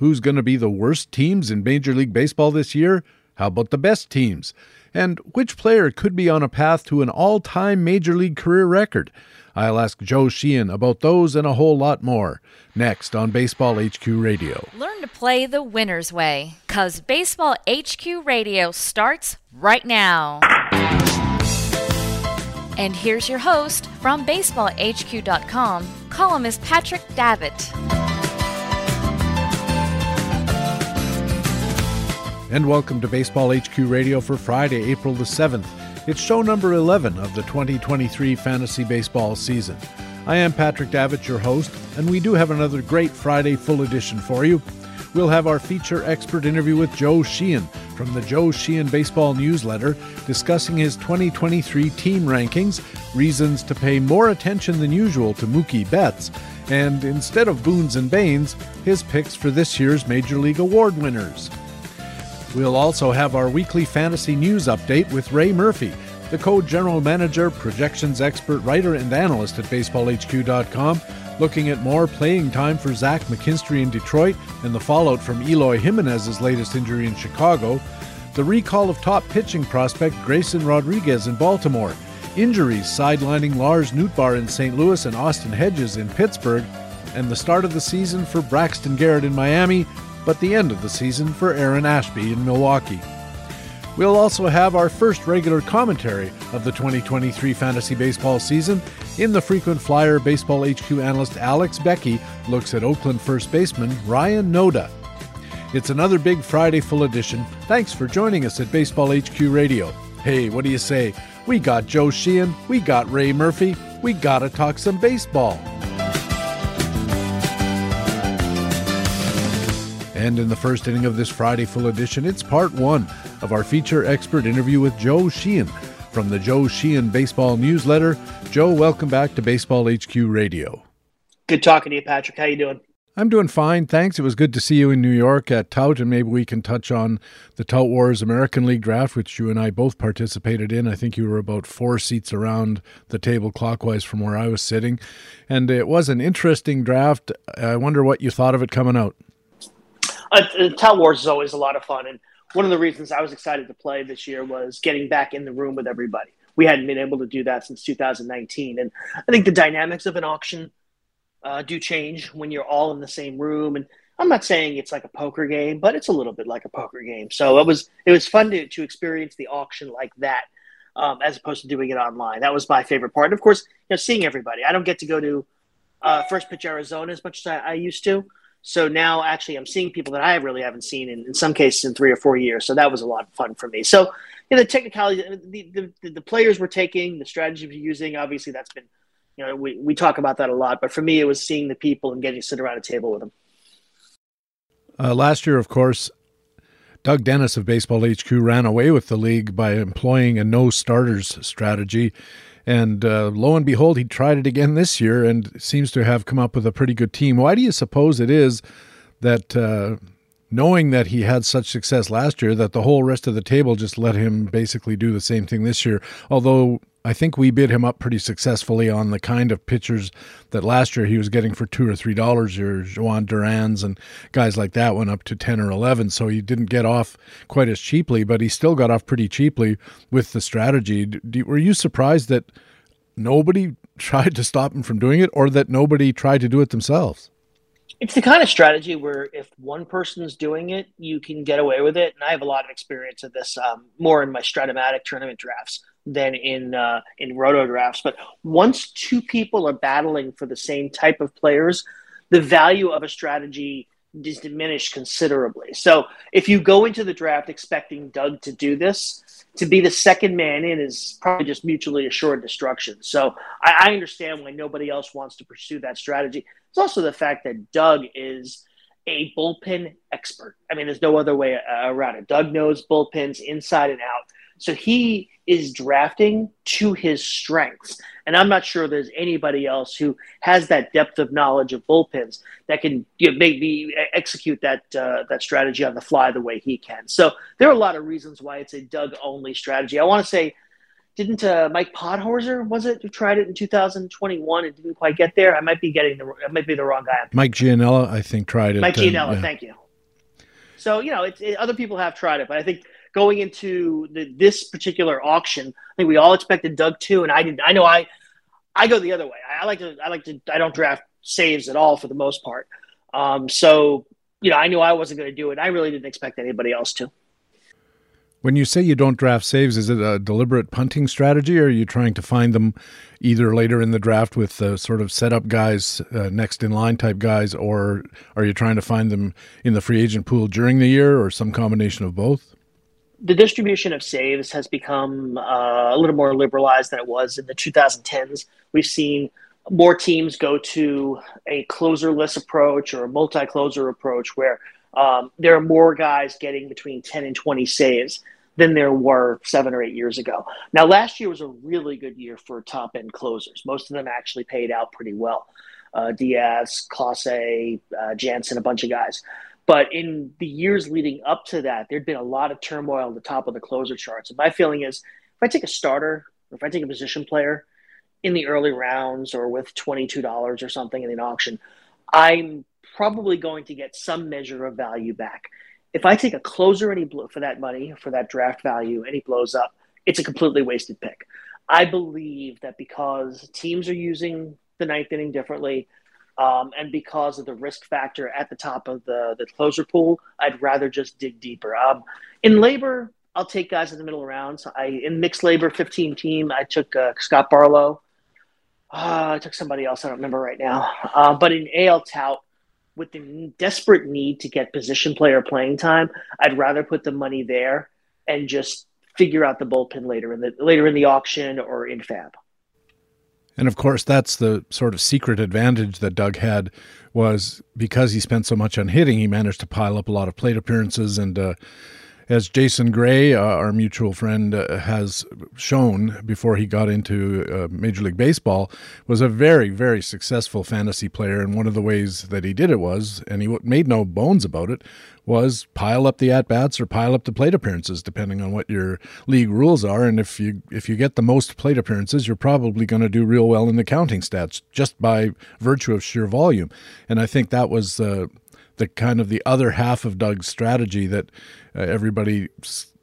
Who's going to be the worst teams in Major League Baseball this year? How about the best teams? And which player could be on a path to an all time Major League career record? I'll ask Joe Sheehan about those and a whole lot more next on Baseball HQ Radio. Learn to play the winner's way, because Baseball HQ Radio starts right now. And here's your host from BaseballHQ.com, columnist Patrick Davitt. And welcome to Baseball HQ Radio for Friday, April the 7th. It's show number 11 of the 2023 fantasy baseball season. I am Patrick Davitt, your host, and we do have another great Friday full edition for you. We'll have our feature expert interview with Joe Sheehan from the Joe Sheehan Baseball Newsletter discussing his 2023 team rankings, reasons to pay more attention than usual to Mookie Betts, and instead of Boons and Banes, his picks for this year's Major League Award winners. We'll also have our weekly fantasy news update with Ray Murphy, the co general manager, projections expert, writer, and analyst at BaseballHQ.com, looking at more playing time for Zach McKinstry in Detroit and the fallout from Eloy Jimenez's latest injury in Chicago, the recall of top pitching prospect Grayson Rodriguez in Baltimore, injuries sidelining Lars Nootbaar in St. Louis and Austin Hedges in Pittsburgh, and the start of the season for Braxton Garrett in Miami but the end of the season for Aaron Ashby in Milwaukee. We'll also have our first regular commentary of the 2023 fantasy baseball season. In the frequent flyer, Baseball HQ analyst Alex Beckey looks at Oakland first baseman Ryan Noda. It's another big Friday full edition. Thanks for joining us at Baseball HQ Radio. Hey, what do you say? We got Joe Sheehan, we got Ray Murphy, we gotta talk some baseball. And in the first inning of this Friday full edition, it's part one of our feature expert interview with Joe Sheehan from the Joe Sheehan Baseball Newsletter. Joe, welcome back to Baseball HQ Radio. Good talking to you, Patrick. How you doing? I'm doing fine, thanks. It was good to see you in New York at Tout, and maybe we can touch on the Tout Wars American League draft, which you and I both participated in. I think you were about four seats around the table clockwise from where I was sitting, and it was an interesting draft. I wonder what you thought of it coming out uh, Tout Wars is always a lot of fun, and one of the reasons I was excited to play this year was getting back in the room with everybody. We hadn't been able to do that since 2019, and I think the dynamics of an auction uh, do change when you're all in the same room. And I'm not saying it's like a poker game, but it's a little bit like a poker game. So it was it was fun to to experience the auction like that. Um, as opposed to doing it online, that was my favorite part. And of course, you know, seeing everybody. I don't get to go to uh, First Pitch Arizona as much as I, I used to, so now actually I'm seeing people that I really haven't seen in, in some cases in three or four years. So that was a lot of fun for me. So you know, the technicality, the, the, the players we're taking, the strategy we're using, obviously that's been, you know, we, we talk about that a lot. But for me, it was seeing the people and getting to sit around a table with them. Uh, last year, of course, Doug Dennis of Baseball HQ ran away with the league by employing a no starters strategy. And uh, lo and behold, he tried it again this year and seems to have come up with a pretty good team. Why do you suppose it is that, uh, knowing that he had such success last year, that the whole rest of the table just let him basically do the same thing this year? Although I think we bid him up pretty successfully on the kind of pitchers that last year he was getting for two or three dollars. Your Jhoan Duran's and guys like that went up to ten or eleven, so he didn't get off quite as cheaply, but he still got off pretty cheaply with the strategy. Do, were you surprised that nobody tried to stop him from doing it, or that nobody tried to do it themselves? It's the kind of strategy where if one person's doing it, you can get away with it. And I have a lot of experience of this, um, more in my Strat-O-Matic tournament drafts than in uh, in roto drafts. But once two people are battling for the same type of players, the value of a strategy is diminished considerably. So if you go into the draft expecting Doug to do this, to be the second man in is probably just mutually assured destruction. So I, I understand why nobody else wants to pursue that strategy. It's also the fact that Doug is a bullpen expert. I mean, there's no other way around it. Doug knows bullpens inside and out. So he is drafting to his strengths. And I'm not sure there's anybody else who has that depth of knowledge of bullpens that can you know, maybe execute that uh, that strategy on the fly the way he can. So there are a lot of reasons why it's a Doug only strategy. I want to say, didn't uh, Mike Podhorzer was it who tried it in 2021 and didn't quite get there? I might be getting the I might be the wrong guy. Mike Gianella, I think, tried it. Mike Gianella, yeah. thank you. So you know, it's it, other people have tried it, but I think going into the, this particular auction, I think we all expected Doug too, and I did. I know I I go the other way. I, I like to I like to I don't draft saves at all for the most part. Um, so you know, I knew I wasn't going to do it. I really didn't expect anybody else to. When you say you don't draft saves, is it a deliberate punting strategy, or are you trying to find them either later in the draft with the sort of setup guys, uh, next in line type guys, or are you trying to find them in the free agent pool during the year, or some combination of both? The distribution of saves has become uh, a little more liberalized than it was in the 2010s. We've seen more teams go to a closerless approach or a multi-closer approach where um, there are more guys getting between 10 and 20 saves than there were seven or eight years ago. Now, last year was a really good year for top end closers. Most of them actually paid out pretty well. Uh, Diaz, Clase, uh, Jansen, a bunch of guys. But in the years leading up to that, there'd been a lot of turmoil at the top of the closer charts. And my feeling is if I take a starter, or if I take a position player in the early rounds or with $22 or something in an auction, I'm probably going to get some measure of value back. If I take a closer blow for that money, for that draft value, and he blows up, it's a completely wasted pick. I believe that because teams are using the ninth inning differently, um, and because of the risk factor at the top of the, the closer pool, I'd rather just dig deeper. Um, in LABR, I'll take guys in the middle rounds. I in mixed LABR, 15 team, I took uh, Scott Barlow. Uh, I took somebody else I don't remember right now. Uh, but in AL Tout, with the desperate need to get position player playing time, I'd rather put the money there and just figure out the bullpen later in the later in the auction or in FAAB. And of course, that's the sort of secret advantage that Doug had was because he spent so much on hitting, he managed to pile up a lot of plate appearances and. Uh, as Jason Gray, uh, our mutual friend, uh, has shown before he got into uh, Major League Baseball, was a very, very successful fantasy player. And one of the ways that he did it was, and he made no bones about it, was pile up the at bats or pile up the plate appearances, depending on what your league rules are. And if you if you get the most plate appearances, you're probably going to do real well in the counting stats just by virtue of sheer volume. And I think that was uh, the kind of the other half of Doug's strategy that uh, everybody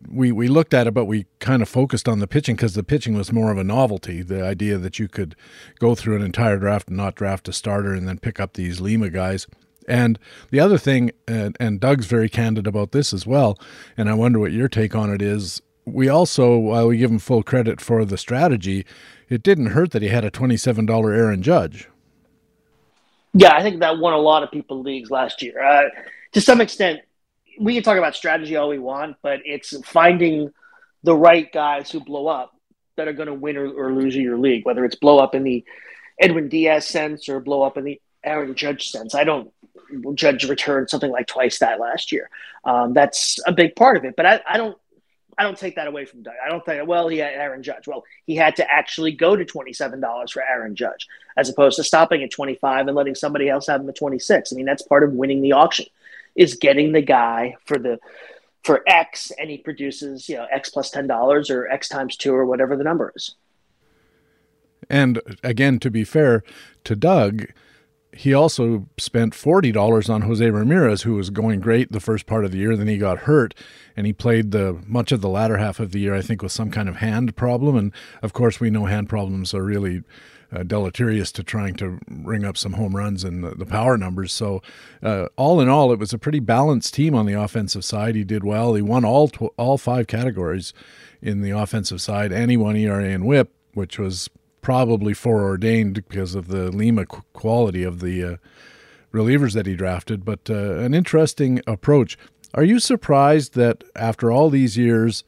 we we looked at it, but we kind of focused on the pitching because the pitching was more of a novelty. The idea that you could go through an entire draft and not draft a starter and then pick up these Lima guys. And the other thing, and, and Doug's very candid about this as well, and I wonder what your take on it is. We also, while we give him full credit for the strategy, it didn't hurt that he had a twenty-seven dollar Aaron Judge. Yeah, I think that won a lot of people leagues last year. Uh, to some extent, we can talk about strategy all we want, but it's finding the right guys who blow up that are going to win or, or lose your league, whether it's blow up in the Edwin Diaz sense or blow up in the Aaron Judge sense. I don't Judge returned something like twice that last year. Um, that's a big part of it, but I, I don't I don't take that away from Doug. I don't think, well, he had Aaron Judge. Well, he had to actually go to $27 for Aaron Judge as opposed to stopping at 25 and letting somebody else have him at 26. I mean, that's part of winning the auction is getting the guy for the for X and he produces, you know, X plus $10 or X times 2 or whatever the number is. And again, to be fair to Doug, he also spent $40 on Jose Ramirez, who was going great the first part of the year. Then he got hurt, and he played the much of the latter half of the year, I think, with some kind of hand problem. And of course, we know hand problems are really uh, deleterious to trying to ring up some home runs and the, the power numbers. So, uh, all in all, it was a pretty balanced team on the offensive side. He did well. He won all tw- all five categories in the offensive side, and he won ERA and WHIP, which was probably foreordained because of the Lima quality of the uh, relievers that he drafted, but uh, an interesting approach. Are you surprised that after all these years,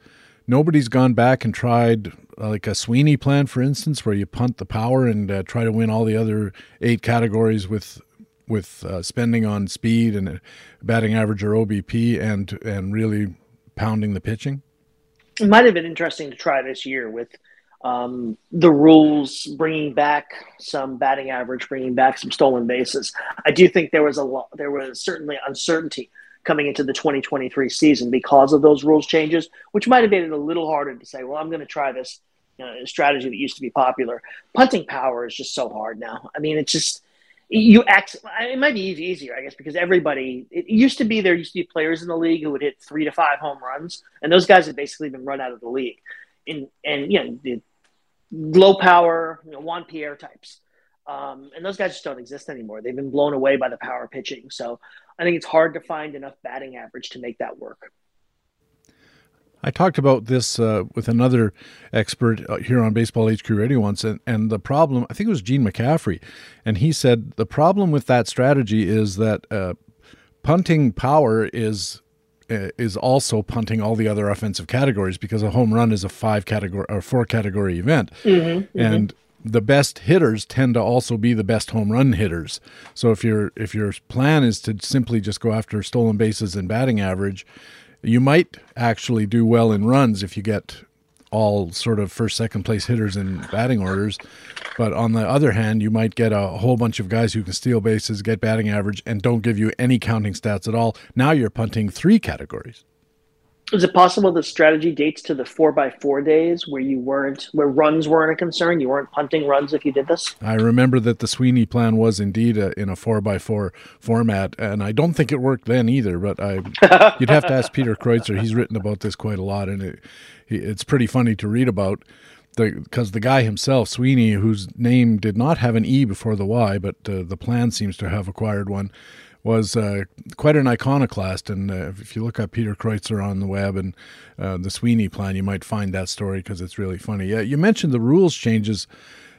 nobody's gone back and tried uh, like a Sweeney plan, for instance, where you punt the power and uh, try to win all the other eight categories with with uh, spending on speed and batting average or OBP and and really pounding the pitching? It might have been interesting to try this year with um, the rules bringing back some batting average, bringing back some stolen bases. I do think there was a lot, there was certainly uncertainty coming into the 2023 season because of those rules changes, which might have made it a little harder to say, well, I'm going to try this you know, strategy that used to be popular. Punting power is just so hard now. I mean, it's just you act. It might be easier, I guess, because everybody. It used to be there used to be players in the league who would hit three to five home runs, and those guys have basically been run out of the league. And and you know, low power, you know, Juan Pierre types. Um, and those guys just don't exist anymore. They've been blown away by the power pitching. So I think it's hard to find enough batting average to make that work. I talked about this uh, with another expert uh, here on Baseball HQ Radio once, and, and the problem, I think it was Gene McCaffrey, and he said the problem with that strategy is that uh, punting power is is also punting all the other offensive categories because a home run is a five category or four category event, mm-hmm, mm-hmm. and the best hitters tend to also be the best home run hitters. So if your if your plan is to simply just go after stolen bases and batting average, you might actually do well in runs if you get all sort of first, second place hitters in batting orders. But on the other hand, you might get a whole bunch of guys who can steal bases, get batting average, and don't give you any counting stats at all. Now you're punting three categories. Is it possible the strategy dates to the four by four days where you weren't where runs weren't a concern? You weren't punting runs if you did this. I remember that the Sweeney plan was indeed a, in a four by four format, and I don't think it worked then either. But I, you'd have to ask Peter Kreutzer. He's written about this quite a lot, and it, it's pretty funny to read about because the, the, guy himself, Sweeney, whose name did not have an E before the Y, but uh, the plan seems to have acquired one, was uh, quite an iconoclast. And uh, if you look up Peter Kreutzer on the web and uh, the Sweeney plan, you might find that story because it's really funny. Yeah, you mentioned the rules changes,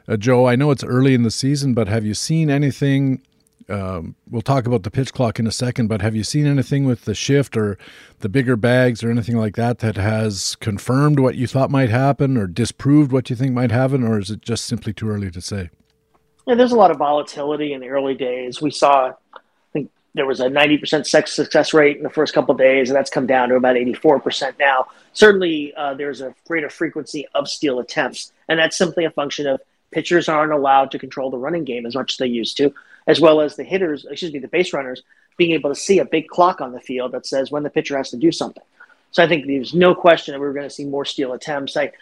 uh, Joe. I know it's early in the season, but have you seen anything? Um, we'll talk about the pitch clock in a second, but have you seen anything with the shift or the bigger bags or anything like that that has confirmed what you thought might happen or disproved what you think might happen, or is it just simply too early to say? Yeah, there's a lot of volatility in the early days. We saw I think there was a 90% success rate in the first couple days, and that's come down to about 84% now. Certainly, uh, there's a greater frequency of steal attempts, and that's simply a function of pitchers aren't allowed to control the running game as much as they used to, as well as the hitters, excuse me, the base runners being able to see a big clock on the field that says when the pitcher has to do something. So I think there's no question that we're going to see more steal attempts. I,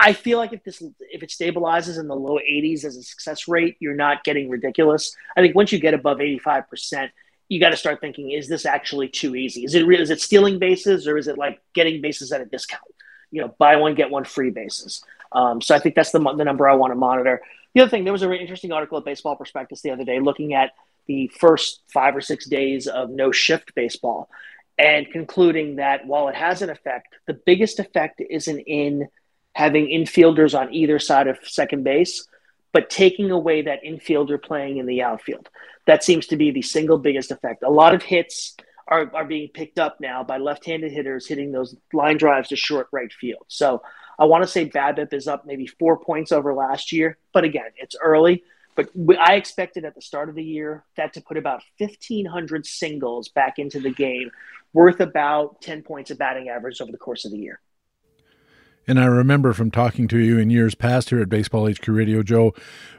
I feel like if this if it stabilizes in the low 80s as a success rate, you're not getting ridiculous. I think once you get above 85 percent, you got to start thinking: Is this actually too easy? Is it is it stealing bases or is it like getting bases at a discount? You know, buy one get one free bases. Um, so I think that's the the number I want to monitor. The other thing, there was a interesting article at Baseball Prospectus the other day looking at the first five or six days of no shift baseball and concluding that while it has an effect, the biggest effect isn't in having infielders on either side of second base, but taking away that infielder playing in the outfield that seems to be the single biggest effect. A lot of hits are, are being picked up now by left-handed hitters hitting those line drives to short right field. So I want to say BABIP is up maybe four points over last year, but again, it's early. But I expected at the start of the year that to put about 1,500 singles back into the game, worth about 10 points of batting average over the course of the year. And I remember from talking to you in years past here at Baseball HQ Radio, Joe,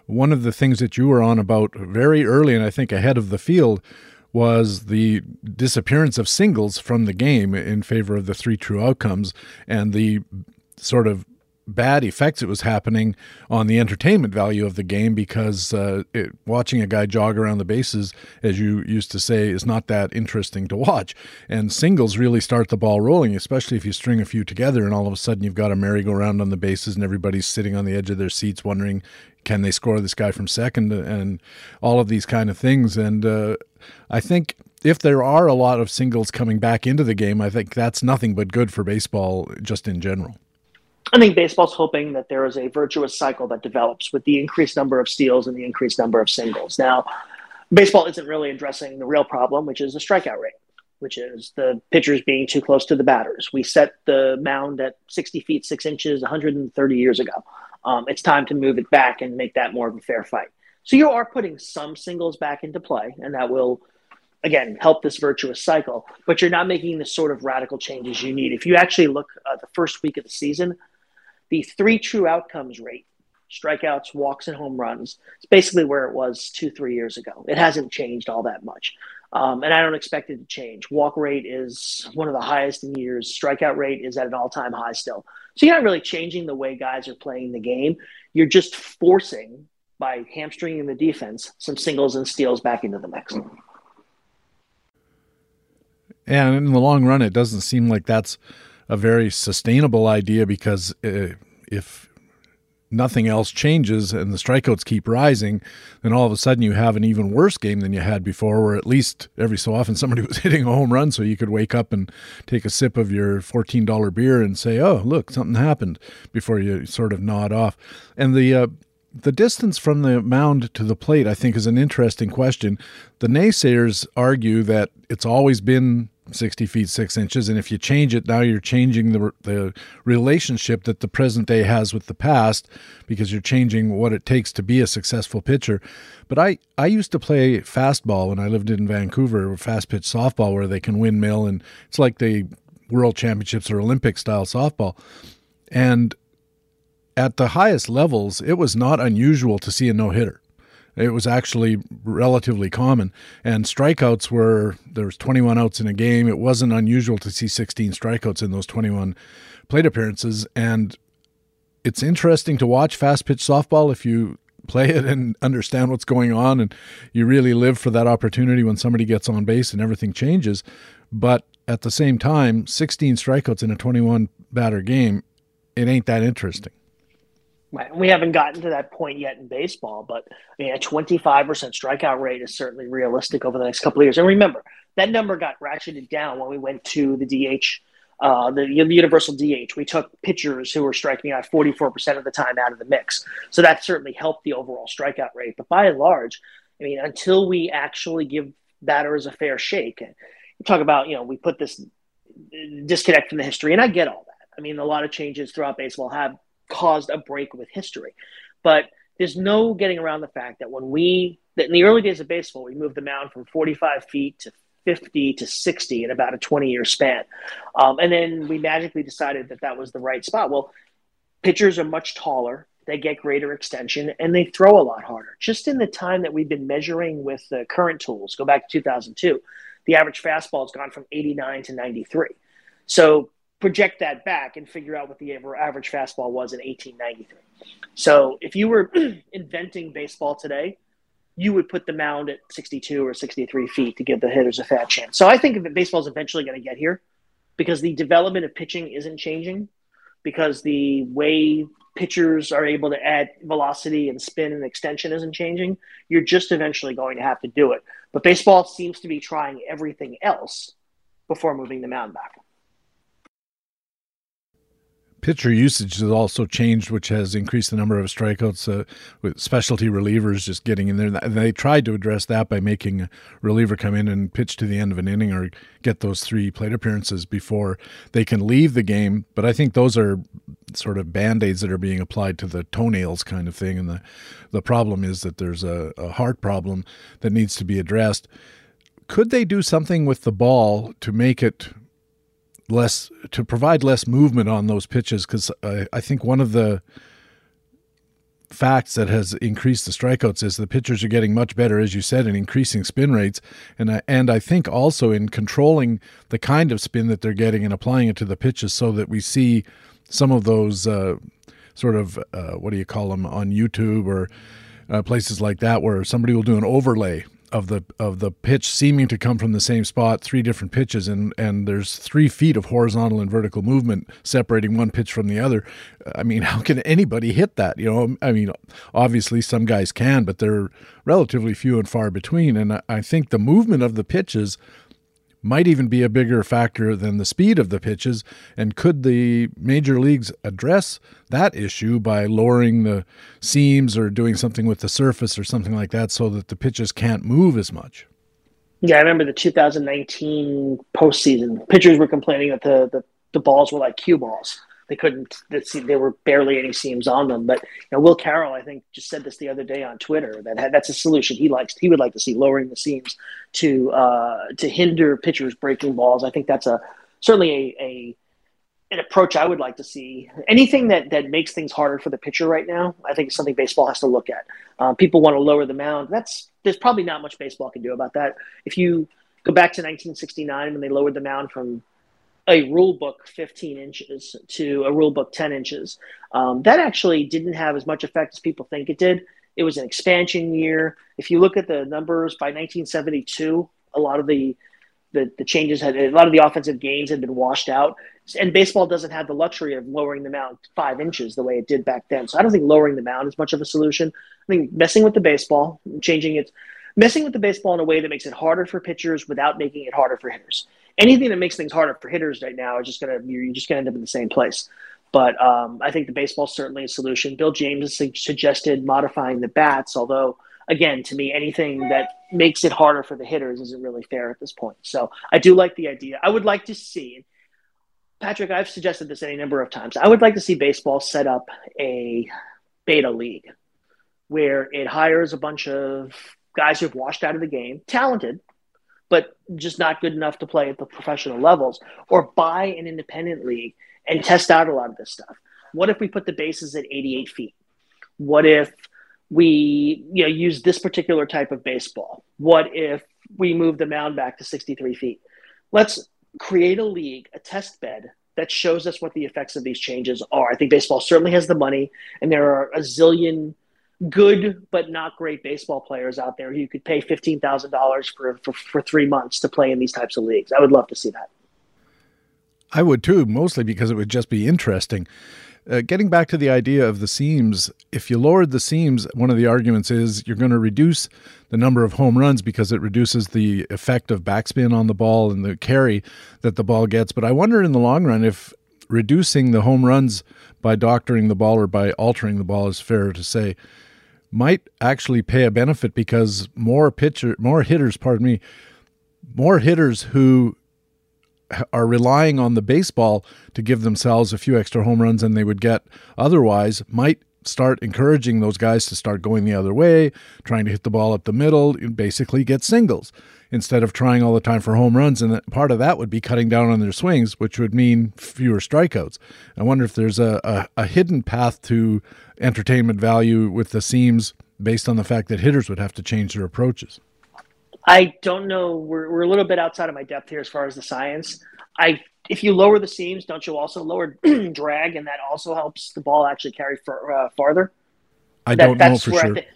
one of the things that you were on about very early and I think ahead of the field was the disappearance of singles from the game in favor of the three true outcomes and the sort of bad effects it was happening on the entertainment value of the game because uh, it, watching a guy jog around the bases, as you used to say, is not that interesting to watch. And singles really start the ball rolling, especially if you string a few together and all of a sudden you've got a merry-go-round on the bases and everybody's sitting on the edge of their seats wondering, can they score this guy from second and all of these kind of things. And uh, I think if there are a lot of singles coming back into the game, I think that's nothing but good for baseball just in general. I think baseball's hoping that there is a virtuous cycle that develops with the increased number of steals and the increased number of singles. Now, baseball isn't really addressing the real problem, which is the strikeout rate, which is the pitchers being too close to the batters. We set the mound at 60 feet, six inches 130 years ago. Um, it's time to move it back and make that more of a fair fight. So you are putting some singles back into play, and that will again help this virtuous cycle but you're not making the sort of radical changes you need if you actually look at the first week of the season the three true outcomes rate strikeouts, walks, and home runs. It's basically where it was two, three years ago. It hasn't changed all that much. Um, and I don't expect it to change. Walk rate is one of the highest in years. Strikeout rate is at an all time high still. So you're not really changing the way guys are playing the game. You're just forcing by hamstringing the defense some singles and steals back into the mix. And in the long run, it doesn't seem like that's a very sustainable idea because uh, if nothing else changes and the strikeouts keep rising, then all of a sudden you have an even worse game than you had before, where at least every so often somebody was hitting a home run so you could wake up and take a sip of your $14 beer and say, oh, look, something happened before you sort of nod off. And the, uh, the distance from the mound to the plate, I think, is an interesting question. The naysayers argue that it's always been 60 feet 6 inches and if you change it now you're changing the, the relationship that the present day has with the past because you're changing what it takes to be a successful pitcher. But i i used to play fastball when i lived in vancouver fast pitch softball where they can windmill and it's like the world championships or olympic style softball. And at the highest levels it was not unusual to see a no-hitter it was actually relatively common. And strikeouts were there was 21 outs in a game. It wasn't unusual to see 16 strikeouts in those 21 plate appearances. And it's interesting to watch fast pitch softball if you play it and understand what's going on and you really live for that opportunity when somebody gets on base and everything changes. But at the same time, 16 strikeouts in a 21 batter game, it ain't that interesting. Right. We haven't gotten to that point yet in baseball, but I mean, a 25% strikeout rate is certainly realistic over the next couple of years. And remember, that number got ratcheted down when we went to the DH, uh, the, the universal DH. We took pitchers who were striking out 44% of the time out of the mix. So that certainly helped the overall strikeout rate. But by and large, I mean, until we actually give batters a fair shake, you talk about, you know, we put this disconnect from the history, and I get all that. I mean, a lot of changes throughout baseball have caused a break with history. But there's no getting around the fact that when we, that in the early days of baseball, we moved the mound from 45 feet to 50 to 60 in about a 20 year span. Um, and then we magically decided that that was the right spot. Well, pitchers are much taller, they get greater extension, and they throw a lot harder. Just in the time that we've been measuring with the current tools, go back to 2002, the average fastball has gone from 89 to 93. So project that back and figure out what the average fastball was in 1893. So if you were inventing baseball today, you would put the mound at 62 or 63 feet to give the hitters a fat chance. So I think that baseball is eventually going to get here because the development of pitching isn't changing, because the way pitchers are able to add velocity and spin and extension isn't changing. You're just eventually going to have to do it. But baseball seems to be trying everything else before moving the mound back pitcher usage has also changed, which has increased the number of strikeouts uh, with specialty relievers just getting in there. And they tried to address that by making a reliever come in and pitch to the end of an inning or get those three plate appearances before they can leave the game. But I think those are sort of band aids that are being applied to the toenails kind of thing. And the, the problem is that there's a, a heart problem that needs to be addressed. Could they do something with the ball to make it less to provide less movement on those pitches because I, I think one of the facts that has increased the strikeouts is the pitchers are getting much better, as you said, in increasing spin rates, and I, and I think also in controlling the kind of spin that they're getting and applying it to the pitches, so that we see some of those uh, sort of uh, what do you call them on YouTube or uh, places like that, where somebody will do an overlay of the of the pitch seeming to come from the same spot, three different pitches, and and there's three feet of horizontal and vertical movement separating one pitch from the other. I mean, how can anybody hit that? You know, I mean, obviously some guys can, but they're relatively few and far between. And I think the movement of the pitches might even be a bigger factor than the speed of the pitches. And could the major leagues address that issue by lowering the seams or doing something with the surface or something like that so that the pitches can't move as much? Yeah, I remember the 2019 postseason. Pitchers were complaining that the, the, the balls were like cue balls they couldn't there were barely any seams on them but you know will carroll i think just said this the other day on twitter that that's a solution he likes he would like to see lowering the seams to uh, to hinder pitchers breaking balls i think that's a certainly a, a an approach I would like to see. Anything that that makes things harder for the pitcher right now, I think is something baseball has to look at. Uh, people want to lower the mound. That's there's probably not much baseball can do about that. If you go back to 1969 when they lowered the mound from a rule book 15 inches to a rule book 10 inches. Um, that actually didn't have as much effect as people think it did. It was an expansion year. If you look at the numbers by 1972, a lot of the the, the changes had a lot of the offensive gains had been washed out. And baseball doesn't have the luxury of lowering the mound five inches the way it did back then. So I don't think lowering the mound is much of a solution. I think messing with the baseball, changing it, messing with the baseball in a way that makes it harder for pitchers without making it harder for hitters. Anything that makes things harder for hitters right now is just gonna you're just gonna end up in the same place. But um, I think the baseball certainly a solution. Bill James has suggested modifying the bats, although again, to me, anything that makes it harder for the hitters isn't really fair at this point. So I do like the idea. I would like to see, Patrick, I've suggested this any number of times. I would like to see baseball set up a beta league where it hires a bunch of guys who've washed out of the game, talented, but just not good enough to play at the professional levels, or buy an independent league and test out a lot of this stuff. What if we put the bases at 88 feet? What if we you know use this particular type of baseball? What if we move the mound back to 63 feet? Let's create a league, a test bed that shows us what the effects of these changes are. I think baseball certainly has the money, and there are a zillion good but not great baseball players out there who could pay fifteen thousand dollars for for three months to play in these types of leagues. I would love to see that. I would too, mostly because it would just be interesting. Uh, getting back to the idea of the seams, if you lowered the seams, one of the arguments is you're going to reduce the number of home runs because it reduces the effect of backspin on the ball and the carry that the ball gets. But I wonder in the long run if reducing the home runs by doctoring the ball or by altering the ball is fair to say might actually pay a benefit because more pitcher more hitters, pardon me, more hitters who are relying on the baseball to give themselves a few extra home runs than they would get otherwise might start encouraging those guys to start going the other way, trying to hit the ball up the middle, and basically get singles instead of trying all the time for home runs. And part of that would be cutting down on their swings, which would mean fewer strikeouts. I wonder if there's a, a, a hidden path to entertainment value with the seams based on the fact that hitters would have to change their approaches. I don't know. We're, we're a little bit outside of my depth here as far as the science. I if you lower the seams, don't you also lower drag, and that also helps the ball actually carry uh, farther? I that, don't know for sure. Th-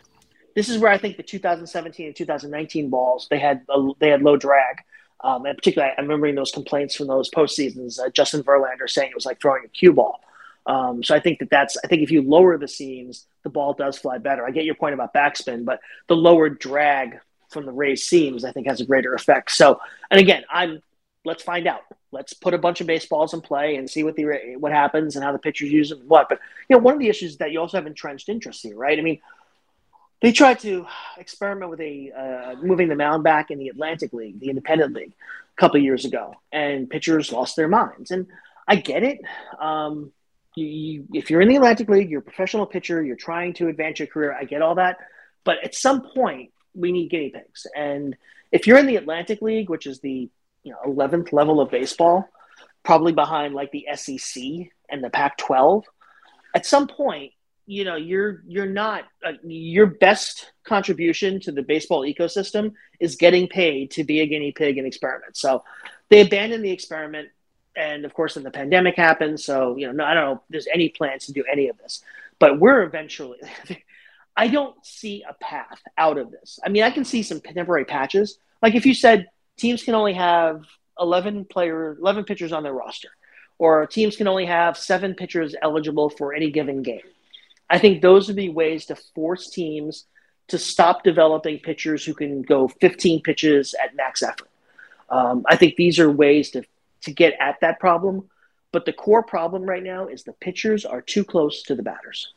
this is where I think the 2017 and 2019 balls they had a, they had low drag, um, and particularly I'm remembering those complaints from those postseasons. Uh, Justin Verlander saying it was like throwing a cue ball. Um, so I think that that's I think if you lower the seams, the ball does fly better. I get your point about backspin, but the lower drag from the raised seams, I think has a greater effect. So, and again, I'm let's find out. Let's put a bunch of baseballs in play and see what the what happens and how the pitchers use them and what. But you know, one of the issues is that you also have entrenched interest here, right? I mean, they tried to experiment with a uh, moving the mound back in the Atlantic League, the Independent League, a couple years ago, and pitchers lost their minds. And I get it. Um, you, you, if you're in the Atlantic League, you're a professional pitcher, you're trying to advance your career. I get all that, but at some point, we need guinea pigs. And if you're in the Atlantic League, which is the you know 11th level of baseball, probably behind like the SEC and the Pac-12, at some point, you know you're you're not uh, your best contribution to the baseball ecosystem is getting paid to be a guinea pig and experiment. So they abandoned the experiment, and of course, then the pandemic happened. So you know, no, I don't know there's any plans to do any of this, but we're eventually. I don't see a path out of this. I mean, I can see some temporary patches. Like if you said teams can only have 11 player 11 pitchers on their roster or teams can only have 7 pitchers eligible for any given game. I think those would be ways to force teams to stop developing pitchers who can go 15 pitches at max effort. Um, I think these are ways to, to get at that problem. But the core problem right now is the pitchers are too close to the batters.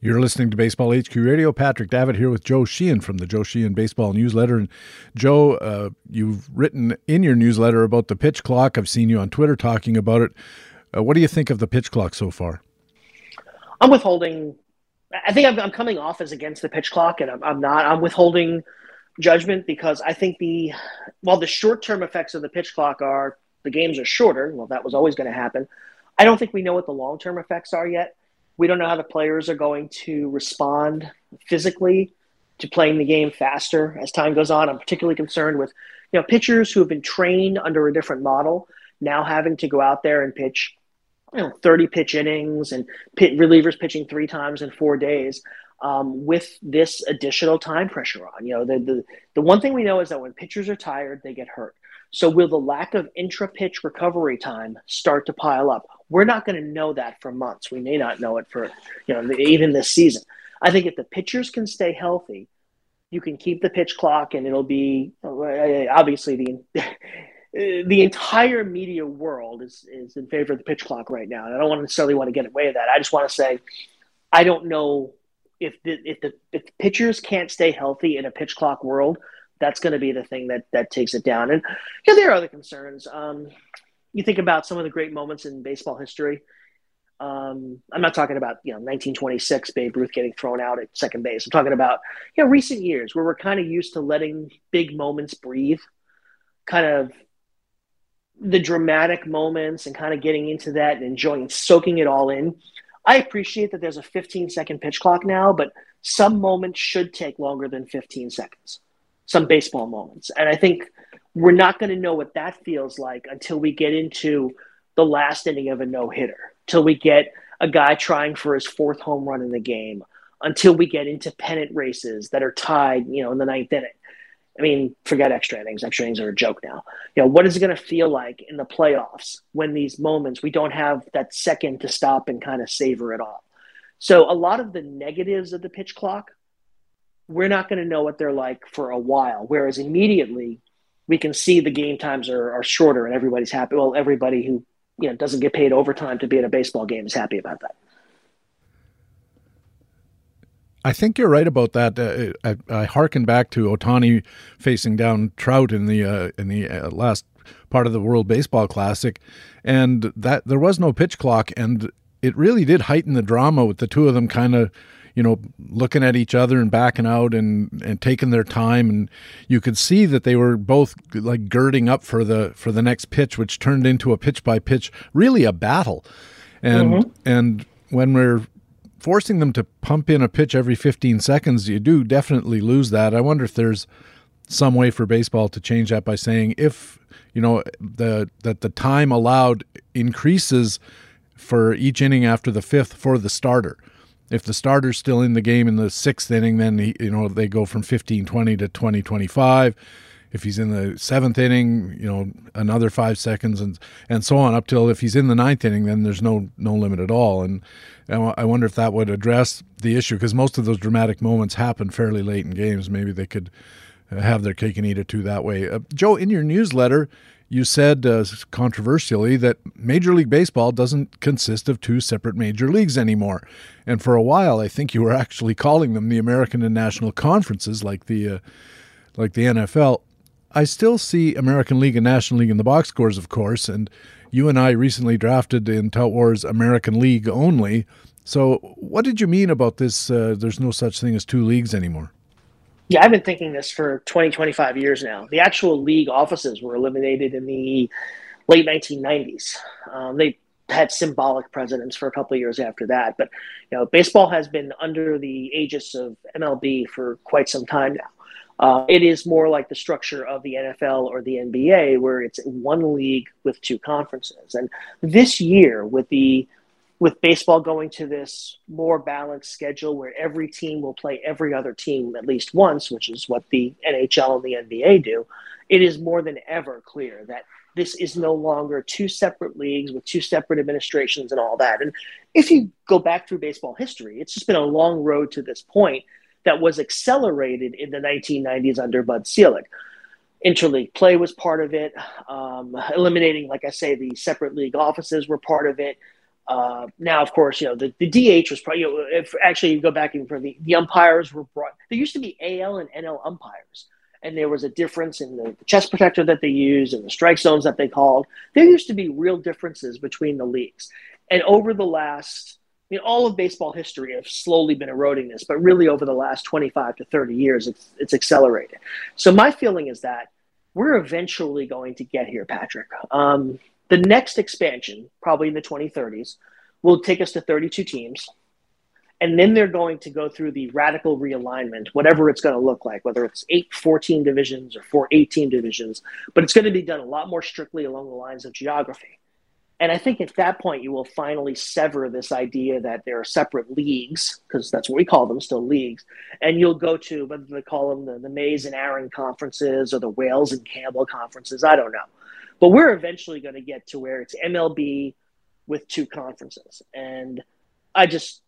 You're listening to Baseball HQ Radio. Patrick Davitt here with Joe Sheehan from the Joe Sheehan Baseball Newsletter. And Joe, uh, you've written in your newsletter about the pitch clock. I've seen you on Twitter talking about it. Uh, what do you think of the pitch clock so far? I'm withholding. I think I'm, I'm coming off as against the pitch clock, and I'm, I'm not. I'm withholding judgment because I think the while the short term effects of the pitch clock are the games are shorter. Well, that was always going to happen. I don't think we know what the long term effects are yet. We don't know how the players are going to respond physically to playing the game faster as time goes on. I'm particularly concerned with, you know, pitchers who have been trained under a different model now having to go out there and pitch you know 30 pitch innings and pit, relievers pitching three times in four days um, with this additional time pressure on. You know, the, the the one thing we know is that when pitchers are tired, they get hurt. So will the lack of intra pitch recovery time start to pile up? We're not going to know that for months. We may not know it for you know even this season. I think if the pitchers can stay healthy, you can keep the pitch clock, and it'll be obviously the the entire media world is is in favor of the pitch clock right now. And I don't want necessarily want to get away with that. I just want to say I don't know if the if the if pitchers can't stay healthy in a pitch clock world, that's going to be the thing that that takes it down. And yeah, there are other concerns. Um, you think about some of the great moments in baseball history. Um, I'm not talking about you know 1926 Babe Ruth getting thrown out at second base. I'm talking about you know recent years where we're kind of used to letting big moments breathe, kind of the dramatic moments and kind of getting into that and enjoying soaking it all in. I appreciate that there's a 15 second pitch clock now, but some moments should take longer than 15 seconds. Some baseball moments, and I think we're not going to know what that feels like until we get into the last inning of a no hitter, till we get a guy trying for his fourth home run in the game, until we get into pennant races that are tied, you know, in the ninth inning. I mean, forget extra innings. Extra innings are a joke now. You know, what is it going to feel like in the playoffs when these moments we don't have that second to stop and kind of savor it all? So, a lot of the negatives of the pitch clock, we're not going to know what they're like for a while. Whereas immediately, we can see the game times are, are shorter and everybody's happy. Well, everybody who you know doesn't get paid overtime to be at a baseball game is happy about that. I think you're right about that. Uh, I, I harken back to Ohtani facing down Trout in the uh, in the uh, last part of the World Baseball Classic, and that there was no pitch clock, and it really did heighten the drama with the two of them kind of you know, looking at each other and backing out and, and taking their time. And you could see that they were both like girding up for the for the next pitch, which turned into a pitch by pitch, really a battle. And mm-hmm. and when we're forcing them to pump in a pitch every 15 seconds, you do definitely lose that. I wonder if there's some way for baseball to change that by saying if you know the that the time allowed increases for each inning after the fifth for the starter if the starter's still in the game in the sixth inning, then he, you know they go from 15-20 to 20-25. If he's in the seventh inning, you know another five seconds, and and so on up till if he's in the ninth inning, then there's no no limit at all. And, and I wonder if that would address the issue because most of those dramatic moments happen fairly late in games. Maybe they could have their cake and eat it too that way. Uh, Joe, in your newsletter, you said uh, controversially that Major League Baseball doesn't consist of two separate major leagues anymore. And for a while, I think you were actually calling them the American and National Conferences, like the uh, like the NFL. I still see American League and National League in the box scores, of course, and you and I recently drafted in Tout Wars American League only. So, what did you mean about this? Uh, there's no such thing as two leagues anymore. Yeah, I've been thinking this for 20, 25 years now. The actual league offices were eliminated in the late 1990s. Um, they had symbolic presidents for a couple of years after that. But you know, baseball has been under the aegis of MLB for quite some time now. Uh, it is more like the structure of the NFL or the NBA, where it's one league with two conferences. And this year, with the with baseball going to this more balanced schedule where every team will play every other team at least once, which is what the NHL and the NBA do, it is more than ever clear that this is no longer two separate leagues with two separate administrations and all that. And if you go back through baseball history, it's just been a long road to this point that was accelerated in the 1990s under Bud Selig. Interleague play was part of it. Um, eliminating, like I say, the separate league offices were part of it. Uh, now, of course, you know the, the DH was probably. You know, if actually you go back even for the the umpires were brought. There used to be AL and NL umpires, and there was a difference in the chest protector that they used and the strike zones that they called. There used to be real differences between the leagues, and over the last, I mean, all of baseball history have slowly been eroding this, but really over the last twenty five to thirty years, it's it's accelerated. So my feeling is that we're eventually going to get here, Patrick. Um, the next expansion, probably in the 2030s, will take us to 32 teams. And then they're going to go through the radical realignment, whatever it's going to look like, whether it's eight 14 divisions or four 18 divisions, but it's going to be done a lot more strictly along the lines of geography. And I think at that point, you will finally sever this idea that there are separate leagues, because that's what we call them, still leagues. And you'll go to, whether they call them the, the Mays and Aaron conferences or the Wales and Campbell conferences, I don't know. But we're eventually going to get to where it's MLB with two conferences. And I just,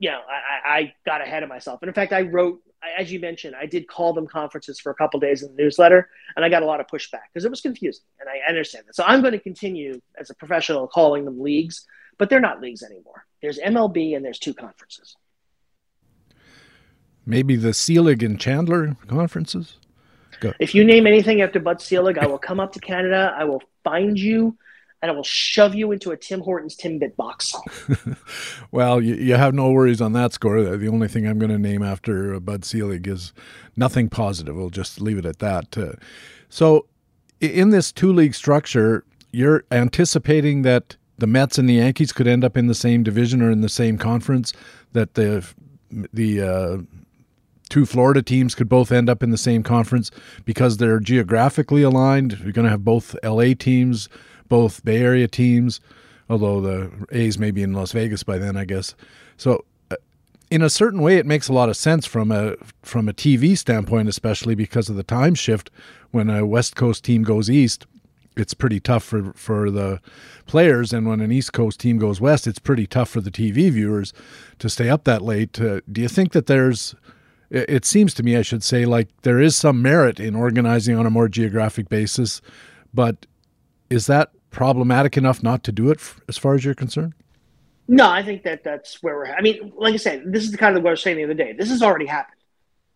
you know, I, I got ahead of myself. And in fact, I wrote as you mentioned, I did call them conferences for a couple days in the newsletter, and I got a lot of pushback because it was confusing, and I understand that. So I'm going to continue as a professional calling them leagues, but they're not leagues anymore. There's MLB and there's two conferences. Maybe the Selig and Chandler conferences. Go. If you name anything after Bud Selig, I will come up to Canada. I will find you and I will shove you into a Tim Hortons Timbit box. well, you, you, have no worries on that score. The only thing I'm going to name after uh, Bud Selig is nothing positive. We'll just leave it at that. Uh, so, in this two league structure, you're anticipating that the Mets and the Yankees could end up in the same division or in the same conference, that the the uh, two Florida teams could both end up in the same conference because they're geographically aligned. You're going to have both LA teams both Bay Area teams, although the A's may be in Las Vegas by then, I guess. So, uh, in a certain way, it makes a lot of sense from a from a TV standpoint, especially because of the time shift. When a West Coast team goes east, it's pretty tough for for the players, and when an East Coast team goes west, it's pretty tough for the TV viewers to stay up that late. Uh, do you think that there's it seems to me, I should say, like there is some merit in organizing on a more geographic basis, but is that problematic enough not to do it f- as far as you're concerned? No, I think that that's where we're. I mean, like I said, this is the kind of what I was saying the other day. This has already happened.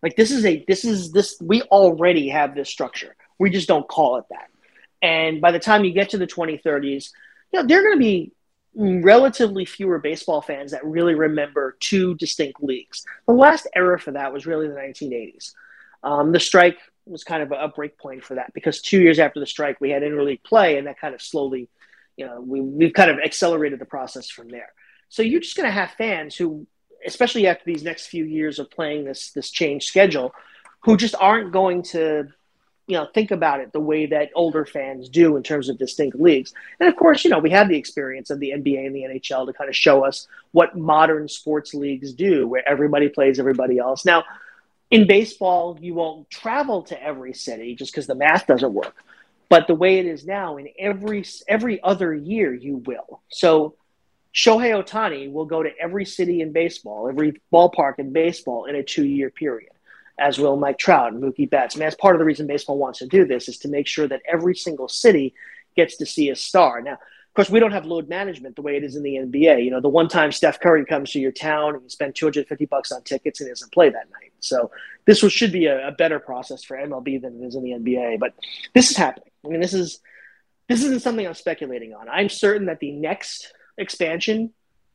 Like this is a this is this we already have this structure. We just don't call it that. And by the time you get to the 2030s, you know, there are going to be relatively fewer baseball fans that really remember two distinct leagues. The last era for that was really the 1980s. Um, the strike was kind of a break point for that because two years after the strike, we had interleague play, and that kind of slowly, you know, we, we've kind of accelerated the process from there. So you're just going to have fans who, especially after these next few years of playing this this changed schedule, who just aren't going to, you know, think about it the way that older fans do in terms of distinct leagues. And of course, you know, we have the experience of the NBA and the NHL to kind of show us what modern sports leagues do, where everybody plays everybody else. Now in baseball, you won't travel to every city just because the math doesn't work. But the way it is now, in every every other year, you will. So Shohei Ohtani will go to every city in baseball, every ballpark in baseball in a two-year period, as will Mike Trout and Mookie Betts. I mean, that's part of the reason baseball wants to do this is to make sure that every single city gets to see a star. Now, course, we don't have load management the way it is in the NBA. You know, the one time Steph Curry comes to your town and you spend 250 bucks on tickets and he doesn't play that night. So this was, should be a, a, better process for MLB than it is in the NBA. But this is happening. I mean, this is this isn't something I'm speculating on. I'm certain that the next expansion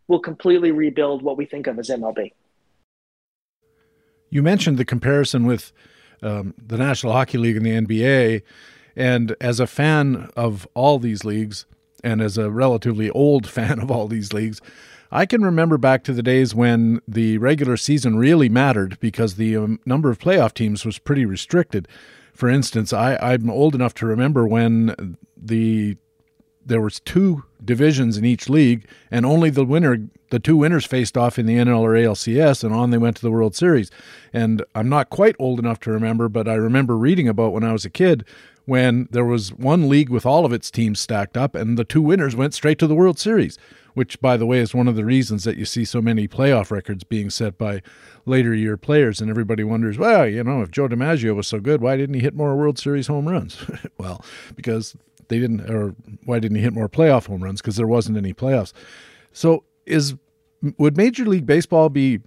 will completely rebuild what we think of as MLB. You mentioned the comparison with um, the National Hockey League and the NBA. And as a fan of all these leagues, and as a relatively old fan of all these leagues, I can remember back to the days when the regular season really mattered because the um, number of playoff teams was pretty restricted. For instance, I, I'm old enough to remember when the there was two divisions in each league, and only the winner, the two winners, faced off in the NL or ALCS, and on they went to the World Series. And I'm not quite old enough to remember, but I remember reading about when I was a kid when there was one league with all of its teams stacked up, and the two winners went straight to the World Series, which, by the way, is one of the reasons that you see so many playoff records being set by later year players. And everybody wonders, well, you know, if Joe DiMaggio was so good, why didn't he hit more World Series home runs? well, because they didn't, or why didn't he hit more playoff home runs? Because there wasn't any playoffs. So, is would Major League Baseball be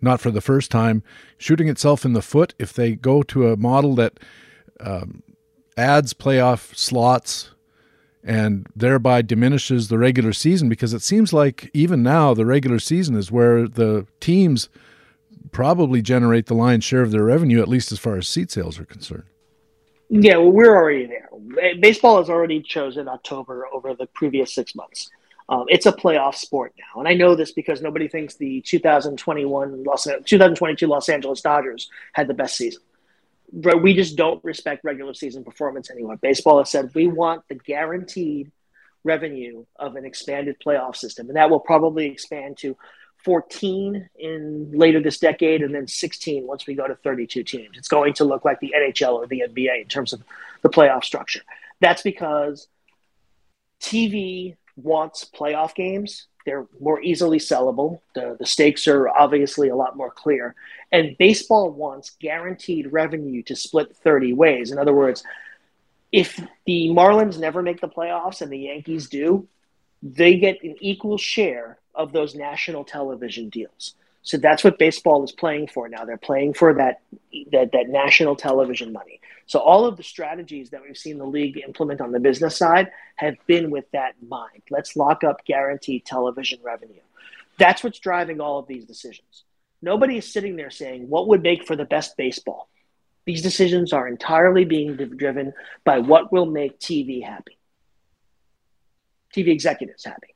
not for the first time shooting itself in the foot if they go to a model that um, adds playoff slots and thereby diminishes the regular season because it seems like even now the regular season is where the teams probably generate the lion's share of their revenue, at least as far as seat sales are concerned. Yeah, well, we're already there. Baseball has already chosen October over the previous six months. Um, it's a playoff sport now, and I know this because nobody thinks the 2021 Los 2022 Los Angeles Dodgers had the best season we just don't respect regular season performance anymore. Baseball has said we want the guaranteed revenue of an expanded playoff system. And that will probably expand to 14 in later this decade and then 16 once we go to 32 teams. It's going to look like the NHL or the NBA in terms of the playoff structure. That's because TV wants playoff games. They're more easily sellable. The, the stakes are obviously a lot more clear. And baseball wants guaranteed revenue to split 30 ways. In other words, if the Marlins never make the playoffs and the Yankees do, they get an equal share of those national television deals. So that's what baseball is playing for now. They're playing for that that that national television money. So all of the strategies that we've seen the league implement on the business side have been with that in mind. Let's lock up guaranteed television revenue. That's what's driving all of these decisions. Nobody is sitting there saying what would make for the best baseball. These decisions are entirely being driven by what will make TV happy. TV executives happy.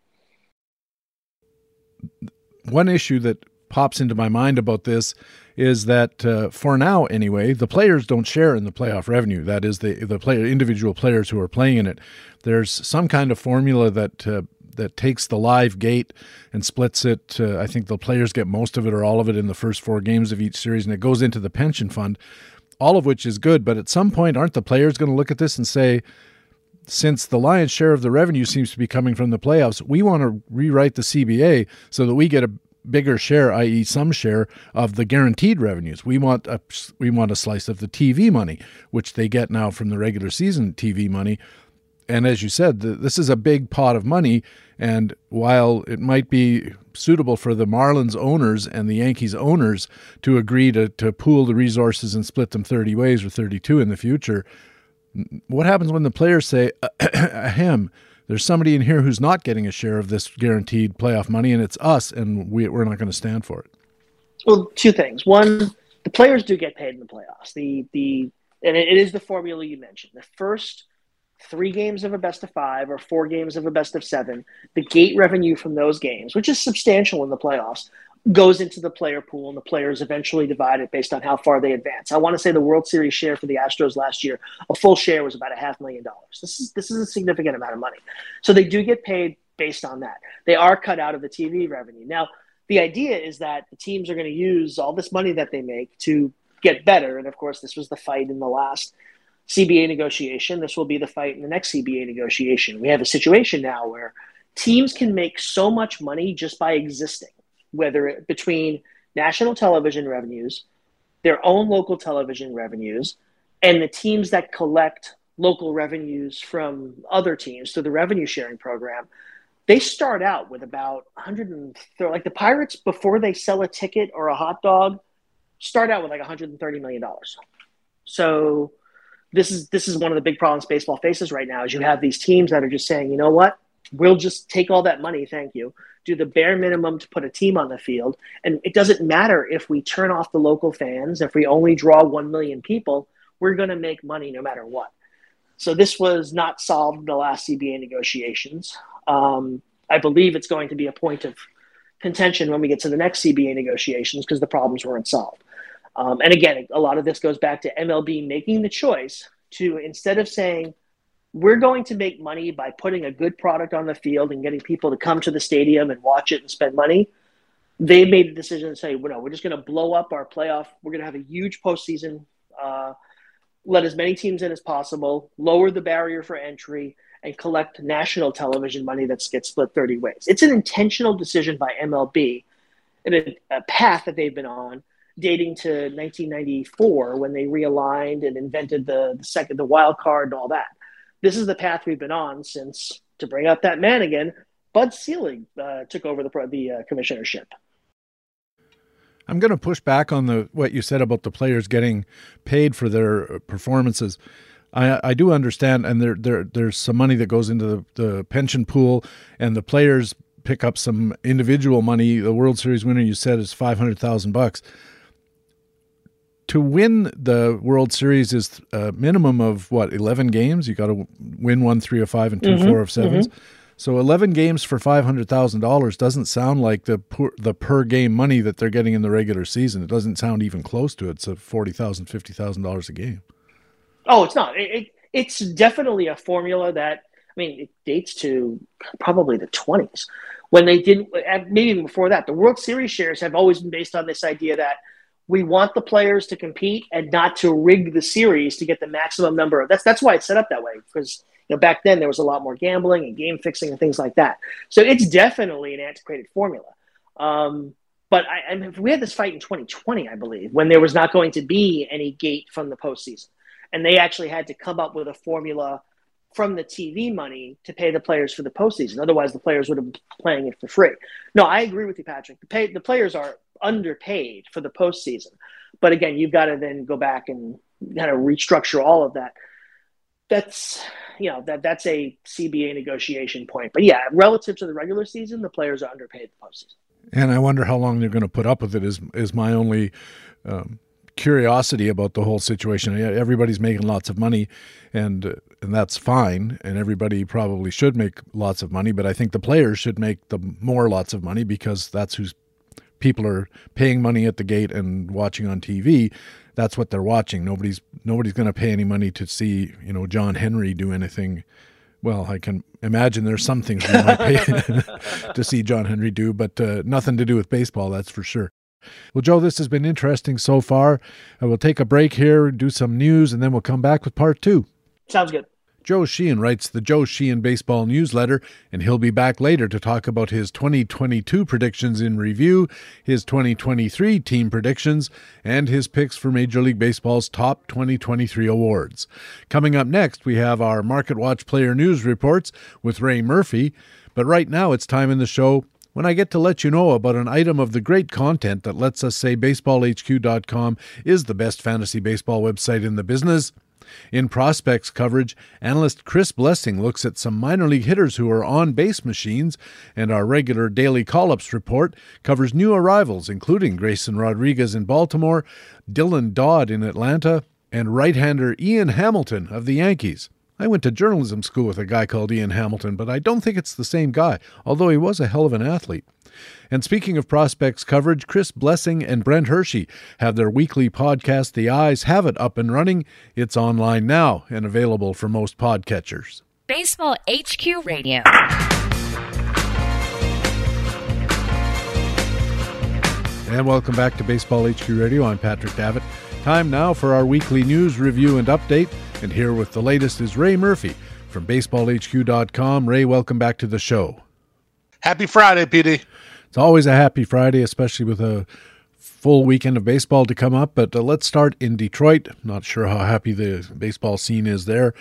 One issue that pops into my mind about this is that uh, for now anyway the players don't share in the playoff revenue. That is the the player individual players who are playing in it. There's some kind of formula that uh, that takes the live gate and splits it. Uh, i think the players get most of it or all of it in the first four games of each series and it goes into the pension fund all of which is good. But at some point aren't the players going to look at this and say since the lion's share of the revenue seems to be coming from the playoffs, we want to rewrite the CBA so that we get a bigger share, i.e., some share of the guaranteed revenues. We want a we want a slice of the TV money, which they get now from the regular season TV money. And as you said, the, this is a big pot of money. And while it might be suitable for the Marlins owners and the Yankees owners to agree to, to pool the resources and split them 30 ways or 32 in the future, what happens when the players say, ahem, there's somebody in here who's not getting a share of this guaranteed playoff money, and it's us, and we, we're not going to stand for it. Well, two things. One, the players do get paid in the playoffs. The the and it is the formula you mentioned. The first three games of a best of five or four games of a best of seven, the gate revenue from those games, which is substantial in the playoffs, goes into the player pool and the players eventually divide it based on how far they advance. I want to say the World Series share for the Astros last year, a full share was about a half million dollars. This is this is a significant amount of money. So they do get paid based on that. They are cut out of the TV revenue. Now, the idea is that the teams are going to use all this money that they make to get better and of course this was the fight in the last CBA negotiation. This will be the fight in the next CBA negotiation. We have a situation now where teams can make so much money just by existing whether it, between national television revenues, their own local television revenues, and the teams that collect local revenues from other teams through the revenue sharing program, they start out with about 100 like the Pirates before they sell a ticket or a hot dog start out with like 130 million dollars. So this is this is one of the big problems baseball faces right now is you have these teams that are just saying, you know what? We'll just take all that money, thank you do the bare minimum to put a team on the field. And it doesn't matter if we turn off the local fans, if we only draw 1 million people, we're going to make money no matter what. So this was not solved in the last CBA negotiations. Um, I believe it's going to be a point of contention when we get to the next CBA negotiations because the problems weren't solved. Um, and again, a lot of this goes back to MLB making the choice to instead of saying, we're going to make money by putting a good product on the field and getting people to come to the stadium and watch it and spend money. They made a decision to say, well, no, we're just going to blow up our playoff. We're going to have a huge postseason, uh, let as many teams in as possible, lower the barrier for entry, and collect national television money that gets split 30 ways. It's an intentional decision by MLB and a, a path that they've been on dating to 1994 when they realigned and invented the, the second, the wild card and all that this is the path we've been on since, to bring up that man again, Bud Selig uh, took over the the uh, commissionership. I'm going to push back on the what you said about the players getting paid for their performances. I, I do understand, and there, there there's some money that goes into the, the pension pool, and the players pick up some individual money. The World Series winner, you said, is five hundred thousand bucks to win the World Series is a minimum of what eleven games. You got to win one, three or five, and 2 mm-hmm, four of 7s mm-hmm. So eleven games for five hundred thousand dollars doesn't sound like the per, the per game money that they're getting in the regular season. It doesn't sound even close to it. It's a forty thousand, fifty thousand dollars a game. Oh, it's not. It, it, it's definitely a formula that I mean, it dates to probably the 20s when they didn't, maybe even before that. The World Series shares have always been based on this idea that we want the players to compete and not to rig the series to get the maximum number of that's that's why it's set up that way because you know back then there was a lot more gambling and game fixing and things like that so it's definitely an antiquated formula um, but I, I mean, we had this fight in 2020 i believe when there was not going to be any gate from the postseason and they actually had to come up with a formula from the TV money to pay the players for the postseason. Otherwise, the players would have been playing it for free. No, I agree with you, Patrick. The, pay, the players are underpaid for the postseason. But again, you've got to then go back and kind of restructure all of that. That's you know that that's a CBA negotiation point. But yeah, relative to the regular season, the players are underpaid the postseason. And I wonder how long they're going to put up with it. Is is my only um, curiosity about the whole situation. Everybody's making lots of money, and and that's fine. And everybody probably should make lots of money. But I think the players should make the more lots of money because that's who's people are paying money at the gate and watching on TV, that's what they're watching. Nobody's nobody's going to pay any money to see you know John Henry do anything. Well, I can imagine there's some things we might pay to see John Henry do, but uh, nothing to do with baseball, that's for sure. Well, Joe, this has been interesting so far. I will take a break here, do some news, and then we'll come back with part two. Sounds good. Joe Sheehan writes the Joe Sheehan Baseball newsletter, and he'll be back later to talk about his 2022 predictions in review, his 2023 team predictions, and his picks for Major League Baseball's top 2023 awards. Coming up next, we have our Market Watch player news reports with Ray Murphy. But right now, it's time in the show when I get to let you know about an item of the great content that lets us say baseballhq.com is the best fantasy baseball website in the business. In prospects coverage, analyst Chris Blessing looks at some minor league hitters who are on base machines, and our regular daily call ups report covers new arrivals, including Grayson Rodriguez in Baltimore, Dylan Dodd in Atlanta, and right hander Ian Hamilton of the Yankees. I went to journalism school with a guy called Ian Hamilton, but I don't think it's the same guy, although he was a hell of an athlete. And speaking of prospects coverage, Chris Blessing and Brent Hershey have their weekly podcast, The Eyes Have It, up and running. It's online now and available for most podcatchers. Baseball HQ Radio. And welcome back to Baseball HQ Radio. I'm Patrick Davitt. Time now for our weekly news review and update. And here with the latest is Ray Murphy from baseballhq.com. Ray, welcome back to the show. Happy Friday, PD. It's always a happy Friday, especially with a full weekend of baseball to come up. But uh, let's start in Detroit. Not sure how happy the baseball scene is there.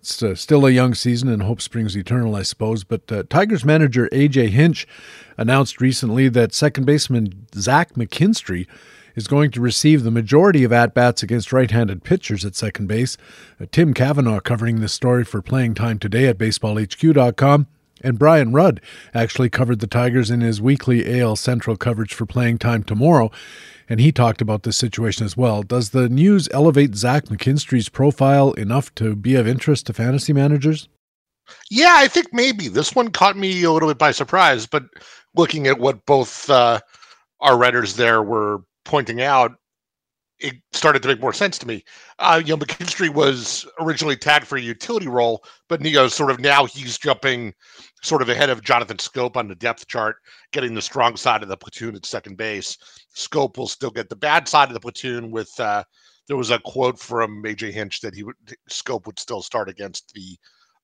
It's uh, still a young season, and hope springs eternal, I suppose. But uh, Tigers manager AJ Hinch announced recently that second baseman Zach McKinstry is going to receive the majority of at bats against right handed pitchers at second base. Uh, Tim Cavanaugh covering this story for playing time today at baseballhq.com. And Brian Rudd actually covered the Tigers in his weekly AL Central coverage for playing time tomorrow, and he talked about this situation as well. Does the news elevate Zach McKinstry's profile enough to be of interest to fantasy managers? Yeah, I think maybe this one caught me a little bit by surprise, but looking at what both uh, our writers there were pointing out, it started to make more sense to me. Uh, you know, McKinstry was originally tagged for a utility role, but know, sort of now he's jumping sort of ahead of Jonathan Schoop on the depth chart, getting the strong side of the platoon at second base. Schoop will still get the bad side of the platoon. With uh, there was a quote from AJ Hinch that he would Schoop would still start against the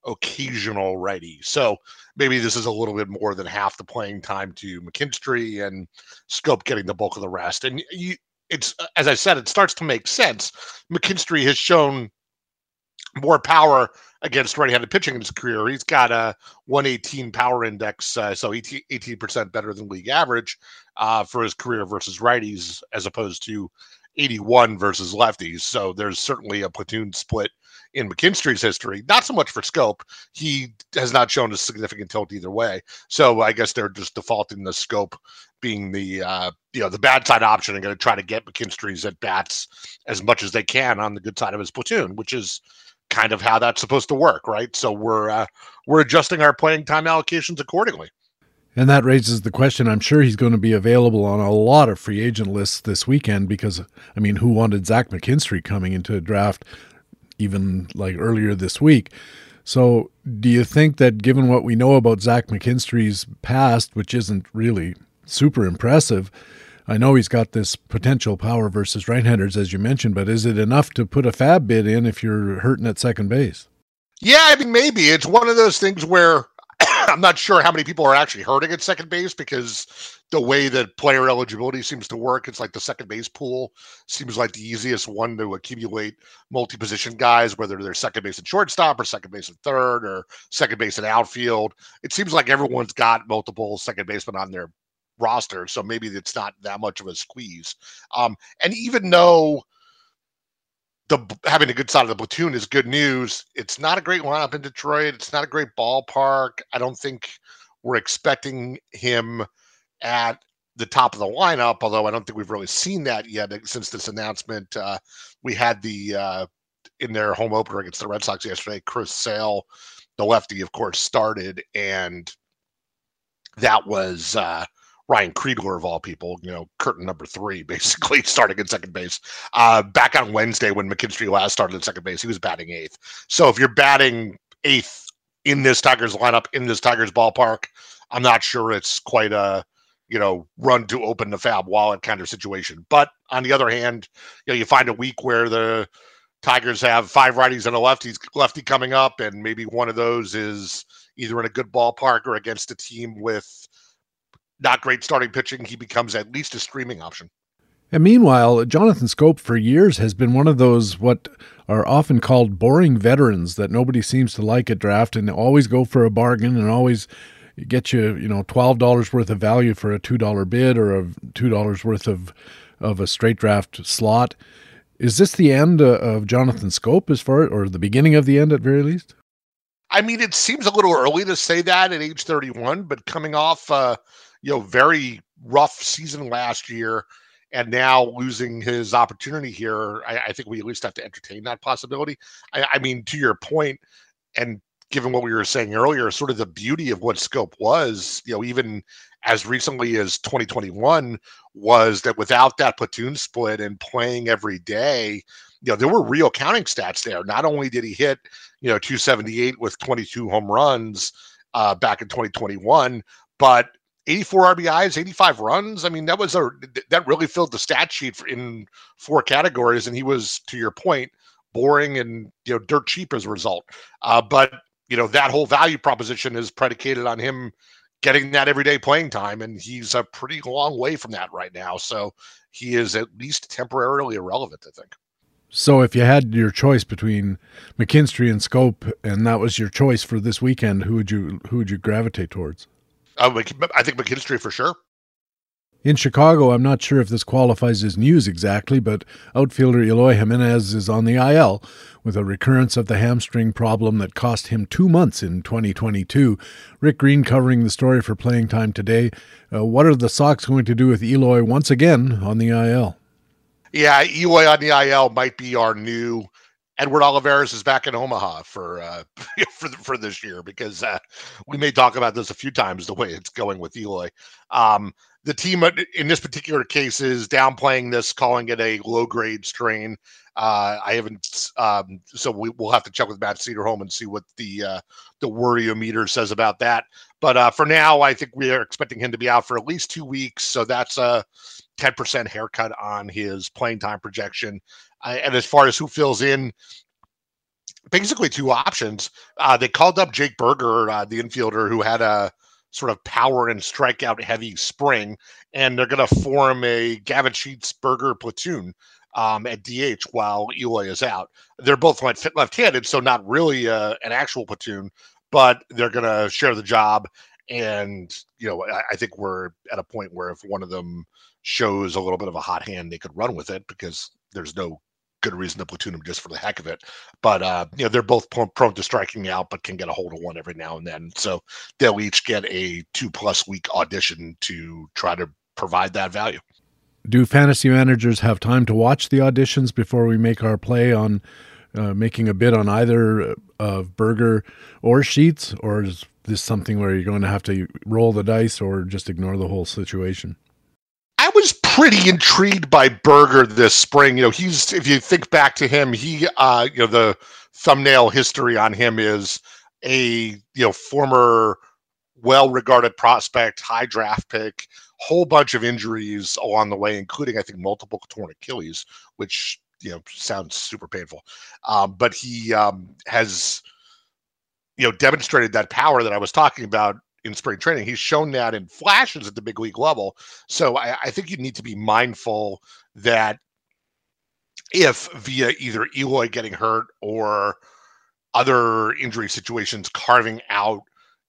occasional righty. So maybe this is a little bit more than half the playing time to McKinstry and Schoop getting the bulk of the rest. And you, it's as I said, it starts to make sense. McKinstry has shown more power against right-handed pitching in his career. He's got a 118 power index, uh, so 18 percent better than league average uh, for his career versus righties, as opposed to 81 versus lefties. So there's certainly a platoon split in McKinstry's history. Not so much for Schoop; He has not shown a significant tilt either way. So I guess they're just defaulting the Schoop being the uh, you know the bad side option and going to try to get McKinstry's at bats as much as they can on the good side of his platoon, which is kind of how that's supposed to work, right? So we're uh, we're adjusting our playing time allocations accordingly. And that raises the question. I'm sure he's going to be available on a lot of free agent lists this weekend because, I mean, who wanted Zach McKinstry coming into a draft even like earlier this week? So, do you think that given what we know about Zach McKinstry's past, which isn't really super impressive, I know he's got this potential power versus right-handers, as you mentioned, but is it enough to put a FAAB bid in if you're hurting at second base? Yeah, I mean, maybe it's one of those things where I'm not sure how many people are actually hurting at second base because the way that player eligibility seems to work, it's like the second base pool seems like the easiest one to accumulate multi position guys, whether they're second base and shortstop or second base and third or second base and outfield. It seems like everyone's got multiple second basemen on their roster, so maybe it's not that much of a squeeze. Um, and even though the having a good side of the platoon is good news, it's not a great lineup in Detroit. It's not a great ballpark. I don't think we're expecting him at the top of the lineup, although I don't think we've really seen that yet since this announcement. Uh, we had the uh, in their home opener against the Red Sox yesterday, Chris Sale, the lefty, of course, started, and that was uh, Ryan Kreidler of all people, you know, curtain number three, basically starting at second base. Uh, back on Wednesday when McKinstry last started at second base, he was batting eighth. So if you're batting eighth in this Tigers lineup, in this Tigers ballpark, I'm not sure it's quite a you know run to open the FAAB wallet kind of situation. But on the other hand, you know, you find a week where the Tigers have five righties and a lefty lefty coming up, and maybe one of those is either in a good ballpark or against a team with not great starting pitching, he becomes at least a streaming option. And meanwhile, Jonathan Schoop for years has been one of those what are often called boring veterans that nobody seems to like at draft and always go for a bargain and always get you, you know, twelve dollars worth of value for a two dollar bid or a two dollars worth of of a straight draft slot. Is this the end uh, of Jonathan Schoop as far or the beginning of the end at very least? I mean, it seems a little early to say that at age 31, but coming off uh, you know, very rough season last year and now losing his opportunity here, I, I, think we at least have to entertain that possibility. I, I, mean, to your point, and given what we were saying earlier, sort of the beauty of what Schoop was, you know, even as recently as 2021, was that without that platoon split and playing every day, you know, there were real counting stats there. Not only did he hit, you know, 278 with 22 home runs uh, back in 2021, but 84 RBIs, 85 runs. I mean, that was a that really filled the stat sheet in four categories, and he was, to your point, boring and you know dirt cheap as a result. Uh, but you know that whole value proposition is predicated on him getting that everyday playing time, and he's a pretty long way from that right now. So he is at least temporarily irrelevant, I think. So if you had your choice between McKinstry and Schoop, and that was your choice for this weekend, who would you who would you gravitate towards? Uh, I think McKinstry for sure. In Chicago, I'm not sure if this qualifies as news exactly, but outfielder Eloy Jimenez is on the IL with a recurrence of the hamstring problem that cost him two months in 2022. Rick Green covering the story for Playing Time today. Uh, what are the Sox going to do with Eloy once again on the IL? Yeah, Eloy on the IL might be our new Edward Olivares is back in Omaha for uh, for for this year because uh, we may talk about this a few times the way it's going with Eloy. Um, the team uh, in this particular case is downplaying this, calling it a low grade strain. Uh, I haven't, um, so we, will have to check with Matt Cederholm and see what the uh, the worryometer says about that. But uh, for now, I think we are expecting him to be out for at least two weeks. So that's a 10% haircut on his playing time projection. Uh, and as far as who fills in, basically two options. Uh, they called up Jake Burger, uh, the infielder, who had a sort of power and strikeout heavy spring, and they're going to form a Gavin Sheets Burger platoon um, at DH while Eloy is out. They're both left handed, so not really uh, an actual platoon, but they're going to share the job. And, you know, I, I think we're at a point where if one of them shows a little bit of a hot hand, they could run with it because there's no good reason to platoon them just for the heck of it. But uh, you know, they're both prone to striking out, but can get a hold of one every now and then. So they'll each get a two plus week audition to try to provide that value. Do fantasy managers have time to watch the auditions before we make our play on uh, making a bid on either of Burger or Sheets, or is this something where you're going to have to roll the dice or just ignore the whole situation? Pretty intrigued by Burger this spring. You know, he's if you think back to him, he uh, you know, the thumbnail history on him is a you know former well-regarded prospect, high draft pick, whole bunch of injuries along the way, including I think multiple torn Achilles, which you know sounds super painful. Um, but he um, has you know demonstrated that power that I was talking about in spring training. He's shown that in flashes at the big league level. So I, I think you need to be mindful that if via either Eloy getting hurt or other injury situations carving out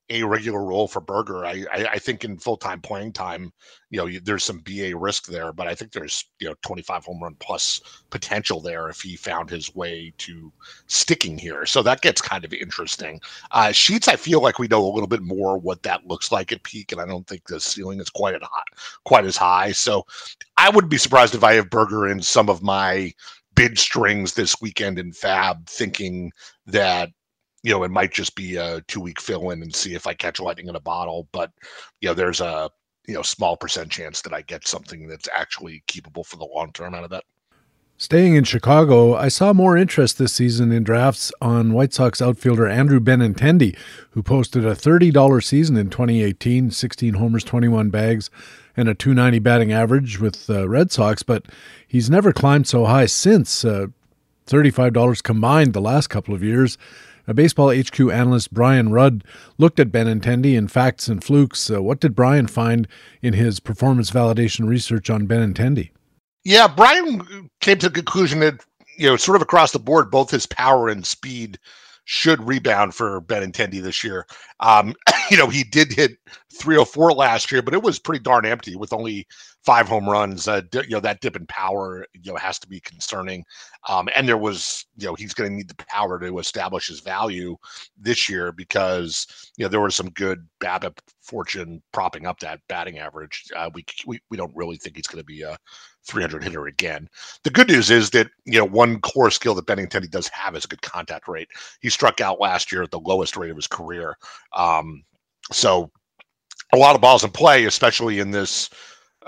a regular role for Burger. I, I, I think in full time playing time, you know, there's some BA risk there, but I think there's you know 25 home run plus potential there if he found his way to sticking here. So that gets kind of interesting. Uh, Sheets, I feel like we know a little bit more what that looks like at peak, and I don't think the ceiling is quite as high, quite as high. So I wouldn't be surprised if I have Burger in some of my bid strings this weekend in FAAB, thinking that you know, it might just be a two week fill in and see if I catch lightning in a bottle. But, you know, there's a, you know, small percent chance that I get something that's actually keepable for the long term out of that. Staying in Chicago, I saw more interest this season in drafts on White Sox outfielder Andrew Benintendi, who posted a $30 season in 2018, 16 homers, 21 bags, and a 290 batting average with the Red Sox, but he's never climbed so high since. Uh, $35 combined the last couple of years. A baseball HQ analyst Brian Rudd looked at Benintendi in Facts and Flukes. Uh, what did Brian find in his performance validation research on Benintendi? Yeah, Brian came to the conclusion that you know, sort of across the board, both his power and speed should rebound for Benintendi this year. Um, you know, he did hit 304 last year, but it was pretty darn empty with only five home runs. Uh, you know, that dip in power, you know, has to be concerning. Um, and there was, you know, he's going to need the power to establish his value this year because, you know, there was some good BABIP fortune propping up that batting average. Uh, we, we, we don't really think he's going to be a 300 hitter again. The good news is that, you know, one core skill that Benintendi does have is a good contact rate. He struck out last year at the lowest rate of his career. Um, so a lot of balls in play, especially in this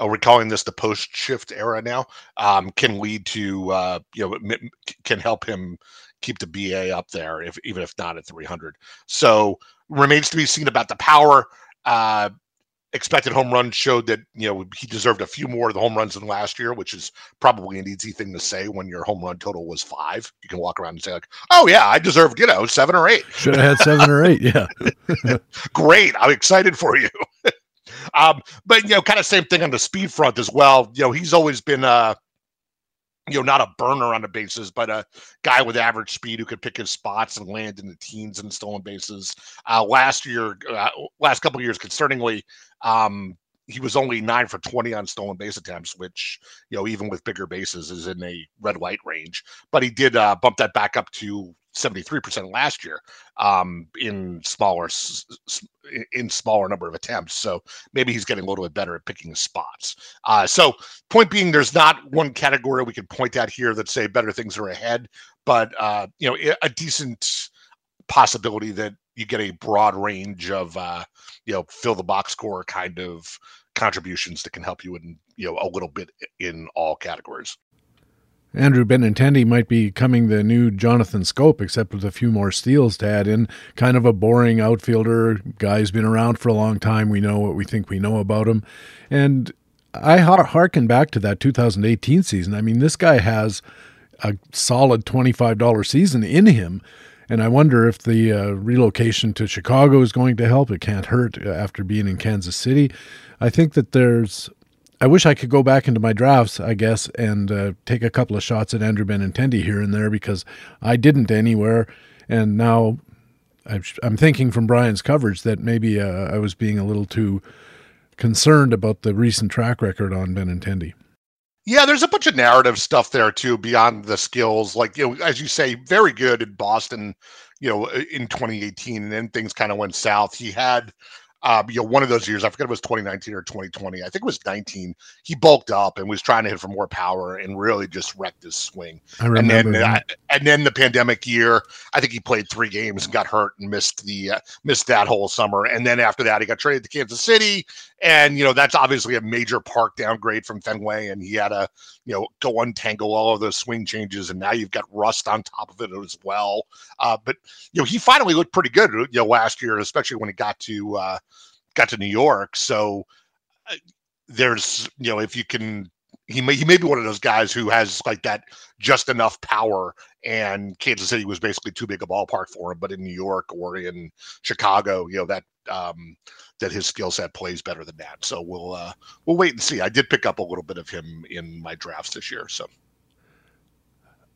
uh, we're calling this the post shift era now, um, can lead to uh, you know can help him keep the BA up there if even if not at 300. So remains to be seen about the power. Uh, expected home run showed that you know he deserved a few more of the home runs than last year, which is probably an easy thing to say when your home run total was five. You can walk around and say like, "Oh yeah, I deserved you know seven or eight. Should have had seven or eight. Yeah, great. I'm excited for you. Um, but you know, kind of same thing on the speed front as well. You know, he's always been uh you know, not a burner on the bases, but a guy with average speed who could pick his spots and land in the teens and stolen bases. Uh, last year, uh, last couple years, concerningly, um, he was only nine for 20 on stolen base attempts, which, you know, even with bigger bases is in a red light range. But he did uh, bump that back up to 73% last year um, in smaller in smaller number of attempts. So maybe he's getting a little bit better at picking spots. Uh, so point being, there's not one category we could point at here that say better things are ahead, but uh, you know a decent possibility that you get a broad range of uh, you know fill the box score kind of contributions that can help you in you know a little bit in all categories. Andrew Benintendi might be coming the new Jonathan Schoop, except with a few more steals to add in. Kind of a boring outfielder. Guy's been around for a long time. We know what we think we know about him. And I harken back to that 2018 season. I mean, this guy has a solid $25 season in him. And I wonder if the uh, relocation to Chicago is going to help. It can't hurt after being in Kansas City. I think that there's I wish I could go back into my drafts, I guess, and uh, take a couple of shots at Andrew Benintendi here and there because I didn't anywhere. And now I'm thinking from Brian's coverage that maybe uh, I was being a little too concerned about the recent track record on Benintendi. Yeah, there's a bunch of narrative stuff there too beyond the skills. Like you know, as you say, very good in Boston. You know, in 2018, and then things kind of went south. He had uh, you know, one of those years, I forget it was 2019 or 2020. I think it was 19. He bulked up and was trying to hit for more power and really just wrecked his swing. I remember. And then, uh, and then the pandemic year, I think he played three games and got hurt and missed the uh, missed that whole summer. And then after that, he got traded to Kansas City, and you know that's obviously a major park downgrade from Fenway, and he had to you know go untangle all of those swing changes, and now you've got rust on top of it as well. Uh, but you know he finally looked pretty good, you know, last year, especially when he got to uh, got to New York. So uh, there's you know if you can he may he may be one of those guys who has like that just enough power and Kansas City was basically too big a ballpark for him but in New York or in Chicago you know that um that his skill set plays better than that so we'll uh we'll wait and see I did pick up a little bit of him in my drafts this year so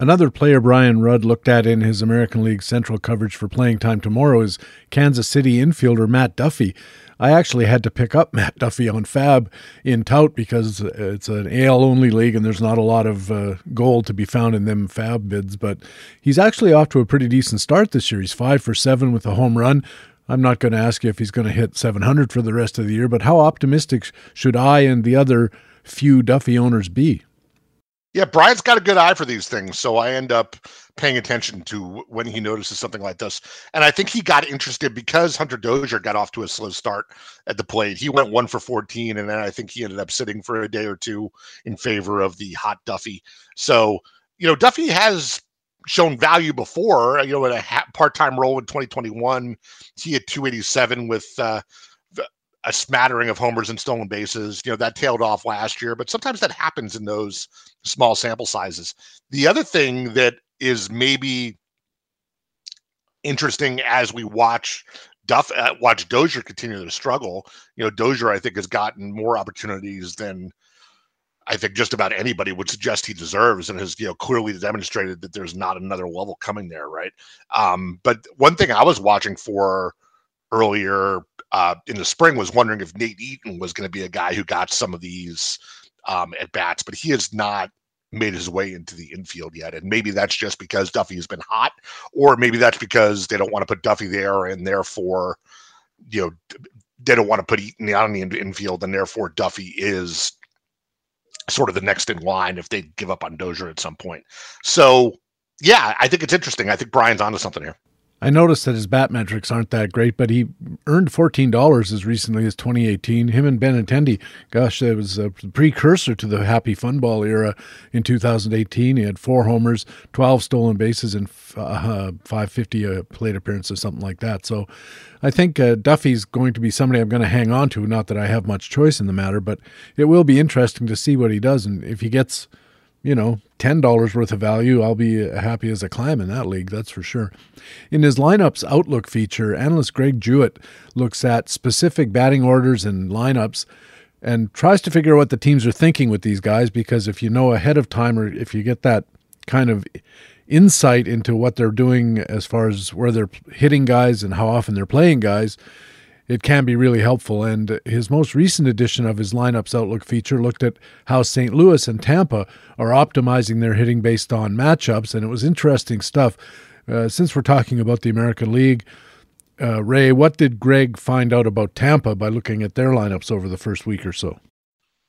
Another player Brian Rudd looked at in his American League Central coverage for playing time tomorrow is Kansas City infielder Matt Duffy. I actually had to pick up Matt Duffy on FAAB in Tout because it's an AL only league and there's not a lot of uh, gold to be found in them FAAB bids. But he's actually off to a pretty decent start this year. He's five for seven with a home run. I'm not going to ask you if he's going to hit 700 for the rest of the year, but how optimistic should I and the other few Duffy owners be? Yeah, Brian's got a good eye for these things, so I end up paying attention to when he notices something like this. And I think he got interested because Hunter Dozier got off to a slow start at the plate. He went one for 14, and then I think he ended up sitting for a day or two in favor of the hot Duffy. So, you know, Duffy has shown value before, you know, in a part time role in 2021. He had 287 with, uh, a smattering of homers and stolen bases. You know, that tailed off last year, but sometimes that happens in those small sample sizes. The other thing that is maybe interesting as we watch Duff uh, watch Dozier continue to struggle. You know, Dozier I think has gotten more opportunities than I think just about anybody would suggest he deserves, and has you know clearly demonstrated that there's not another level coming there, right? Um, but one thing I was watching for earlier uh, in the spring was wondering if Nate Eaton was going to be a guy who got some of these um, at bats, but he has not made his way into the infield yet. And maybe that's just because Duffy has been hot, or maybe that's because they don't want to put Duffy there and therefore, you know, they don't want to put Eaton in the infield, and therefore Duffy is sort of the next in line if they give up on Dozier at some point. So, yeah, I think it's interesting. I think Brian's onto something here. I noticed that his bat metrics aren't that great, but he earned $14 as recently as 2018. Him and Ben Benintendi, gosh, that was a precursor to the happy fun ball era in 2018. He had four homers, 12 stolen bases, and uh, 550 uh, plate appearances, something like that. So I think uh, Duffy's going to be somebody I'm going to hang on to. Not that I have much choice in the matter, but it will be interesting to see what he does. And if he gets – you know, $10 worth of value, I'll be happy as a clam in that league, that's for sure. In his lineups outlook feature, analyst Greg Jewett looks at specific batting orders and lineups and tries to figure out what the teams are thinking with these guys because if you know ahead of time or if you get that kind of insight into what they're doing as far as where they're hitting guys and how often they're playing guys, it can be really helpful. And his most recent edition of his lineups outlook feature looked at how St. Louis and Tampa are optimizing their hitting based on matchups, and it was interesting stuff. Uh, since we're talking about the American League, uh, Ray, what did Greg find out about Tampa by looking at their lineups over the first week or so?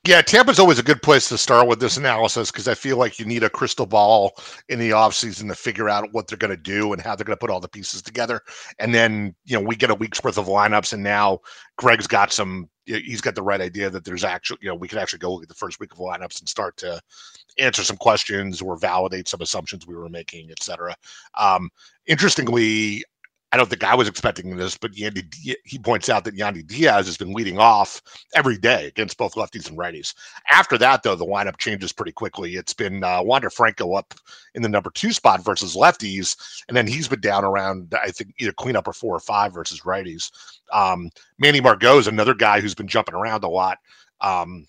Yeah, Tampa's always a good place to start with this analysis because I feel like you need a crystal ball in the offseason to figure out what they're going to do and how they're going to put all the pieces together. And then, you know, we get a week's worth of lineups, and now Greg's got some, he's got the right idea that there's actually, you know, we can actually go look at the first week of lineups and start to answer some questions or validate some assumptions we were making, et cetera. Um, interestingly, I don't think I was expecting this, but Yandy, he points out that Yandy Diaz has been leading off every day against both lefties and righties. After that, though, the lineup changes pretty quickly. It's been uh, Wander Franco up in the number two spot versus lefties, and then he's been down around, I think, either cleanup or four or five versus righties. Um, Manny Margot is another guy who's been jumping around a lot, um,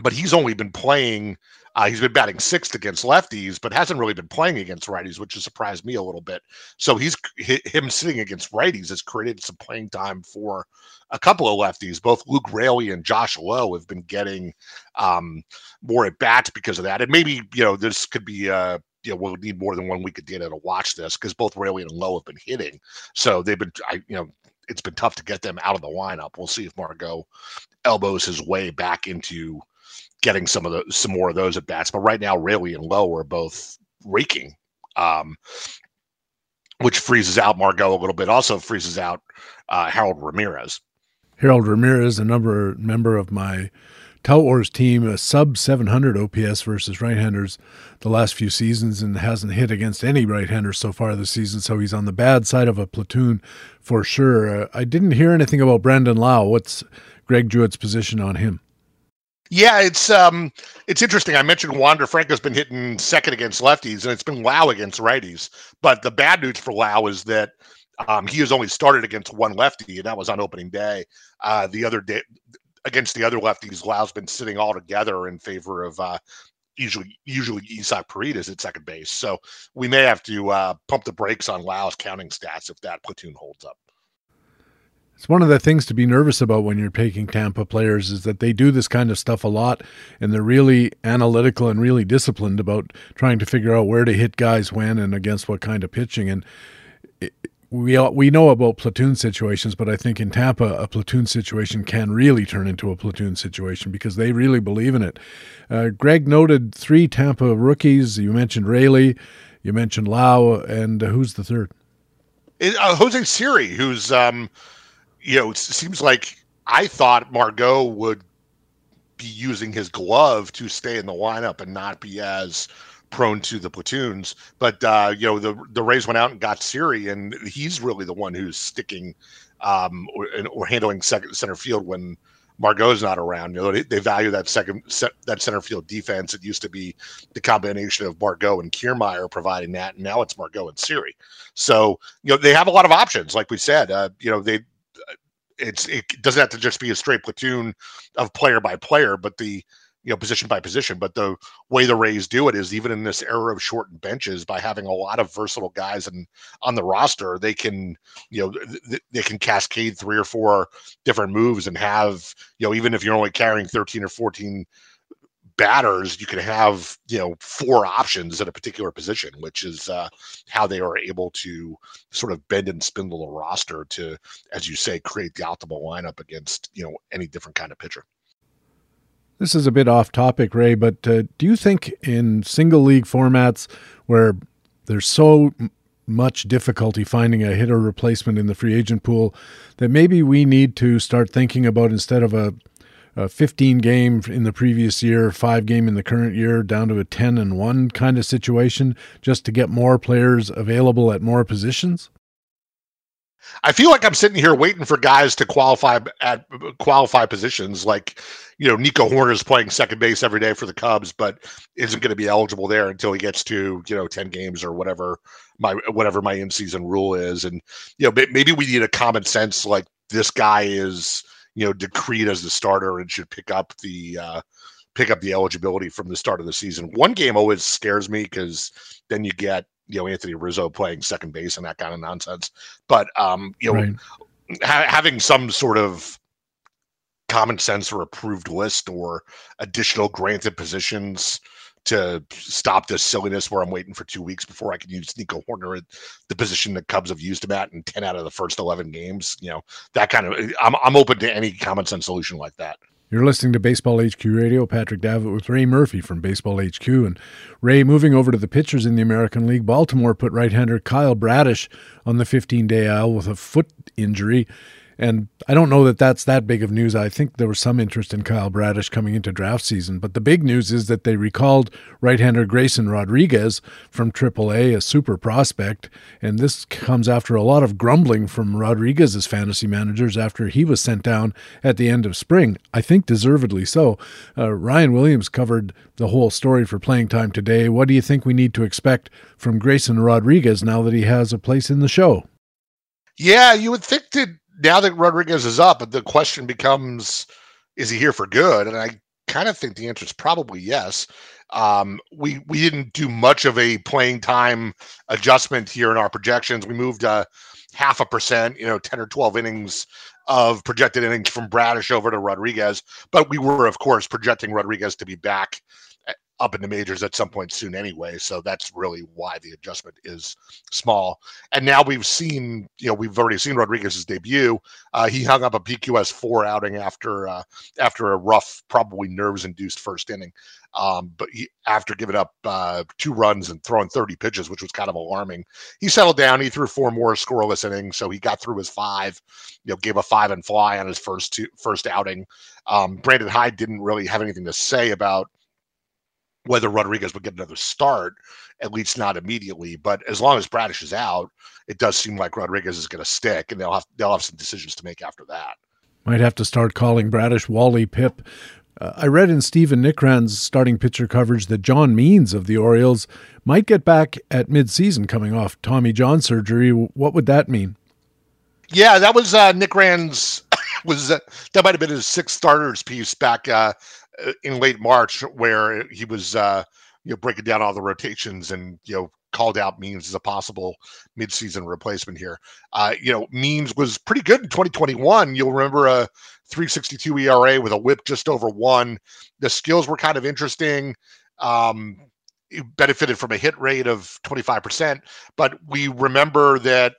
but he's only been playing – uh, he's been batting sixth against lefties, but hasn't really been playing against righties, which has surprised me a little bit. So he's him sitting against righties has created some playing time for a couple of lefties. Both Luke Raley and Josh Lowe have been getting um, more at bats because of that. And maybe you know this could be uh, you know, we'll need more than one week of data to watch this because both Raley and Lowe have been hitting. So they've been, I, you know, it's been tough to get them out of the lineup. We'll see if Margot elbows his way back into getting some of the some more of those at bats. But right now, Raley and Lowe are both raking, um, which freezes out Margot a little bit. Also freezes out uh, Harold Ramirez. Harold Ramirez, a number member of my Tout Wars team, a sub 700 OPS versus right-handers the last few seasons, and hasn't hit against any right-handers so far this season. So he's on the bad side of a platoon for sure. Uh, I didn't hear anything about Brandon Lowe. What's Greg Jewett's position on him? Yeah, it's um, it's interesting. I mentioned Wander Franco's been hitting second against lefties, and it's been Lowe against righties. But the bad news for Lowe is that um, he has only started against one lefty, and that was on opening day. Uh, the other day, against the other lefties, Lowe's been sitting all together in favor of uh, usually usually Isaac Paredes at second base. So we may have to uh, pump the brakes on Lowe's counting stats if that platoon holds up. It's one of the things to be nervous about when you're taking Tampa players is that they do this kind of stuff a lot and they're really analytical and really disciplined about trying to figure out where to hit guys when and against what kind of pitching. And it, we we know about platoon situations, but I think in Tampa a platoon situation can really turn into a platoon situation because they really believe in it. Uh, Greg noted three Tampa rookies. You mentioned Raley, you mentioned Lowe, and uh, who's the third? It, uh, Jose Siri, who's um, you know, it seems like I thought Margot would be using his glove to stay in the lineup and not be as prone to the platoons. But uh, you know, the the Rays went out and got Siri, and he's really the one who's sticking um, or, or handling second center field when Margot's not around. You know, they, they value that second that center field defense. It used to be the combination of Margot and Kiermaier providing that, and now it's Margot and Siri. So you know, they have a lot of options. Like we said, uh, you know, they it's it doesn't have to just be a straight platoon of player by player, but the you know position by position. But the way the Rays do it is even in this era of shortened benches, by having a lot of versatile guys and on the roster, they can you know th- they can cascade three or four different moves and have you know even if you're only carrying 13 or 14 batters, you can have you know four options at a particular position, which is uh, how they are able to sort of bend and spindle the roster to, as you say, create the optimal lineup against you know any different kind of pitcher. This is a bit off topic, Ray, but uh, do you think in single league formats where there's so much difficulty finding a hitter replacement in the free agent pool that maybe we need to start thinking about instead of a a 15 game in the previous year, five game in the current year, down to a 10 and one kind of situation, just to get more players available at more positions? I feel like I'm sitting here waiting for guys to qualify at qualify positions. Like, you know, Nico Hoerner is playing second base every day for the Cubs, but isn't going to be eligible there until he gets to you know 10 games or whatever my whatever my in season rule is. And you know, maybe we need a common sense like this guy is you know decreed as the starter and should pick up the uh, pick up the eligibility from the start of the season. One game always scares me because then you get you know Anthony Rizzo playing second base and that kind of nonsense. But um, you know, right. ha- having some sort of common sense or approved list or additional granted positions to stop this silliness where I'm waiting for two weeks before I can use Nico Hoerner at the position the Cubs have used him at in 10 out of the first 11 games. You know, that kind of, I'm, I'm open to any common sense solution like that. You're listening to Baseball HQ Radio. Patrick Davitt with Ray Murphy from Baseball HQ. And Ray, moving over to the pitchers in the American League, Baltimore put right hander Kyle Bradish on the 15 day IL with a foot injury. And I don't know that that's that big of news. I think there was some interest in Kyle Bradish coming into draft season, but the big news is that they recalled right-hander Grayson Rodriguez from AAA, a super prospect, and this comes after a lot of grumbling from Rodriguez's fantasy managers after he was sent down at the end of spring. I think deservedly so. Uh, Ryan Williams covered the whole story for playing time today. What do you think we need to expect from Grayson Rodriguez now that he has a place in the show? Yeah, you would think that now that Rodriguez is up, the question becomes, is he here for good? And I kind of think the answer is probably yes. Um, we we didn't do much of a playing time adjustment here in our projections. We moved uh, half a percent, you know, ten or twelve innings of projected innings from Bradish over to Rodriguez, but we were of course projecting Rodriguez to be back up in the majors at some point soon anyway. So that's really why the adjustment is small. And now we've seen, you know, we've already seen Rodriguez's debut. Uh, he hung up a PQS four outing after uh, after a rough, probably nerves induced first inning. Um, but he, after giving up uh, two runs and throwing 30 pitches, which was kind of alarming, he settled down. He threw four more scoreless innings, so he got through his five. You know, gave a five and fly on his first two, first outing. Um, Brandon Hyde didn't really have anything to say about whether Rodriguez would get another start, at least not immediately. But as long as Bradish is out, it does seem like Rodriguez is going to stick, and they'll have they'll have some decisions to make after that. Might have to start calling Bradish Wally Pipp. Uh, I read in Stephen Nickrand's starting pitcher coverage that John Means of the Orioles might get back at midseason coming off Tommy John surgery. What would that mean? Yeah, that was uh, Nickrand's was uh, that might have been his sixth starters piece back uh, in late March, where he was uh, you know breaking down all the rotations and you know called out Means as a possible midseason replacement here. Uh, you know, Means was pretty good in 2021. You'll remember a 362 ERA with a whip just over one. The skills were kind of interesting. Um, benefited from a hit rate of 25%, but we remember that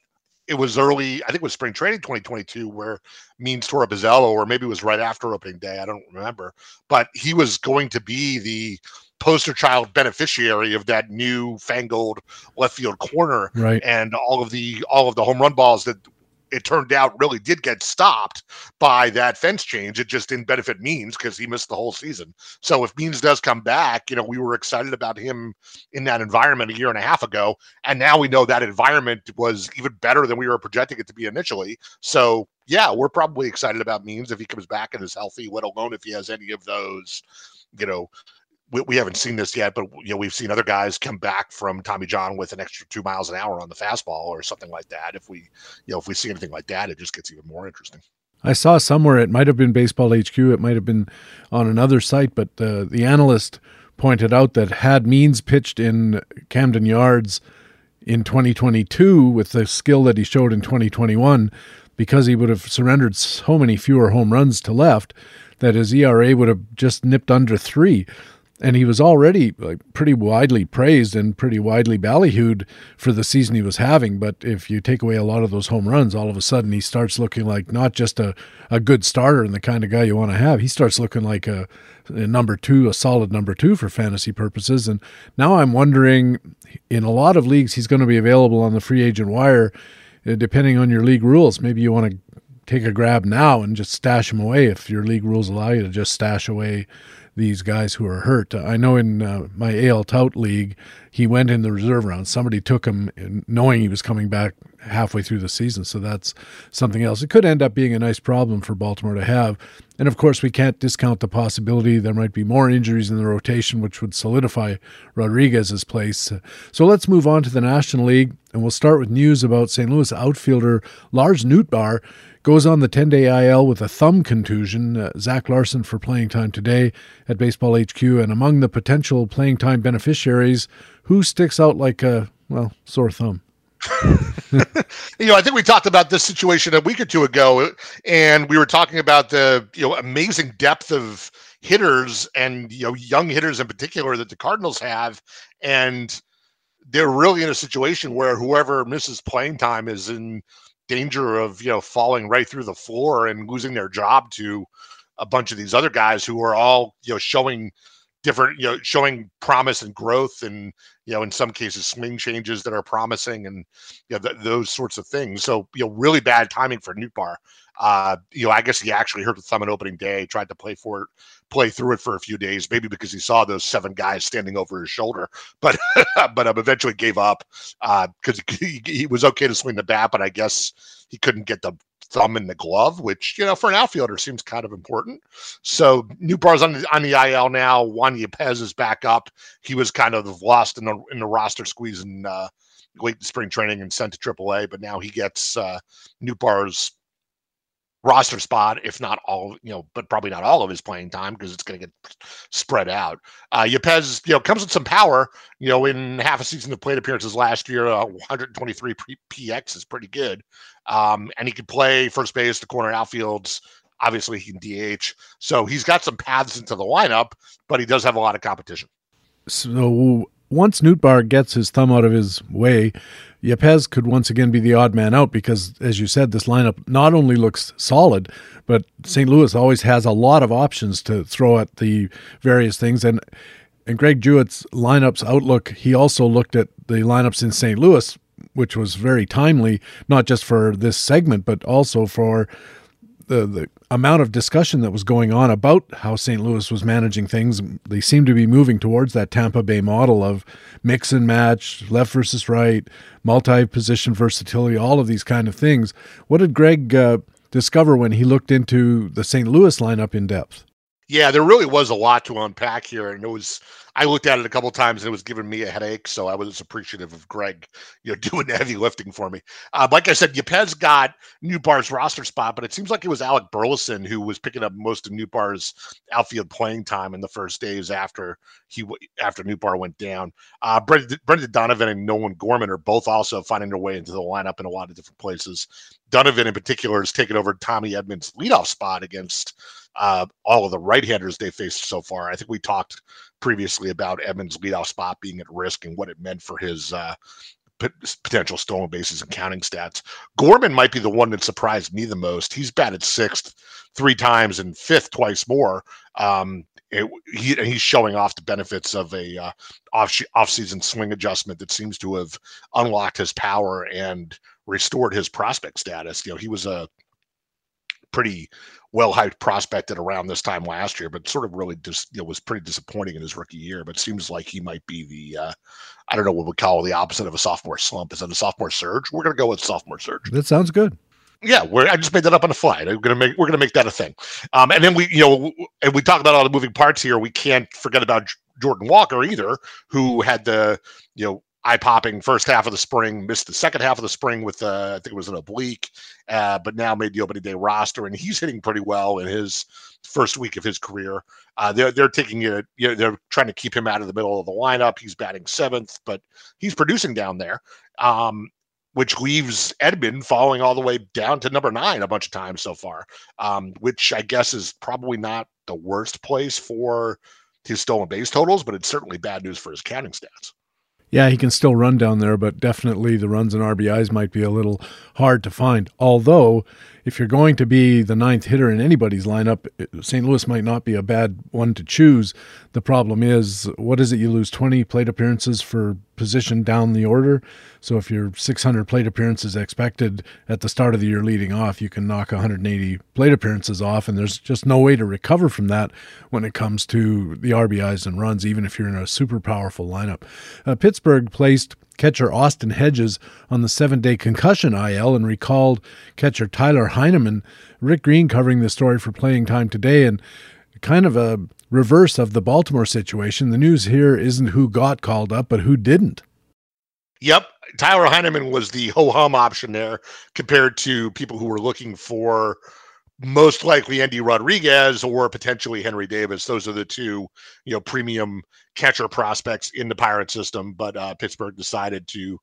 it was early, I think it was spring training 2022, where Means tore up his elbow, or maybe it was right after opening day. I don't remember. But he was going to be the poster child beneficiary of that new fangled left field corner. Right. And all of the all of the home run balls that it turned out really did get stopped by that fence change. It just didn't benefit Means because he missed the whole season. So if Means does come back, you know, we were excited about him in that environment a year and a half ago. And now we know that environment was even better than we were projecting it to be initially. So yeah, we're probably excited about Means if he comes back and is healthy, let alone if he has any of those, you know, we, we haven't seen this yet, but you know we've seen other guys come back from Tommy John with an extra two miles an hour on the fastball or something like that. If we, you know, if we see anything like that, it just gets even more interesting. I saw somewhere it might have been Baseball HQ, it might have been on another site, but uh, the analyst pointed out that had Means pitched in Camden Yards in 2022 with the skill that he showed in 2021, because he would have surrendered so many fewer home runs to left, that his ERA would have just nipped under three and he was already like pretty widely praised and pretty widely ballyhooed for the season he was having. But if you take away a lot of those home runs, all of a sudden he starts looking like not just a, a good starter and the kind of guy you want to have. He starts looking like a, a number two, a solid number two for fantasy purposes. And now I'm wondering, in a lot of leagues, he's going to be available on the free agent wire, uh, depending on your league rules. Maybe you want to take a grab now and just stash him away if your league rules allow you to just stash away these guys who are hurt. I know in uh, my AL Tout League, he went in the reserve round. Somebody took him knowing he was coming back halfway through the season. So that's something else. It could end up being a nice problem for Baltimore to have. And of course, we can't discount the possibility there might be more injuries in the rotation, which would solidify Rodriguez's place. So let's move on to the National League, and we'll start with news about St. Louis outfielder Lars Nootbaar goes on the 10 day IL with a thumb contusion. Uh, Zach Larson for playing time today at Baseball HQ. And among the potential playing time beneficiaries, who sticks out like a, well, sore thumb? you know, I think we talked about this situation a week or two ago, and we were talking about the you know amazing depth of hitters and you know young hitters in particular that the Cardinals have, and they're really in a situation where whoever misses playing time is in danger of you know falling right through the floor and losing their job to a bunch of these other guys who are all you know showing different you know showing promise and growth and you know in some cases swing changes that are promising and you know th- those sorts of things. So you know really bad timing for Nootbaar uh, you know, I guess he actually hurt the thumb on opening day, tried to play for it, play through it for a few days, maybe because he saw those seven guys standing over his shoulder, but but um, eventually gave up because uh, he, he was okay to swing the bat, but I guess he couldn't get the thumb in the glove, which you know for an outfielder seems kind of important. So Nootbaar's on the on the IL now. Juan Yepez is back up. He was kind of lost in the in the roster squeeze uh, late spring training and sent to AAA, but now he gets uh, Nootbaar's roster spot, if not all, you know, but probably not all of his playing time because it's going to get spread out. Uh, Yepez, you know, comes with some power. You know, in half a season of plate appearances last year, uh, 123 PX is pretty good. Um, and he can play first base, the corner outfields. Obviously, he can DH. So he's got some paths into the lineup, but he does have a lot of competition. So once Nootbaar gets his thumb out of his way, Yepez could once again be the odd man out because, as you said, this lineup not only looks solid, but St. Louis always has a lot of options to throw at the various things. And and Greg Jewett's lineups outlook, he also looked at the lineups in St. Louis, which was very timely, not just for this segment, but also for the, the amount of discussion that was going on about how St. Louis was managing things. They seem to be moving towards that Tampa Bay model of mix and match, left versus right, multi position versatility, all of these kind of things. What did Greg uh, discover when he looked into the St. Louis lineup in depth? Yeah, there really was a lot to unpack here, and it was. I looked at it a couple times, and it was giving me a headache. So I was appreciative of Greg, you know, doing the heavy lifting for me. Uh, like I said, Yepez got Nootbaar's roster spot, but it seems like it was Alec Burleson who was picking up most of Nootbaar's outfield playing time in the first days after he after Nootbaar went down. Uh, Brendan Donovan and Nolan Gorman are both also finding their way into the lineup in a lot of different places. Donovan, in particular, has taken over Tommy Edman's leadoff spot against uh, all of the right-handers they faced so far. I think we talked previously about Edman's leadoff spot being at risk and what it meant for his uh, p- potential stolen bases and counting stats. Gorman might be the one that surprised me the most. He's batted sixth three times and fifth twice more. Um, it, he, he's showing off the benefits of a uh, off off-season swing adjustment that seems to have unlocked his power and restored his prospect status. You know, he was a pretty well hyped prospect at around this time last year, but sort of really just you know, was pretty disappointing in his rookie year. But seems like he might be the uh, I don't know what we call the opposite of a sophomore slump. Is it a sophomore surge? We're gonna go with sophomore surge. That sounds good. Yeah, we're, I just made that up on the fly. We're gonna make we're gonna make that a thing. Um, and then we you know and we talk about all the moving parts here. We can't forget about Jordan Walker either, who had the you know eye popping first half of the spring, missed the second half of the spring with uh, I think it was an oblique, uh, but now made the opening day roster, and he's hitting pretty well in his first week of his career. Uh, they're they're taking it, you know, they're trying to keep him out of the middle of the lineup. He's batting seventh, but he's producing down there. Um, which leaves Edman falling all the way down to number nine a bunch of times so far, um, which I guess is probably not the worst place for his stolen base totals, but it's certainly bad news for his counting stats. Yeah, he can still run down there, but definitely the runs and RBIs might be a little hard to find. Although, if you're going to be the ninth hitter in anybody's lineup, St. Louis might not be a bad one to choose. The problem is, what is it? You lose 20 plate appearances for position down the order. So if you're 600 plate appearances expected at the start of the year leading off, you can knock 180 plate appearances off, and there's just no way to recover from that when it comes to the RBIs and runs, even if you're in a super powerful lineup. Uh, Pittsburgh placed catcher Austin Hedges on the seven day concussion IL and recalled catcher Tyler Heineman. Rick Green covering the story for playing time today and kind of a reverse of the Baltimore situation. The news here isn't who got called up, but who didn't. Yep. Tyler Heineman was the ho hum option there compared to people who were looking for most likely Endy Rodriguez or potentially Henry Davis. Those are the two, you know, premium catcher prospects in the Pirate system. But uh, Pittsburgh decided to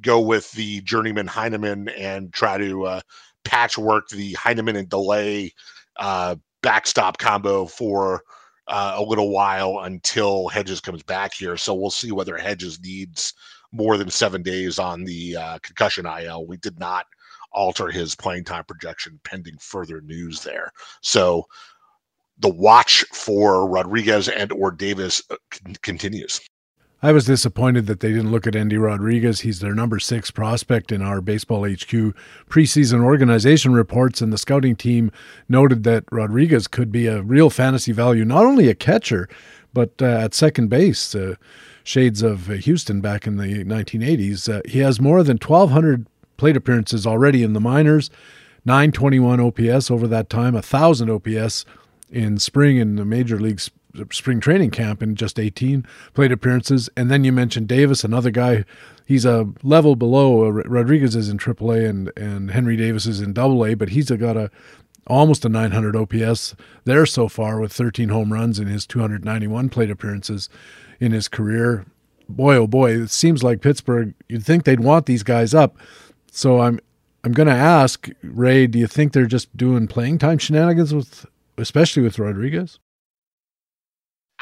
go with the journeyman Heineman and try to uh, patchwork the Heineman and Delay uh, backstop combo for uh, a little while until Hedges comes back here. So we'll see whether Hedges needs more than seven days on the uh, concussion IL. We did not alter his playing time projection pending further news there. So the watch for Rodriguez and or Davis uh, continues. I was disappointed that they didn't look at Endy Rodriguez. He's their number six prospect in our Baseball HQ preseason organization reports, and the scouting team noted that Rodriguez could be a real fantasy value, not only a catcher, but uh, at second base. Uh, shades of Houston back in the 1980s. Uh, he has more than 1,200 plate appearances already in the minors, 921 OPS over that time, 1,000 OPS in spring in the major leagues spring training camp in just 18 plate appearances. And then you mentioned Davis, another guy. He's a level below. Uh, Rodriguez is in AAA and and Henry Davis is in AA, but he's got a almost a 900 OPS there so far with 13 home runs in his 291 plate appearances in his career. Boy, oh boy, it seems like Pittsburgh. You'd think they'd want these guys up. So I'm I'm going to ask Ray. Do you think they're just doing playing time shenanigans with, especially with Rodriguez?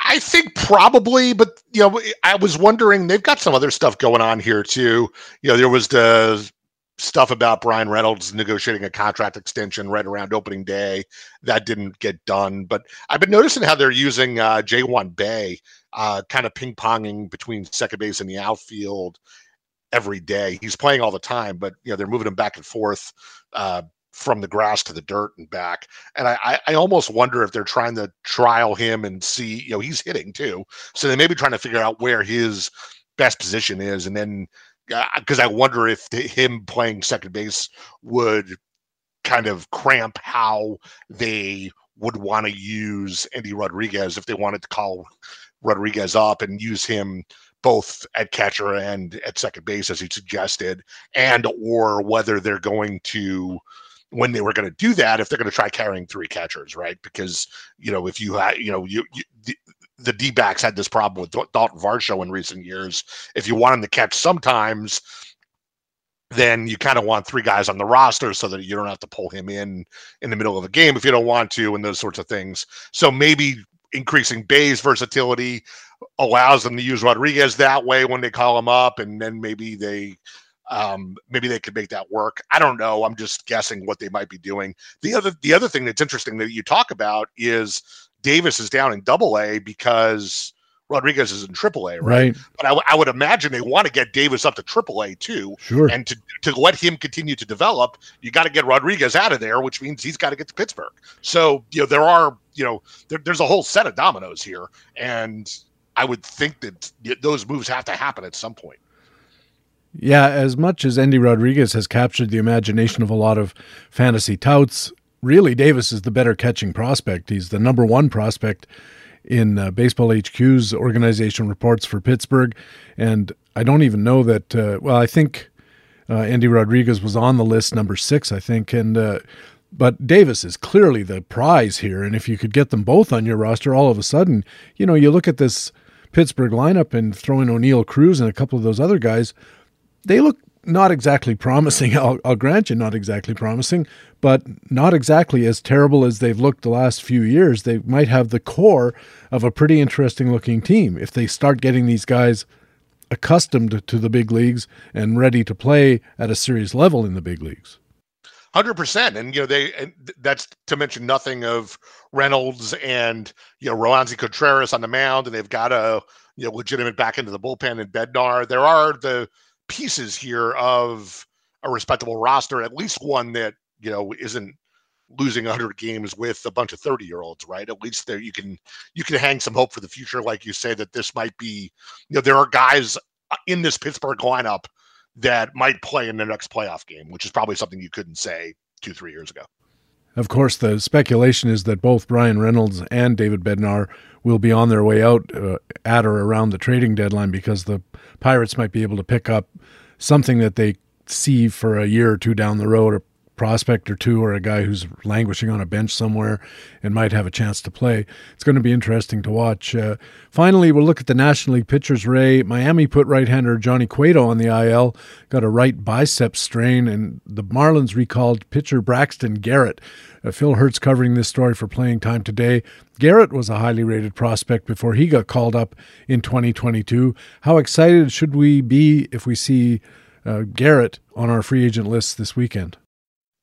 I think probably, but you know, I was wondering they've got some other stuff going on here too. You know, there was the stuff about Bryan Reynolds negotiating a contract extension right around opening day. That didn't get done. But I've been noticing how they're using uh, Ji-hwan Bae, uh, kind of ping ponging between second base and the outfield every day. He's playing all the time, but you know they're moving him back and forth. Uh, from the grass to the dirt and back. And I, I almost wonder if they're trying to trial him and see, you know, he's hitting too. So they may be trying to figure out where his best position is. And then, because uh, I wonder if the, him playing second base would kind of cramp how they would want to use Endy Rodriguez if they wanted to call Rodriguez up and use him both at catcher and at second base as he suggested and or whether they're going to when they were going to do that if they're going to try carrying three catchers, right? Because you know if you had you know you, you the, the D backs had this problem with Dalton Varsho in recent years. If you want him to catch sometimes, then you kind of want three guys on the roster so that you don't have to pull him in in the middle of a game if you don't want to and those sorts of things. So maybe increasing Bae's versatility allows them to use Rodriguez that way when they call him up, and then maybe they um, maybe they could make that work. I don't know. I'm just guessing what they might be doing. The other the other thing that's interesting that you talk about is Davis is down in Double A because Rodriguez is in Triple A, right? right? But I, w- I would imagine they want to get Davis up to Triple A too, sure. And to to let him continue to develop, you got to get Rodriguez out of there, which means he's got to get to Pittsburgh. So you know there are you know there, there's a whole set of dominoes here, and I would think that those moves have to happen at some point. Yeah, as much as Endy Rodriguez has captured the imagination of a lot of fantasy touts, really Davis is the better catching prospect. He's the number one prospect in uh, Baseball HQ's organization reports for Pittsburgh. And I don't even know that, uh, well, I think uh, Endy Rodriguez was on the list, number six, I think. And, uh, but Davis is clearly the prize here. And if you could get them both on your roster, all of a sudden, you know, you look at this Pittsburgh lineup and throw in Oneil Cruz and a couple of those other guys they look not exactly promising. I'll, I'll, grant you, not exactly promising, but not exactly as terrible as they've looked the last few years. They might have the core of a pretty interesting looking team if they start getting these guys accustomed to the big leagues and ready to play at a serious level in the big leagues. Hundred percent, and you know they. And that's to mention nothing of Reynolds and you know Roansy Contreras on the mound, and they've got a you know legitimate back into the bullpen in Bednar. There are the pieces here of a respectable roster, at least one that you know isn't losing 100 games with a bunch of 30 year olds right at least there you can you can hang some hope for the future like you say that this might be you know there are guys uh, in this pittsburgh lineup that might play in the next playoff game which is probably something you couldn't say two three years ago. Of course, the speculation is that both Bryan Reynolds and David Bednar will be on their way out uh, at or around the trading deadline because the Pirates might be able to pick up something that they see for a year or two down the road, prospect or two or a guy who's languishing on a bench somewhere and might have a chance to play. It's going to be interesting to watch. Uh, finally, we'll look at the National League pitchers. Ray Miami put right-hander Johnny Cueto on the IL, got a right bicep strain, and the Marlins recalled pitcher Braxton Garrett. Uh, Phil Hertz covering this story for Playing Time today. Garrett was a highly rated prospect before he got called up in 2022. How excited should we be if we see uh, Garrett on our free agent list this weekend?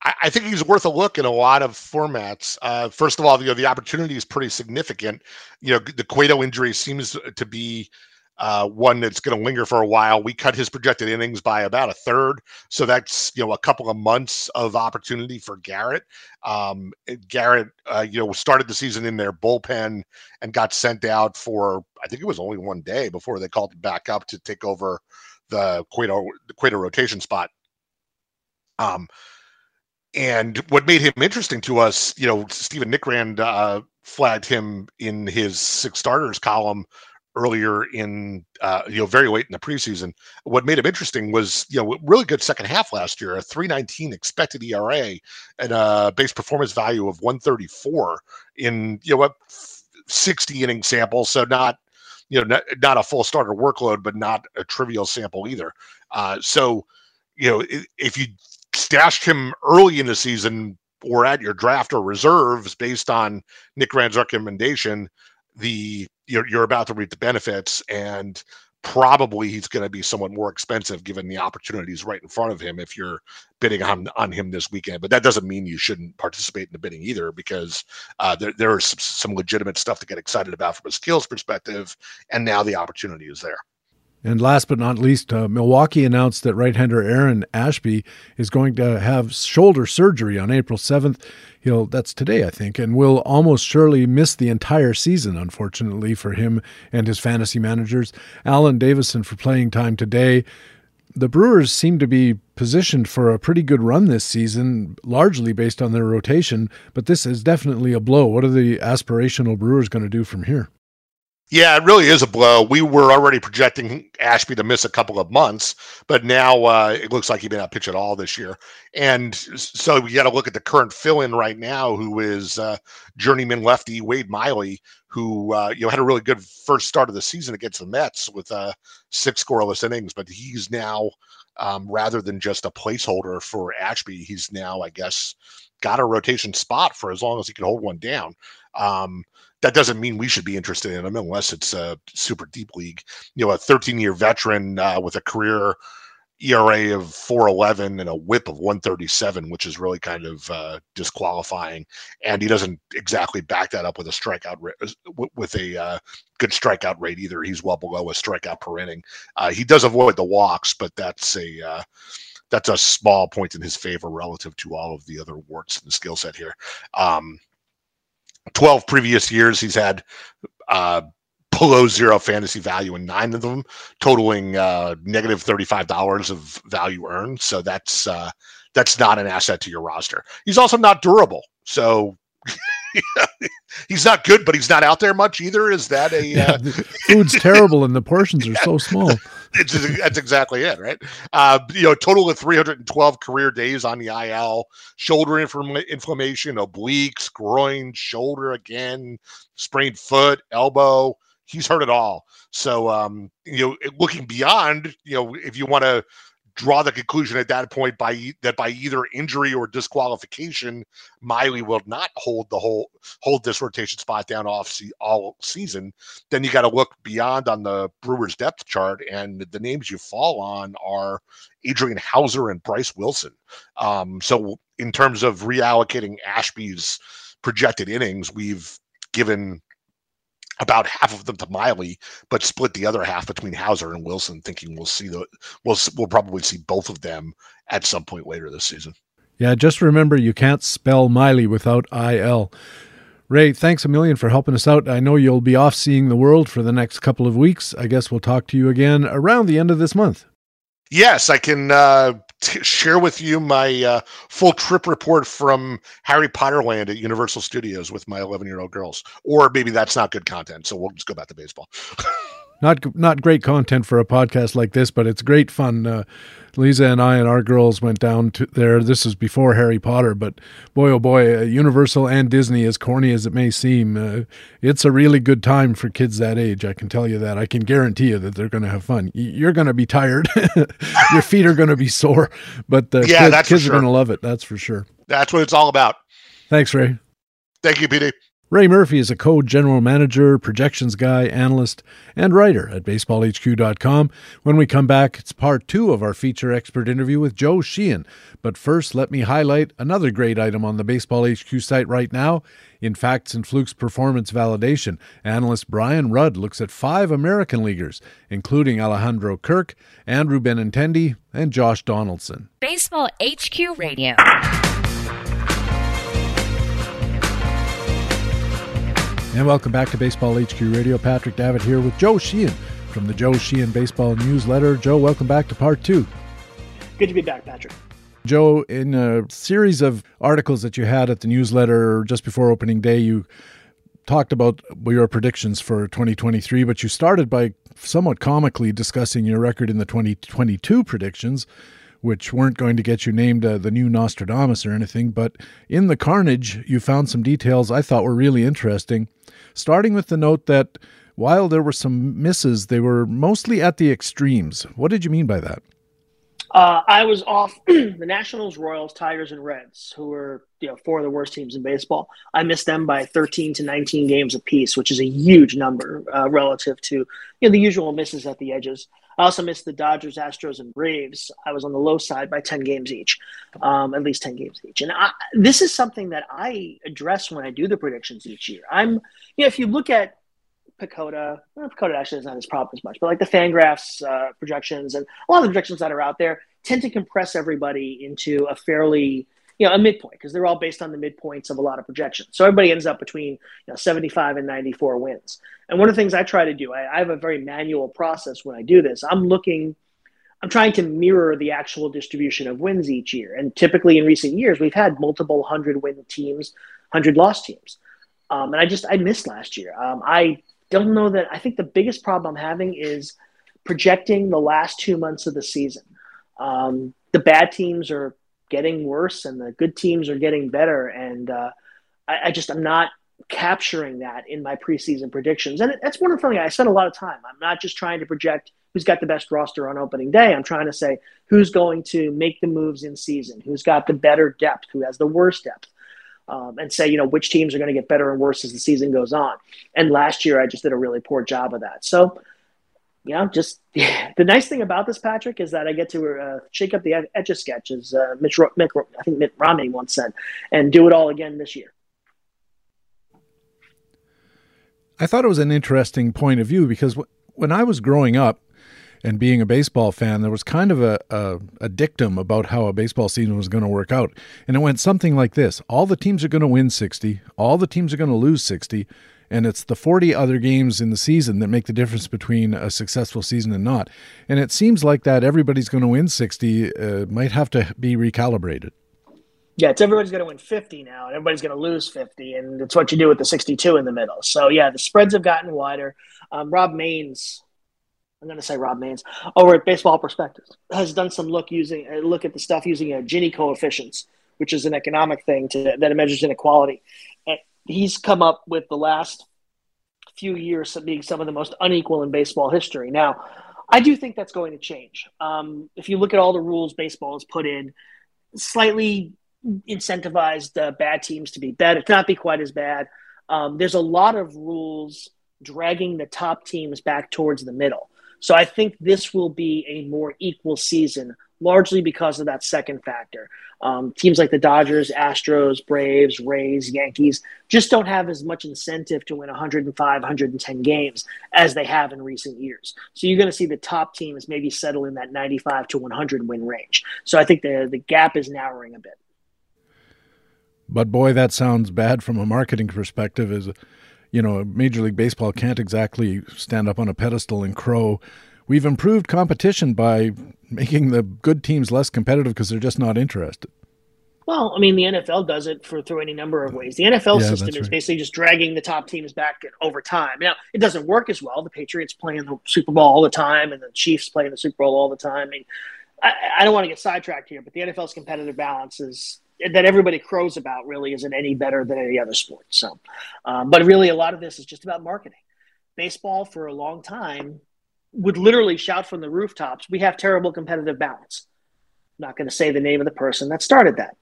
I, think he's worth a look in a lot of formats. Uh, first of all, you know the opportunity is pretty significant. You know the Cueto injury seems to be uh, one that's going to linger for a while. We cut his projected innings by about a third, so that's you know a couple of months of opportunity for Garrett. Um, Garrett, uh, you know, started the season in their bullpen and got sent out for I think it was only one day before they called him back up to take over the Cueto the Cueto rotation spot. Um, and what made him interesting to us, you know, Stephen Nickrand uh, flagged him in his six starters column earlier in, uh, you know, very late in the preseason. What made him interesting was, you know, really good second half last year, a 319 expected ERA and a base performance value of 134 in, you know, a 60 inning sample. So not, you know, not, not a full starter workload, but not a trivial sample either. Uh, so, you know, if you stashed him early in the season or at your draft or reserves based on Nickrand's recommendation, the you're you're about to reap the benefits, and probably he's going to be somewhat more expensive given the opportunities right in front of him if you're bidding on, on him this weekend. But that doesn't mean you shouldn't participate in the bidding either because uh, there, there is some, some legitimate stuff to get excited about from a skills perspective. And now the opportunity is there. And last but not least, uh, Milwaukee announced that right-hander Aaron Ashby is going to have shoulder surgery on April 7th. He'll that's today, I think, and will almost surely miss the entire season, unfortunately for him and his fantasy managers. Alan Davison for playing time today. The Brewers seem to be positioned for a pretty good run this season, largely based on their rotation, but this is definitely a blow. What are the aspirational Brewers going to do from here? Yeah, it really is a blow. We were already projecting Ashby to miss a couple of months, but now uh, it looks like he may not pitch at all this year. And so we got to look at the current fill-in right now, who is uh, journeyman lefty Wade Miley, who uh, you know had a really good first start of the season against the Mets with uh, six scoreless innings, but he's now um, rather than just a placeholder for Ashby, he's now, I guess, got a rotation spot for as long as he can hold one down. Um, that doesn't mean we should be interested in him unless it's a super deep league. You know, a 13 year veteran uh, with a career ERA of 411 and a whip of 137, which is really kind of uh, disqualifying. And he doesn't exactly back that up with a strikeout rate, uh, with a uh, good strikeout rate either. He's well below a strikeout per inning. Uh, he does avoid the walks, but that's a uh, that's a small point in his favor relative to all of the other warts in the skill set here. Um, 12 previous years, he's had uh, below zero fantasy value in nine of them, totaling uh, negative $35 of value earned. So that's uh, that's not an asset to your roster. He's also not durable. So he's not good, but he's not out there much either. Is that a yeah, uh, food's terrible and the portions are so small? That's exactly it, right? Uh, you know, total of 312 career days on the IL, shoulder inflammation, obliques, groin, shoulder again, sprained foot, elbow. He's hurt it all. So, um, you know, looking beyond, you know, if you want to draw the conclusion at that point by that by either injury or disqualification, Miley will not hold the whole hold this rotation spot down off see, all season. Then you got to look beyond on the Brewers depth chart, and the names you fall on are Adrian Houser and Bryce Wilson. Um, so in terms of reallocating Ashby's projected innings, we've given about half of them to Miley, but split the other half between Houser and Wilson, thinking we'll see the we'll we'll probably see both of them at some point later this season. Yeah, just remember you can't spell Miley without il. Ray, thanks a million for helping us out. I know you'll be off seeing the world for the next couple of weeks. I guess we'll talk to you again around the end of this month. Yes, I can uh, t- share with you my uh, full trip report from Harry Potter Land at Universal Studios with my 11 year old girls. Or maybe that's not good content, so we'll just go back to baseball. not not great content for a podcast like this, but it's great fun. Uh, Lisa and I and our girls went down to there. This was before Harry Potter, but boy, oh boy, uh, Universal and Disney, as corny as it may seem, uh, it's a really good time for kids that age. I can tell you that. I can guarantee you that they're going to have fun. You're going to be tired, your feet are going to be sore, but the yeah, kids, kids sure. are going to love it. That's for sure. That's what it's all about. Thanks, Ray. Thank you, PD. Ray Murphy is a code general manager, projections guy, analyst, and writer at baseballhq.com. When we come back, it's part two of our feature expert interview with Joe Sheehan. But first, let me highlight another great item on the Baseball HQ site right now. In Facts and Flukes Performance Validation, analyst Brian Rudd looks at five American leaguers, including Alejandro Kirk, Andrew Benintendi, and Josh Donaldson. Baseball HQ Radio. And welcome back to Baseball HQ Radio. Patrick Davitt here with Joe Sheehan from the Joe Sheehan Baseball Newsletter. Joe, welcome back to part two. Good to be back, Patrick. Joe, in a series of articles that you had at the newsletter just before opening day, you talked about your predictions for 2023, but you started by somewhat comically discussing your record in the 2022 predictions which weren't going to get you named uh, the new Nostradamus or anything, but in the carnage, you found some details I thought were really interesting, starting with the note that while there were some misses, they were mostly at the extremes. What did you mean by that? Uh, I was off the Nationals, Royals, Tigers, and Reds, who were you know four of the worst teams in baseball. I missed them by 13 to 19 games apiece, which is a huge number uh, relative to you know the usual misses at the edges. I also missed the Dodgers, Astros, and Braves. I was on the low side by 10 games each, um, at least 10 games each. And I, this is something that I address when I do the predictions each year. I'm, you know, if you look at PECOTA, well, PECOTA actually doesn't have this problem as much, but like the Fangraphs uh, projections and a lot of the projections that are out there tend to compress everybody into a fairly you know a midpoint because they're all based on the midpoints of a lot of projections. So everybody ends up between you know 75 and 94 wins. And one of the things I try to do, I, I have a very manual process when I do this. I'm looking, I'm trying to mirror the actual distribution of wins each year. And typically in recent years, we've had multiple hundred win teams, hundred loss teams. Um, and I just I missed last year. Um, I don't know that. I think the biggest problem I'm having is projecting the last two months of the season. Um, the bad teams are getting worse, and the good teams are getting better. And uh, I, I, just I'm not capturing that in my preseason predictions. And that's one of the things I spend a lot of time. I'm not just trying to project who's got the best roster on opening day. I'm trying to say who's going to make the moves in season, who's got the better depth, who has the worst depth um, and say, you know, which teams are going to get better and worse as the season goes on. And last year, I just did a really poor job of that. So, you know, just the nice thing about this, Patrick, is that I get to uh, shake up the etch a sketch, as uh, Mitch, Mitt, I think Mitt Romney once said, and do it all again this year. I thought it was an interesting point of view because w- when I was growing up, and being a baseball fan, there was kind of a, a, a dictum about how a baseball season was going to work out. And it went something like this All the teams are going to win 60, all the teams are going to lose 60, and it's the 40 other games in the season that make the difference between a successful season and not. And it seems like that everybody's going to win 60 uh, might have to be recalibrated. Yeah, it's everybody's going to win 50 now, and everybody's going to lose 50, and it's what you do with the 62 in the middle. So, yeah, the spreads have gotten wider. Um, Rob Mains I'm going to say Rob Mains over at Baseball Prospectus has done some look using uh, look at the stuff using a Gini coefficients, which is an economic thing to, that measures inequality. He's come up with the last few years being some of the most unequal in baseball history. Now, I do think that's going to change. Um, if you look at all the rules baseball has put in, slightly incentivized uh, bad teams to be bad, better, not be quite as bad. Um, there's a lot of rules dragging the top teams back towards the middle. So I think this will be a more equal season, largely because of that second factor. Um, teams like the Dodgers, Astros, Braves, Rays, Yankees just don't have as much incentive to win 105, 110 games as they have in recent years. So you're going to see the top teams maybe settle in that 95 to 100 win range. So I think the the gap is narrowing a bit. But boy, that sounds bad from a marketing perspective. Is you know, Major League Baseball can't exactly stand up on a pedestal and crow. We've improved competition by making the good teams less competitive because they're just not interested. Well, I mean, the NFL does it for through any number of ways. The NFL yeah, system is right. basically just dragging the top teams back over time. Now, it doesn't work as well. The Patriots play in the Super Bowl all the time, and the Chiefs play in the Super Bowl all the time. I mean, I, I don't want to get sidetracked here, but the NFL's competitive balance is that everybody crows about really isn't any better than any other sport. So, um, but really, a lot of this is just about marketing. Baseball for a long time would literally shout from the rooftops, "We have terrible competitive balance." I'm not going to say the name of the person that started that.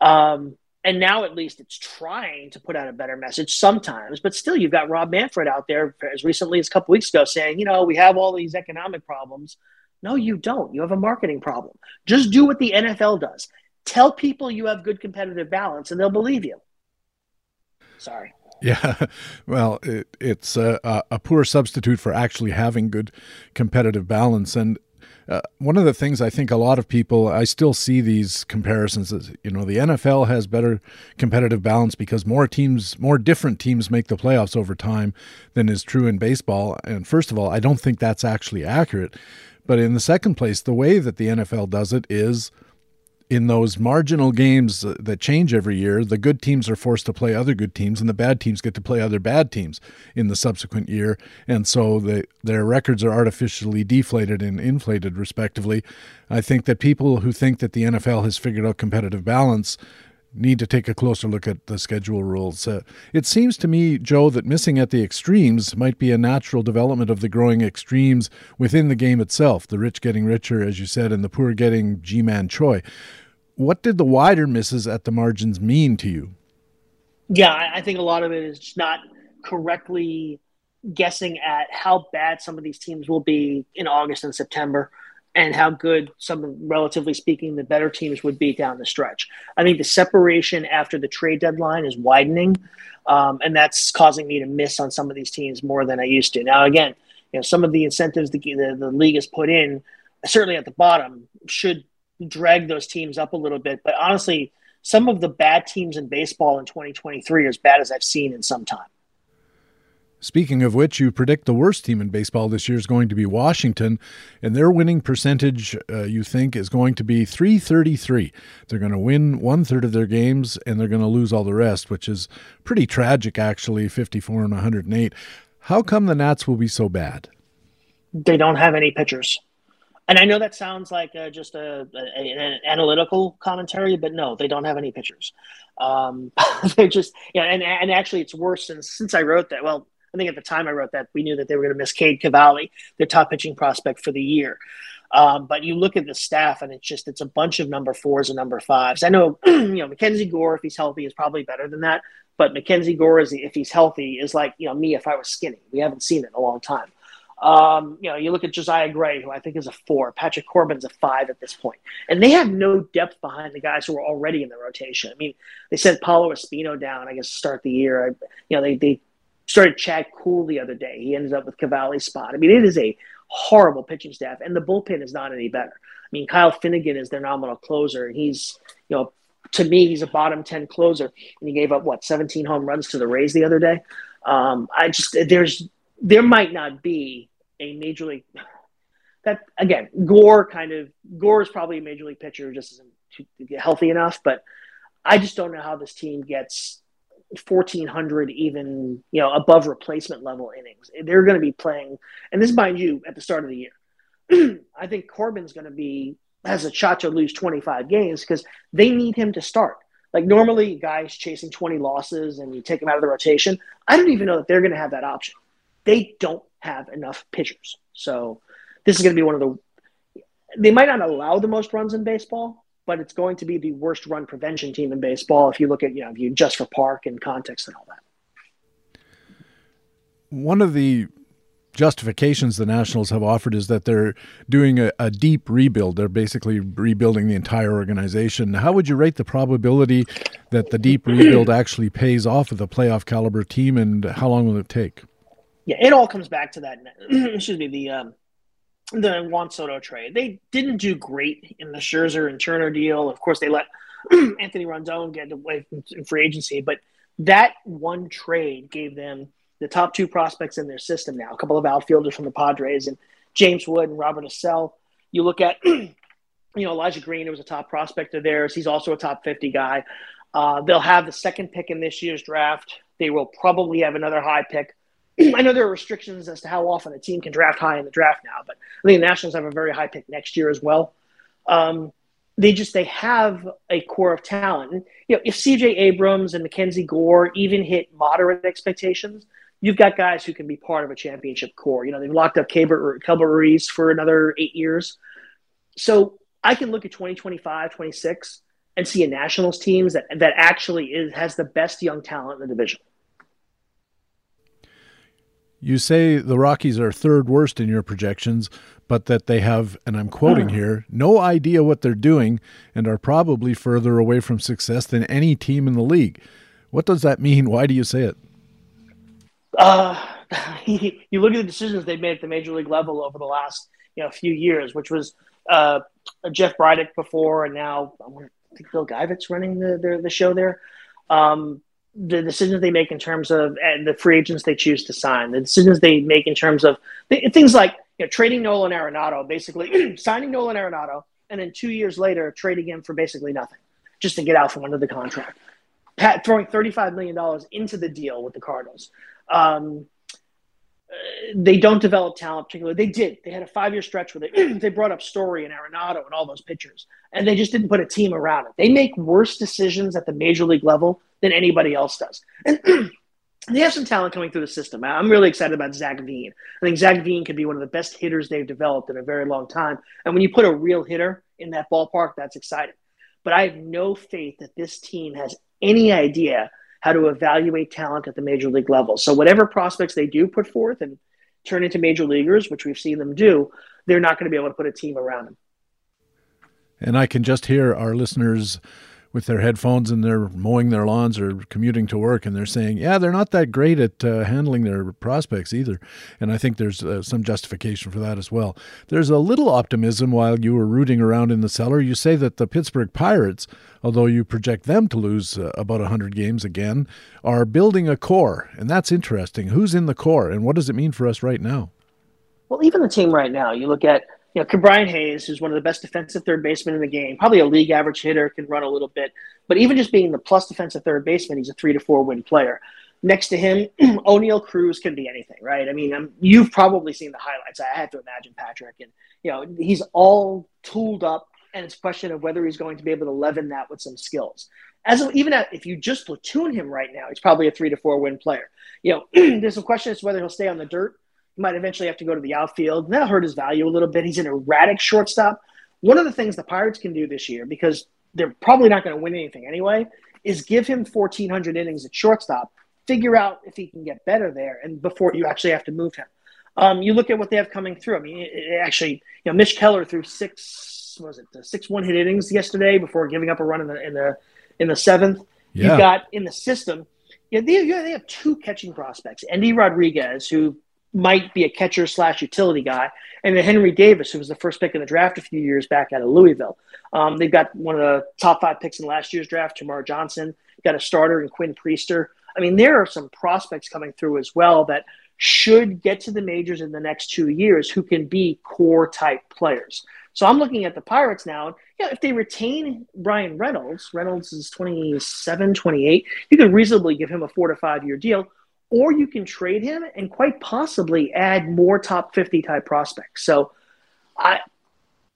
Um, and now at least it's trying to put out a better message sometimes, but still, you've got Rob Manfred out there as recently as a couple weeks ago saying, you know, we have all these economic problems. No, you don't. You have a marketing problem. Just do what the NFL does. Tell people you have good competitive balance and they'll believe you. Sorry. Yeah, well, it, it's a, a, poor substitute for actually having good competitive balance. And uh, one of the things I think a lot of people, I still see these comparisons as, you know, the NFL has better competitive balance because more teams, more different teams make the playoffs over time than is true in baseball. And first of all, I don't think that's actually accurate. But in the second place, the way that the NFL does it is in those marginal games that change every year, the good teams are forced to play other good teams, and the bad teams get to play other bad teams in the subsequent year. And so the, their records are artificially deflated and inflated, respectively. I think that people who think that the NFL has figured out competitive balance need to take a closer look at the schedule rules. Uh, it seems to me, Joe, that missing at the extremes might be a natural development of the growing extremes within the game itself. The rich getting richer, as you said, and the poor getting Ji-Man Choi. What did the wider misses at the margins mean to you? Yeah, I think a lot of it is just not correctly guessing at how bad some of these teams will be in August and September and how good some, relatively speaking, the better teams would be down the stretch. I think the separation after the trade deadline is widening, um, and that's causing me to miss on some of these teams more than I used to. Now, again, you know, some of the incentives the, the, the league has put in, certainly at the bottom, should drag those teams up a little bit. But honestly, some of the bad teams in baseball in 2023 are as bad as I've seen in some time. Speaking of which, you predict the worst team in baseball this year is going to be Washington, and their winning percentage, uh, you think, is going to be 333. They're going to win one third of their games, and they're going to lose all the rest, which is pretty tragic, actually 54 and 108. How come the Nats will be so bad? They don't have any pitchers. And I know that sounds like just a, a, an analytical commentary, but no, they don't have any pitchers. Um, they're just, yeah, and, and actually, it's worse since since I wrote that. Well, I think at the time I wrote that we knew that they were going to miss Cade Cavalli, their top pitching prospect for the year. Um, but you look at the staff, and it's just it's a bunch of number fours and number fives. I know you know Mackenzie Gore, if he's healthy, is probably better than that. But Mackenzie Gore, is if he's healthy, is like you know me if I was skinny. We haven't seen it in a long time. Um, you know, you look at Josiah Gray, who I think is a four. Patrick Corbin's a five at this point, and they have no depth behind the guys who are already in the rotation. I mean, they sent Paolo Espino down, I guess, to start the year. I, you know, they they started Chad Kuhl the other day. He ended up with Cavalli's spot. I mean, it is a horrible pitching staff, and the bullpen is not any better. I mean, Kyle Finnegan is their nominal closer, and he's, you know, to me, he's a bottom 10 closer, and he gave up, what, 17 home runs to the Rays the other day? Um, I just, there's, there might not be a major league. That, again, Gore kind of, Gore is probably a major league pitcher, just isn't healthy enough, but I just don't know how this team gets 1400 even you know above replacement level innings. They're going to be playing and this mind you at the start of the year. I think corbin's going to be has a shot to lose 25 games because they need him to start. Like normally guys chasing 20 losses and you take him out of the rotation i don't even know that they're going to have that option. They don't have enough pitchers so this is going to be one of the they might not allow the most runs in baseball but it's going to be the worst run prevention team in baseball if you look at, you know, if you just for park and context and all that. One of the justifications the Nationals have offered is that they're doing a, a, deep rebuild. They're basically rebuilding the entire organization. How would you rate the probability that the deep rebuild actually pays off with a playoff caliber team, and how long will it take? Yeah, it all comes back to that. excuse me, the um, the Juan Soto trade. They didn't do great in the Scherzer and Turner deal. Of course, they let Anthony Rendon get away from free agency, but that one trade gave them the top two prospects in their system now. A couple of outfielders from the Padres and James Wood and Robert Hassell. You look at, you know, Elijah Green who was a top prospect of theirs. He's also a top 50 guy. Uh, they'll have the second pick in this year's draft. They will probably have another high pick I know there are restrictions as to how often a team can draft high in the draft now, but I think the Nationals have a very high pick next year as well. Um, they just they have a core of talent. You know, if C.J. Abrams and Mackenzie Gore even hit moderate expectations, you've got guys who can be part of a championship core. You know, they've locked up Keibert Ruiz for another eight years. So I can look at 2025, 26 and see a Nationals teams that that actually is has the best young talent in the division. You say the Rockies are third worst in your projections, but that they have, and I'm quoting hmm. here, no idea what they're doing and are probably further away from success than any team in the league. What does that mean? Why do you say it? Uh, you look at the decisions they've made at the major league level over the last you know few years, which was uh, Jeff Bridich before, and now I think Bill Geivitz running the, the, the show there. Um, the decisions they make in terms of the free agents they choose to sign, the decisions they make in terms of things like you know, trading Nolan Arenado, basically signing Nolan Arenado, and then two years later trading him for basically nothing, just to get out from under the contract. Pat throwing thirty-five million dollars into the deal with the Cardinals. Um, they don't develop talent particularly. They did. They had a five year stretch where they they brought up Story and Arenado and all those pitchers, and they just didn't put a team around it. They make worse decisions at the major league level than anybody else does. And they have some talent coming through the system. I'm really excited about Zach Veen. I think Zach Veen could be one of the best hitters they've developed in a very long time. And when you put a real hitter in that ballpark, that's exciting. But I have no faith that this team has any idea how to evaluate talent at the major league level. So whatever prospects they do put forth and turn into major leaguers, which we've seen them do, they're not going to be able to put a team around them. And I can just hear our listeners with their headphones and they're mowing their lawns or commuting to work and they're saying, yeah, they're not that great at uh, handling their prospects either. And I think there's uh, some justification for that as well. There's a little optimism while you were rooting around in the cellar. You say that the Pittsburgh Pirates, although you project them to lose uh, about 100 games again, are building a core. And that's interesting. Who's in the core and what does it mean for us right now? Well, even the team right now, you look at you know, Ke'Bryan Hayes, who's one of the best defensive third basemen in the game, probably a league average hitter, can run a little bit. But even just being the plus defensive third baseman, he's a three to four win player. Next to him, Oneil Cruz can be anything, right? I mean, um, you've probably seen the highlights. I have to imagine Patrick, and you know, he's all tooled up, and it's a question of whether he's going to be able to leaven that with some skills. As of, even at, if you just platoon him right now, he's probably a three to four win player. You know, there's some question as to whether he'll stay on the dirt he might eventually have to go to the outfield. That'll hurt his value a little bit. He's an erratic shortstop. One of the things the Pirates can do this year, because they're probably not going to win anything anyway, is give him 1,400 innings at shortstop. Figure out if he can get better there, and before you actually have to move him. Um, you look at what they have coming through. I mean, it, it actually, you know, Mitch Keller threw six, was it, six one hit innings yesterday before giving up a run in the in the in the seventh. Yeah. You've got in the system. Yeah, they, they have two catching prospects. Endy Rodriguez, who might be a catcher slash utility guy, and then Henry Davis, who was the first pick in the draft a few years back out of Louisville. Um, they've got one of the top five picks in last year's draft, Termarr Johnson. Got a starter in Quinn Priester. I mean, there are some prospects coming through as well that should get to the majors in the next two years who can be core type players. So I'm looking at the Pirates now. Yeah, if they retain Bryan Reynolds, Reynolds is 27, 28, you could reasonably give him a four to five year deal or you can trade him and quite possibly add more top 50 type prospects. So I,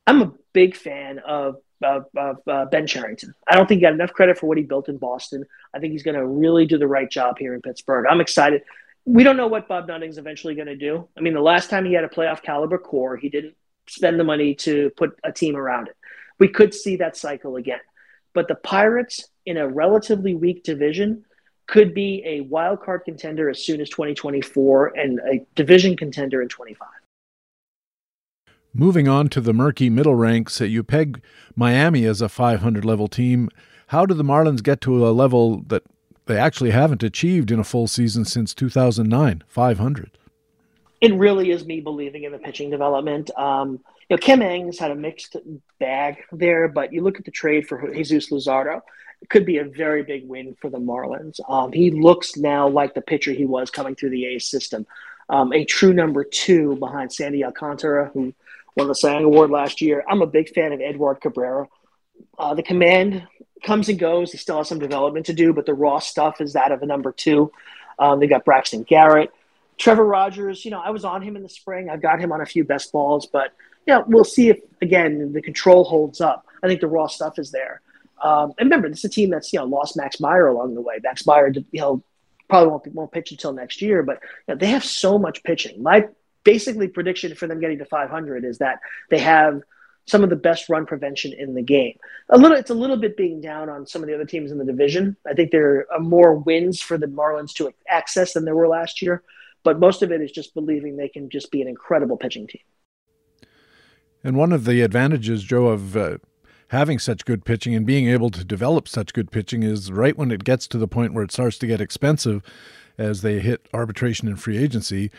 I'm a big fan of, of, of uh, Ben Cherington. I don't think he got enough credit for what he built in Boston. I think he's going to really do the right job here in Pittsburgh. I'm excited. We don't know what Bob Nutting's eventually going to do. I mean, the last time he had a playoff caliber core, he didn't spend the money to put a team around it. We could see that cycle again. But the Pirates, in a relatively weak division, could be a wild card contender as soon as 2024 and a division contender in 25. Moving on to the murky middle ranks, you peg Miami as a 500 level team. How do the Marlins get to a level that they actually haven't achieved in a full season since 2009, 500? It really is me believing in the pitching development. Um, you know, Kim Ng's had a mixed bag there, but you look at the trade for Jesus Luzardo could be a very big win for the Marlins. Um, he looks now like the pitcher he was coming through the A's system, um, a true number two behind Sandy Alcantara, who won the Cy Award last year. I'm a big fan of Edward Cabrera. Uh, the command comes and goes. He still has some development to do, but the raw stuff is that of a number two. Um, they got Braxton Garrett. Trevor Rogers, you know, I was on him in the spring. I've got him on a few best balls, but yeah, we'll see if again the control holds up. I think the raw stuff is there. Um, and remember, this is a team that's you know lost Max Meyer along the way. Max Meyer, you know, probably won't won't pitch until next year, but you know, they have so much pitching. My basically prediction for them getting to 500 is that they have some of the best run prevention in the game. A little, it's a little bit being down on some of the other teams in the division. I think there are more wins for the Marlins to access than there were last year, but most of it is just believing they can just be an incredible pitching team. And one of the advantages, Joe, of uh, having such good pitching and being able to develop such good pitching is right when it gets to the point where it starts to get expensive as they hit arbitration and free agency.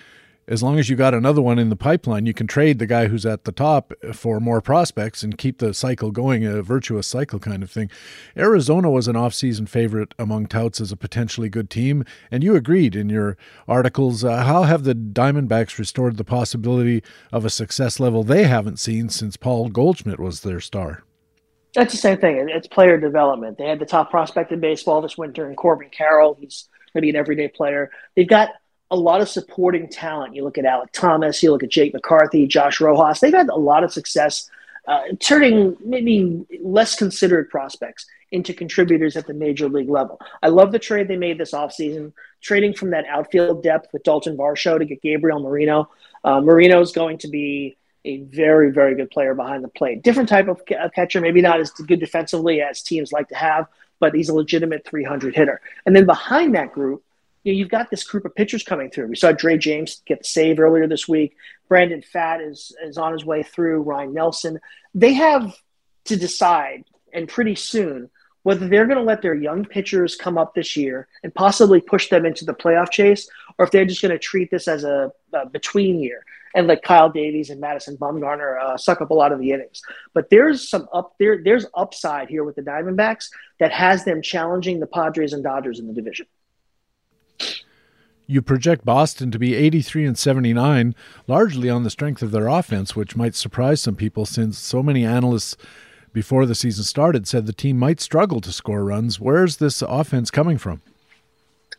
As long as you got another one in the pipeline, you can trade the guy who's at the top for more prospects and keep the cycle going, a virtuous cycle kind of thing. Arizona was an offseason favorite among touts as a potentially good team, and you agreed in your articles. Uh, how have the Diamondbacks restored the possibility of a success level they haven't seen since Paul Goldschmidt was their star? That's the same thing. It's player development. They had the top prospect in baseball this winter in Corbin Carroll. He's going to be an everyday player. They've got a lot of supporting talent. You look at Alek Thomas, you look at Jake McCarthy, Josh Rojas. They've had a lot of success uh, turning maybe less considered prospects into contributors at the major league level. I love the trade they made this offseason, trading from that outfield depth with Dalton Varsho to get Gabriel Moreno. Uh, Moreno is going to be a very, very good player behind the plate. Different type of catcher, maybe not as good defensively as teams like to have, but he's a legitimate 300 hitter. And then behind that group, you know, you've got this group of pitchers coming through. We saw Drey Jameson get the save earlier this week. Brandon Pfaadt is, is on his way through. Ryan Nelson. They have to decide, and pretty soon, whether they're going to let their young pitchers come up this year and possibly push them into the playoff chase, or if they're just going to treat this as a, a between year and let Kyle Davies and Madison Bumgarner uh, suck up a lot of the innings. But there's some up there. There's upside here with the Diamondbacks that has them challenging the Padres and Dodgers in the division. You project Boston to be 83 and 79, largely on the strength of their offense, which might surprise some people since so many analysts before the season started said the team might struggle to score runs. Where's this offense coming from?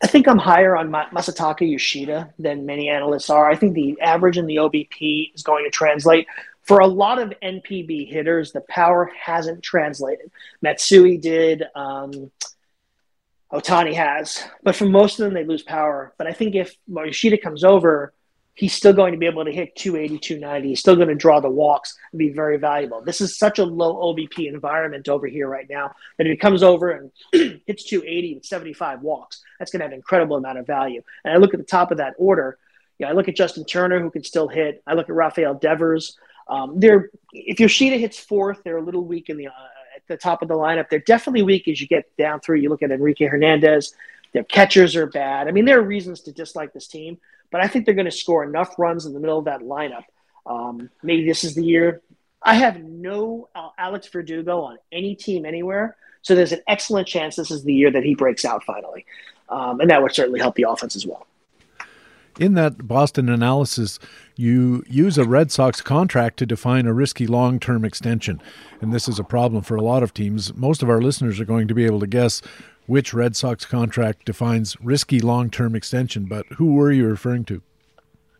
I think I'm higher on Masataka Yoshida than many analysts are. I think the average in the OBP is going to translate. For a lot of NPB hitters, the power hasn't translated. Matsui did. Um, Ohtani has, but for most of them, they lose power. But I think if Yoshida comes over, he's still going to be able to hit 280, 290. He's still going to draw the walks and be very valuable. This is such a low OBP environment over here right now that if he comes over and hits 280 with 75 walks, that's going to have an incredible amount of value. And I look at the top of that order. Yeah, I look at Justin Turner, who can still hit. I look at Rafael Devers. Um, they're if Yoshida hits fourth, they're a little weak in the uh, at the top of the lineup. They're definitely weak as you get down through. You look at Enrique Hernandez. Their catchers are bad. I mean, there are reasons to dislike this team, but I think they're going to score enough runs in the middle of that lineup. Um, maybe this is the year. I have no uh, Alex Verdugo on any team anywhere, so there's an excellent chance this is the year that he breaks out finally, um, and that would certainly help the offense as well. In that Boston analysis, you use a Red Sox contract to define a risky long term extension. And this is a problem for a lot of teams. Most of our listeners are going to be able to guess which Red Sox contract defines risky long term extension, but who were you referring to?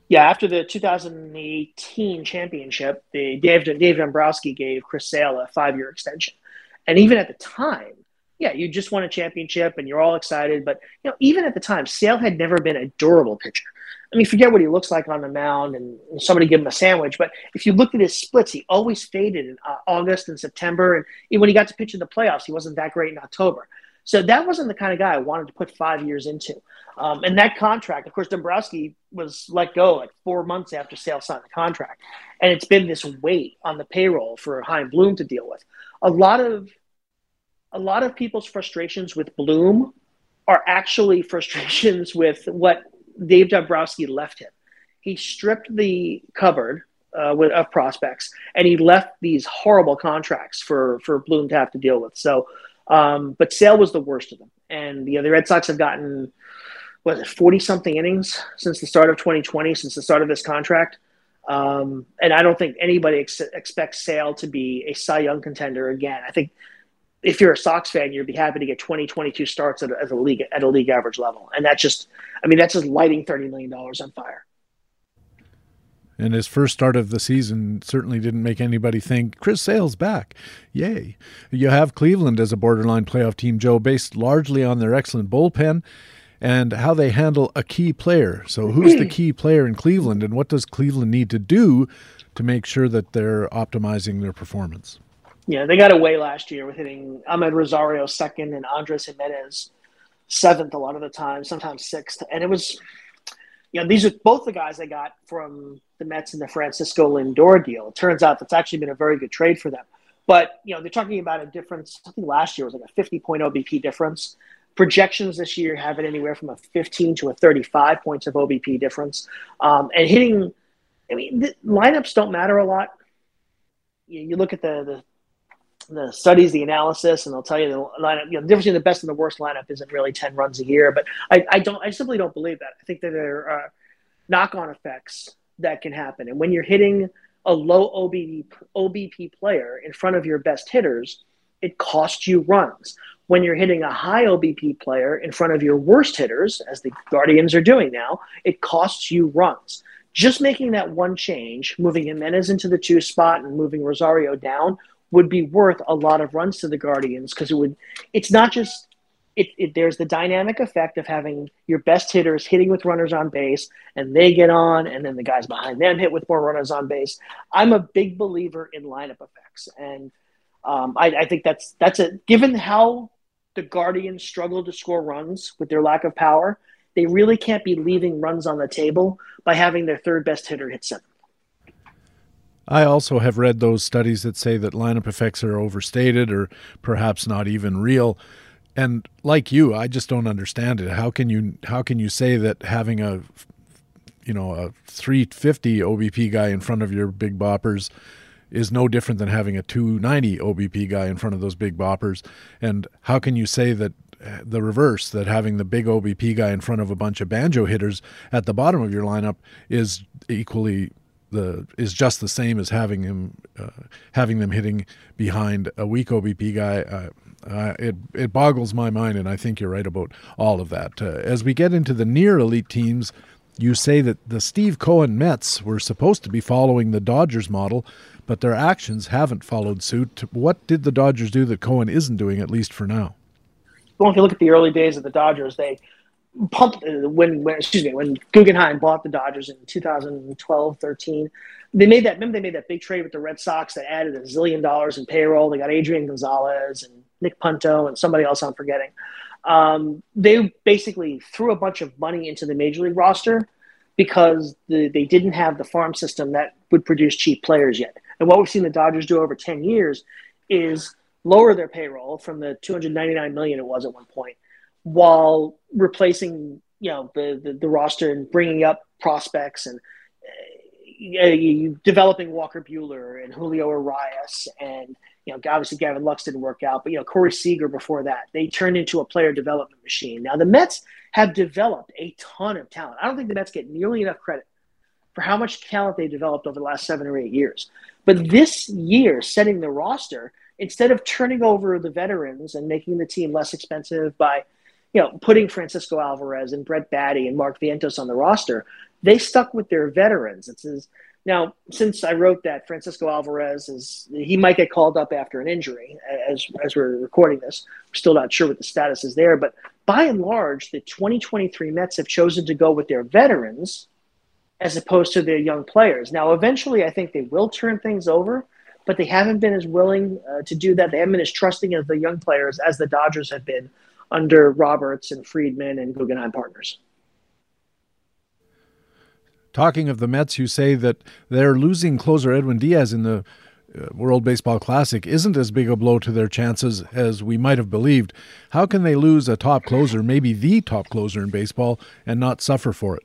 Yeah, after the 2018 championship, the Dave, Dave Dombrowski gave Chris Sale a five year extension. And even at the time, yeah, you just won a championship and you're all excited. But you know, even at the time, Sale had never been a durable pitcher. I mean, forget what he looks like on the mound and somebody give him a sandwich. But if you looked at his splits, he always faded in uh, August and September. And when he got to pitch in the playoffs, he wasn't that great in October. So that wasn't the kind of guy I wanted to put five years into. Um, and that contract, of course, Dombrowski was let go like four months after Sale signed the contract. And it's been this weight on the payroll for Chaim Bloom to deal with. A lot of a lot of people's frustrations with Bloom are actually frustrations with what Dave Dombrowski left him. He stripped the cupboard uh, with, of prospects, and he left these horrible contracts for for Bloom to have to deal with. So um, but Sale was the worst of them. And you know, the Red Sox have gotten what 40 something innings since the start of 2020, since the start of this contract. Um, and I don't think anybody ex- expects Sale to be a Cy Young contender again. I think if you're a Sox fan, you'd be happy to get 20, 22 starts at a, at a league at a league average level. And that's just, I mean, that's just lighting $30 million on fire and his first start of the season certainly didn't make anybody think Chris Sale's back. Yay. You have Cleveland as a borderline playoff team, Joe, based largely on their excellent bullpen and how they handle a key player. So, who's the key player in Cleveland, and what does Cleveland need to do to make sure that they're optimizing their performance? Yeah, they got away last year with hitting Amed Rosario second and Andres Gimenez seventh a lot of the time, sometimes sixth. And it was, you know, these are both the guys they got from the Mets and the Francisco Lindor deal. It turns out that's actually been a very good trade for them. But you know, they're talking about a difference. I think last year was like a 50 point OBP difference. Projections this year have it anywhere from a 15 to a 35 points of OBP difference. Um, and hitting, I mean, lineups don't matter a lot. You, you look at the, the, the studies, the analysis, and they'll tell you the lineup. You know, the difference between the best and the worst lineup isn't really 10 runs a year. But I, I don't. I simply don't believe that. I think that there are uh, knock-on effects that can happen. And when you're hitting a low OBP, OBP player in front of your best hitters, it costs you runs. when you're hitting a high OBP player in front of your worst hitters, as the Guardians are doing now, it costs you runs. Just making that one change, moving Gimenez into the two spot and moving Rosario down, would be worth a lot of runs to the Guardians because it would. It's not just it, it, there's the dynamic effect of having your best hitters hitting with runners on base and they get on and then the guys behind them hit with more runners on base i'm a big believer in lineup effects and um, I, I, think that's that's a given how the guardians struggle to score runs with their lack of power they really can't be leaving runs on the table by having their third best hitter hit seven I also have read those studies that say that lineup effects are overstated or perhaps not even real and like you, I just don't understand it. How can you how can you say that having a you know a 350 OBP guy in front of your big boppers is no different than having a 290 OBP guy in front of those big boppers? And how can you say that eh, the reverse that having the big OBP guy in front of a bunch of banjo hitters at the bottom of your lineup is equally the is just the same as having him uh, having them hitting behind a weak OBP guy. Uh, uh, it it boggles my mind, and I think you're right about all of that. Uh, as we get into the near elite teams, you say that the Steve Cohen Mets were supposed to be following the Dodgers model, but their actions haven't followed suit. What did the Dodgers do that Cohen isn't doing, at least for now? Well, if you look at the early days of the Dodgers, they pumped uh, when, when excuse me when Guggenheim bought the Dodgers in 2012 13 they made that remember they made that big trade with the Red Sox that added a zillion dollars in payroll they got Adrian Gonzalez and Nick Punto and somebody else I'm forgetting. Um, they basically threw a bunch of money into the major league roster because the, they didn't have the farm system that would produce cheap players yet. And what we've seen the Dodgers do over 10 years is lower their payroll from the 299 million it was at one point while replacing you know the, the, the roster and bringing up prospects and uh, developing Walker Buehler and Julio Urias and you know, obviously Gavin Lux didn't work out, but you know, Corey Seager before that, they turned into a player development machine. Now the Mets have developed a ton of talent. I don't think the Mets get nearly enough credit for how much talent they developed over the last seven or eight years. But this year, setting the roster, instead of turning over the veterans and making the team less expensive by, you know, putting Francisco Alvarez and Brett Baty and Mark Vientos on the roster, they stuck with their veterans. It's now, since I wrote that Francisco Alvarez is he might get called up after an injury, as as we're recording this, we're still not sure what the status is there. But by and large, the 2023 Mets have chosen to go with their veterans as opposed to their young players. Now, eventually, I think they will turn things over, but they haven't been as willing uh, to do that. They haven't been as trusting of the young players as the Dodgers have been under Roberts and Friedman and Guggenheim partners. Talking of the Mets, you say that they're losing closer Edwin Diaz in the uh, World Baseball Classic isn't as big a blow to their chances as we might have believed. How can they lose a top closer, maybe the top closer in baseball, and not suffer for it?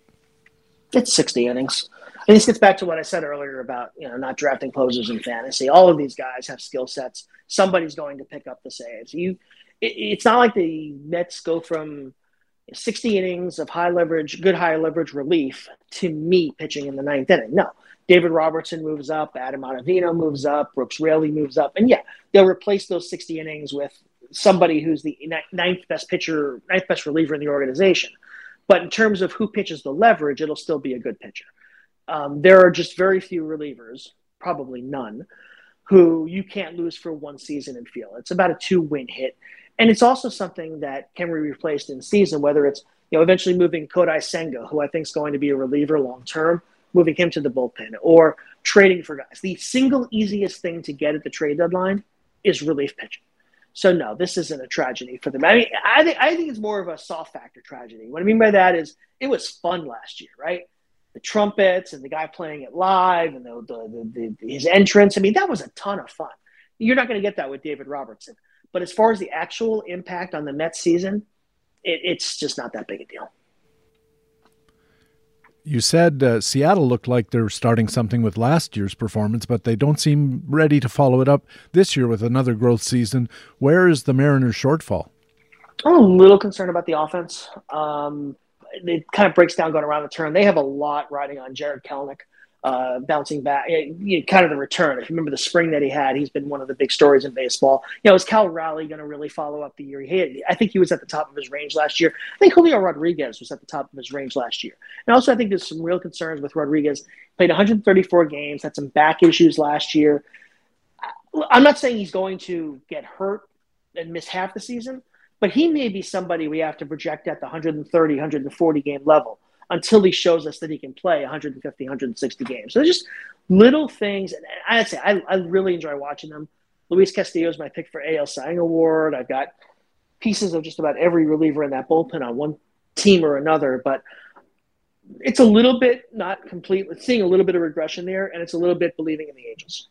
It's 60 innings. And this gets back to what I said earlier about you know not drafting closers in fantasy. All of these guys have skill sets. Somebody's going to pick up the saves. You, it, it's not like the Mets go from 60 innings of high leverage, good high leverage relief to me pitching in the ninth inning. No, David Robertson moves up, Adam Ottavino moves up, Brooks Raley moves up, and yeah, they'll replace those 60 innings with somebody who's the ninth best pitcher, ninth best reliever in the organization. But in terms of who pitches the leverage, it'll still be a good pitcher. Um, there are just very few relievers, probably none, who you can't lose for one season and feel. It's about a two win hit. And it's also something that can be replaced in season, whether it's you know eventually moving Kodai Senga, who I think is going to be a reliever long term, moving him to the bullpen, or trading for guys. The single easiest thing to get at the trade deadline is relief pitching. So no, this isn't a tragedy for them. I mean, I think I think it's more of a soft factor tragedy. What I mean by that is it was fun last year, right? The trumpets and the guy playing it live and the, the, the, the his entrance. I mean, that was a ton of fun. You're not going to get that with David Robertson. But as far as the actual impact on the Mets season, it, it's just not that big a deal. You said uh, Seattle looked like they're starting something with last year's performance, but they don't seem ready to follow it up this year with another growth season. Where is the Mariners' shortfall? I'm a little concerned about the offense. Um, it kind of breaks down going around the turn. They have a lot riding on Jarred Kelenic. Uh, bouncing back, kind of the return. If you remember the spring that he had, he's been one of the big stories in baseball. You know, is Cal Raleigh going to really follow up the year he had? I think he was at the top of his range last year. I think Julio Rodriguez was at the top of his range last year. And also, I think there's some real concerns with Rodriguez. Played 134 games, had some back issues last year. I'm not saying he's going to get hurt and miss half the season, but he may be somebody we have to project at the 130, 140 game level until he shows us that he can play 150, 160 games. So just little things. And I'd say I, I really enjoy watching them. Luis Castillo is my pick for AL Cy Award. I've got pieces of just about every reliever in that bullpen on one team or another, but it's a little bit not complete, seeing a little bit of regression there, and it's a little bit believing in the Angels.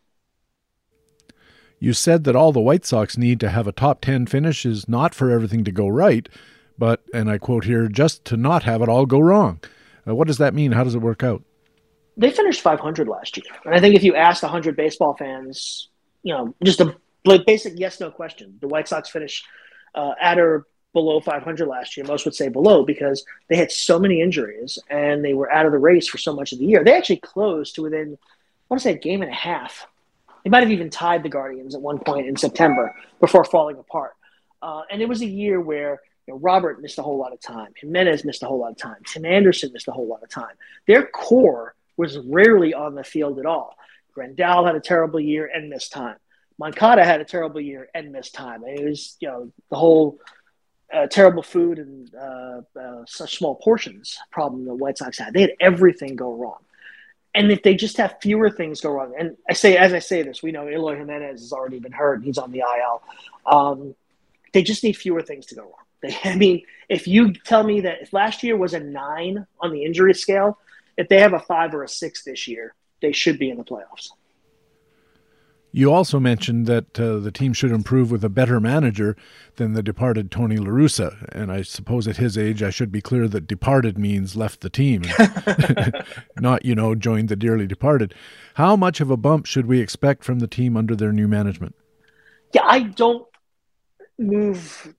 You said that all the White Sox need to have a top 10 finish is not for everything to go right, but, and I quote here, just to not have it all go wrong. Uh, what does that mean? How does it work out? They finished 500 last year. And I think if you asked 100 baseball fans, you know, just a basic yes no question, the White Sox finished uh, at or below 500 last year. Most would say below because they had so many injuries and they were out of the race for so much of the year. They actually closed to within, I want to say, a game and a half. They might have even tied the Guardians at one point in September before falling apart. Uh, and it was a year where you know, Robert missed a whole lot of time. Jimenez missed a whole lot of time. Tim Anderson missed a whole lot of time. Their core was rarely on the field at all. Grandal had a terrible year and missed time. Moncada had a terrible year and missed time. It was, you know, the whole uh, terrible food and uh, uh, such small portions problem the White Sox had. They had everything go wrong. And if they just have fewer things go wrong, and I say, as I say this, we know Eloy Jimenez has already been hurt. He's on the IL. Um, they just need fewer things to go wrong. I mean, if you tell me that if last year was a nine on the injury scale, if they have a five or a six this year, they should be in the playoffs. You also mentioned that uh, the team should improve with a better manager than the departed Tony La Russa. And I suppose at his age, I should be clear that departed means left the team, not, you know, joined the dearly departed. How much of a bump should we expect from the team under their new management? Yeah, I don't move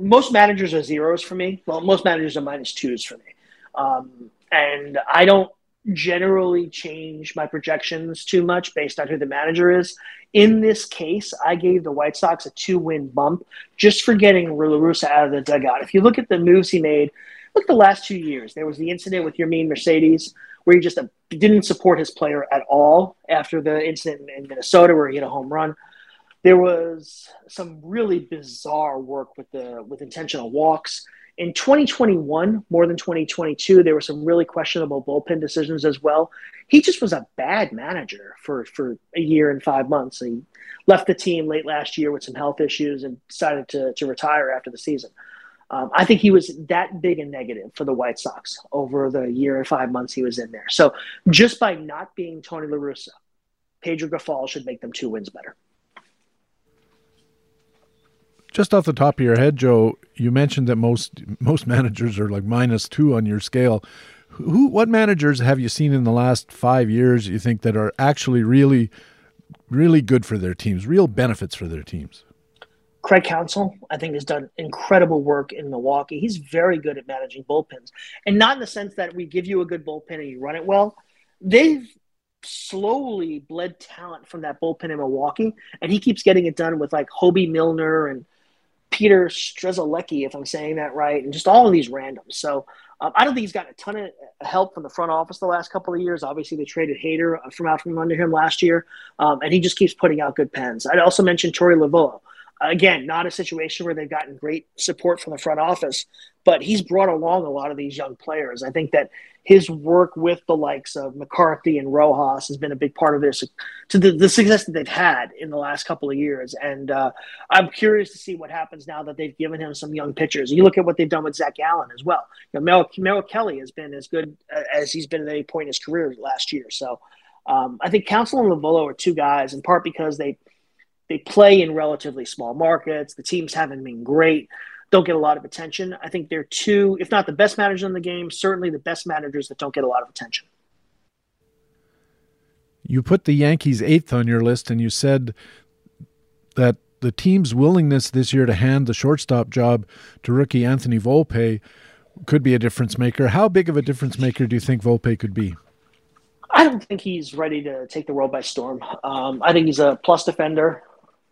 most managers are zeros for me. Well, most managers are minus twos for me. Um, and I don't generally change my projections too much based on who the manager is. In this case, I gave the White Sox a two win bump just for getting La out of the dugout. If you look at the moves he made, look at the last two years. There was the incident with Yermin Mercedes where he just uh, didn't support his player at all after the incident in Minnesota where he hit a home run. There was some really bizarre work with the with intentional walks. In 2021, more than 2022, there were some really questionable bullpen decisions as well. He just was a bad manager for, for a year and five months. He left the team late last year with some health issues and decided to, to retire after the season. Um, I think he was that big a negative for the White Sox over the year and five months he was in there. So just by not being Tony La Russa, Pedro Grifol should make them two wins better. Just off the top of your head, Joe, you mentioned that most most managers are like minus two on your scale. Who, what managers have you seen in the last five years you think that are actually really, really good for their teams, real benefits for their teams? Craig Counsell, I think, has done incredible work in Milwaukee. He's very good at managing bullpens, and not in the sense that we give you a good bullpen and you run it well. They've slowly bled talent from that bullpen in Milwaukee, and he keeps getting it done with like Hobie Milner and Peter Strzelecki, if I'm saying that right, and just all of these randoms. So um, I don't think he's gotten a ton of help from the front office the last couple of years. Obviously, they traded Hader uh, from out from under him last year, um, and he just keeps putting out good pens. I'd also mention Torey Lovullo. Again, not a situation where they've gotten great support from the front office, but he's brought along a lot of these young players. I think that his work with the likes of McCarthy and Rojas has been a big part of this to the, the success that they've had in the last couple of years. And uh, I'm curious to see what happens now that they've given him some young pitchers. You look at what they've done with Zach Allen as well. You know, Merrill Kelly has been as good uh, as he's been at any point in his career last year. So um, I think Counsell and Lovullo are two guys, in part because they they play in relatively small markets. The teams haven't been great don't get a lot of attention. I think they're two, if not the best managers in the game, certainly the best managers that don't get a lot of attention. You put the Yankees eighth on your list, and you said that the team's willingness this year to hand the shortstop job to rookie Anthony Volpe could be a difference maker. How big of a difference maker do you think Volpe could be? I don't think he's ready to take the world by storm. Um, I think he's a plus defender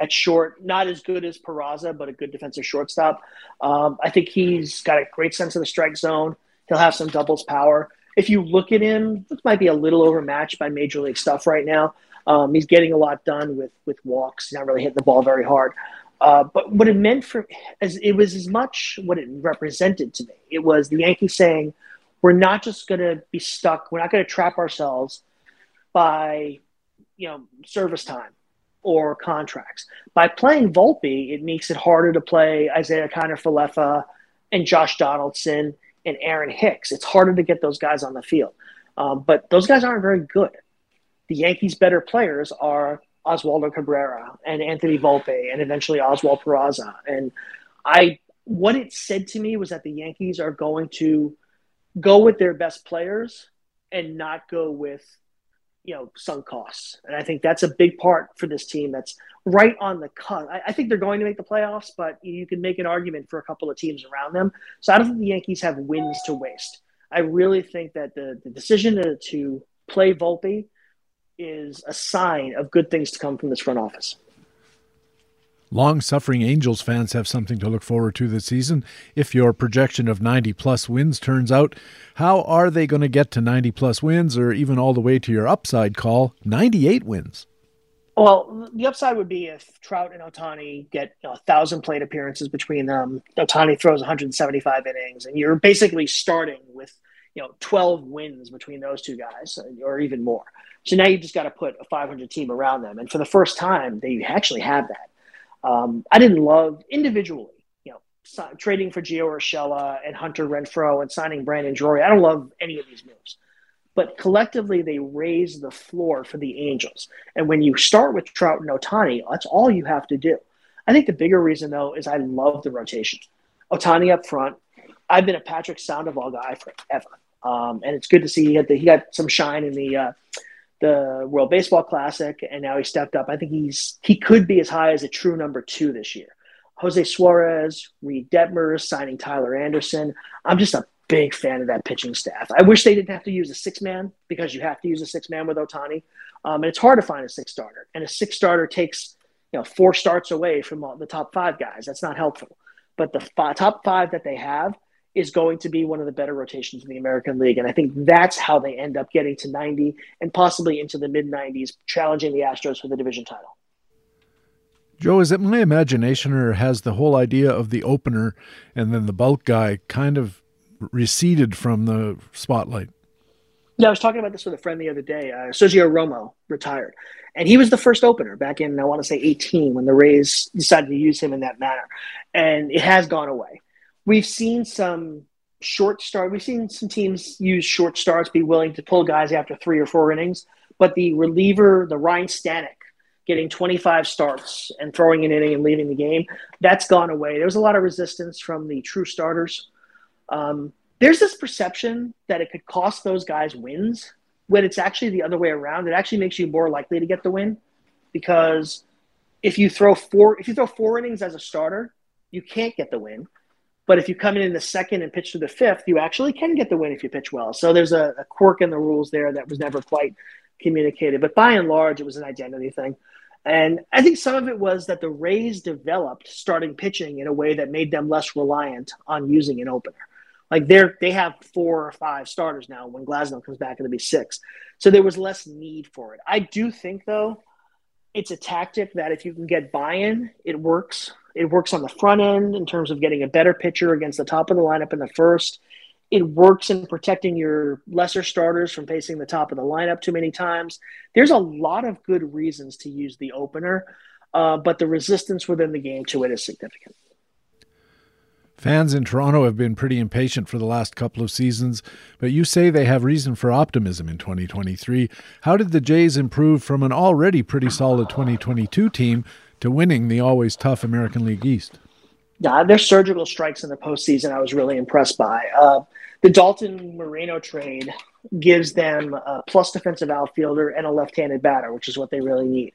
at short, not as good as Peraza, but a good defensive shortstop. Um, I think he's got a great sense of the strike zone. He'll have some doubles power. If you look at him, this might be a little overmatched by major league stuff right now. Um, he's getting a lot done with with walks. He's not really hitting the ball very hard. Uh, but what it meant for as it was as much what it represented to me. It was the Yankees saying, "We're not just going to be stuck. We're not going to trap ourselves by, you know, service time or contracts. By playing Volpe, it makes it harder to play Isaiah Kiner-Falefa and Josh Donaldson and Aaron Hicks. It's harder to get those guys on the field. Um, but those guys aren't very good. The Yankees' better players are Oswaldo Cabrera and Anthony Volpe and eventually Oswald Peraza. And I, what it said to me was that the Yankees are going to go with their best players and not go with you know sunk costs. And i think that's a big part for this team that's right on the cut I, I, think they're going to make the playoffs but you can make an argument for a couple of teams around them. So i don't think the yankees have wins to waste. I really think that the, the decision to, to play volpe is a sign of good things to come from this front office Long suffering Angels fans have something to look forward to this season. If your projection of 90 plus wins turns out, how are they going to get to 90 plus wins or even all the way to your upside call, 98 wins? Well, the upside would be if Trout and Ohtani get a thousand plate appearances between them. Ohtani throws 175 innings, and you're basically starting with you know 12 wins between those two guys, or even more. So now you just got to put a 500 team around them, and for the first time, they actually have that. Um, I didn't love individually, you know, so, trading for Gio Urshela and Hunter Renfroe and signing Brandon Drury. I don't love any of these moves. But collectively, they raise the floor for the Angels. And when you start with Trout and Ohtani, that's all you have to do. I think the bigger reason, though, is I love the rotation. Ohtani up front. I've been a Patrick Sandoval guy forever. Um, and it's good to see he, the, he got some shine in the uh, the World Baseball Classic, and now he stepped up. I think he's he could be as high as a true number two this year. Jose Suarez, Reid Detmers, signing Tyler Anderson. I'm just a big fan of that pitching staff. I wish they didn't have to use a six man because you have to use a six man with Ohtani, um, and it's hard to find a six starter. And a six starter takes you know four starts away from the top five guys. That's not helpful. But the f- top five that they have is going to be one of the better rotations in the American League. And I think that's how they end up getting to 90 and possibly into the mid 90s, challenging the Astros for the division title. Joe, is it my imagination or has the whole idea of the opener and then the bulk guy kind of receded from the spotlight? Yeah, I was talking about this with a friend the other day. Uh, Sergio Romo retired, and he was the first opener back in I want to say 18 when the Rays decided to use him in that manner, and it has gone away we've seen some short start. We've seen some teams use short starts, be willing to pull guys after three or four innings. But the reliever, the Ryan Stanek, getting 25 starts and throwing an inning and leaving the game, that's gone away. There was a lot of resistance from the true starters. Um, there's this perception that it could cost those guys wins when it's actually the other way around. It actually makes you more likely to get the win because if you throw four if you throw four innings as a starter, you can't get the win. But if you come in in the second and pitch to the fifth, you actually can get the win if you pitch well. So there's a, a quirk in the rules there that was never quite communicated. But by and large, it was an identity thing. And I think some of it was that the Rays developed starting pitching in a way that made them less reliant on using an opener. Like they're they have four or five starters now. When Glasnow comes back, it'll be six. So there was less need for it. I do think though, it's a tactic that if you can get buy-in, it works. It works on the front end in terms of getting a better pitcher against the top of the lineup in the first. It works in protecting your lesser starters from facing the top of the lineup too many times. There's a lot of good reasons to use the opener, uh, but the resistance within the game to it is significant. Fans in Toronto have been pretty impatient for the last couple of seasons, but you say they have reason for optimism in 2023. How did the Jays improve from an already pretty solid 2022 team to winning the always tough American League East. Yeah, their surgical strikes in the postseason, I was really impressed by. Uh, the Dalton Moreno trade gives them a plus defensive outfielder and a left-handed batter, which is what they really need.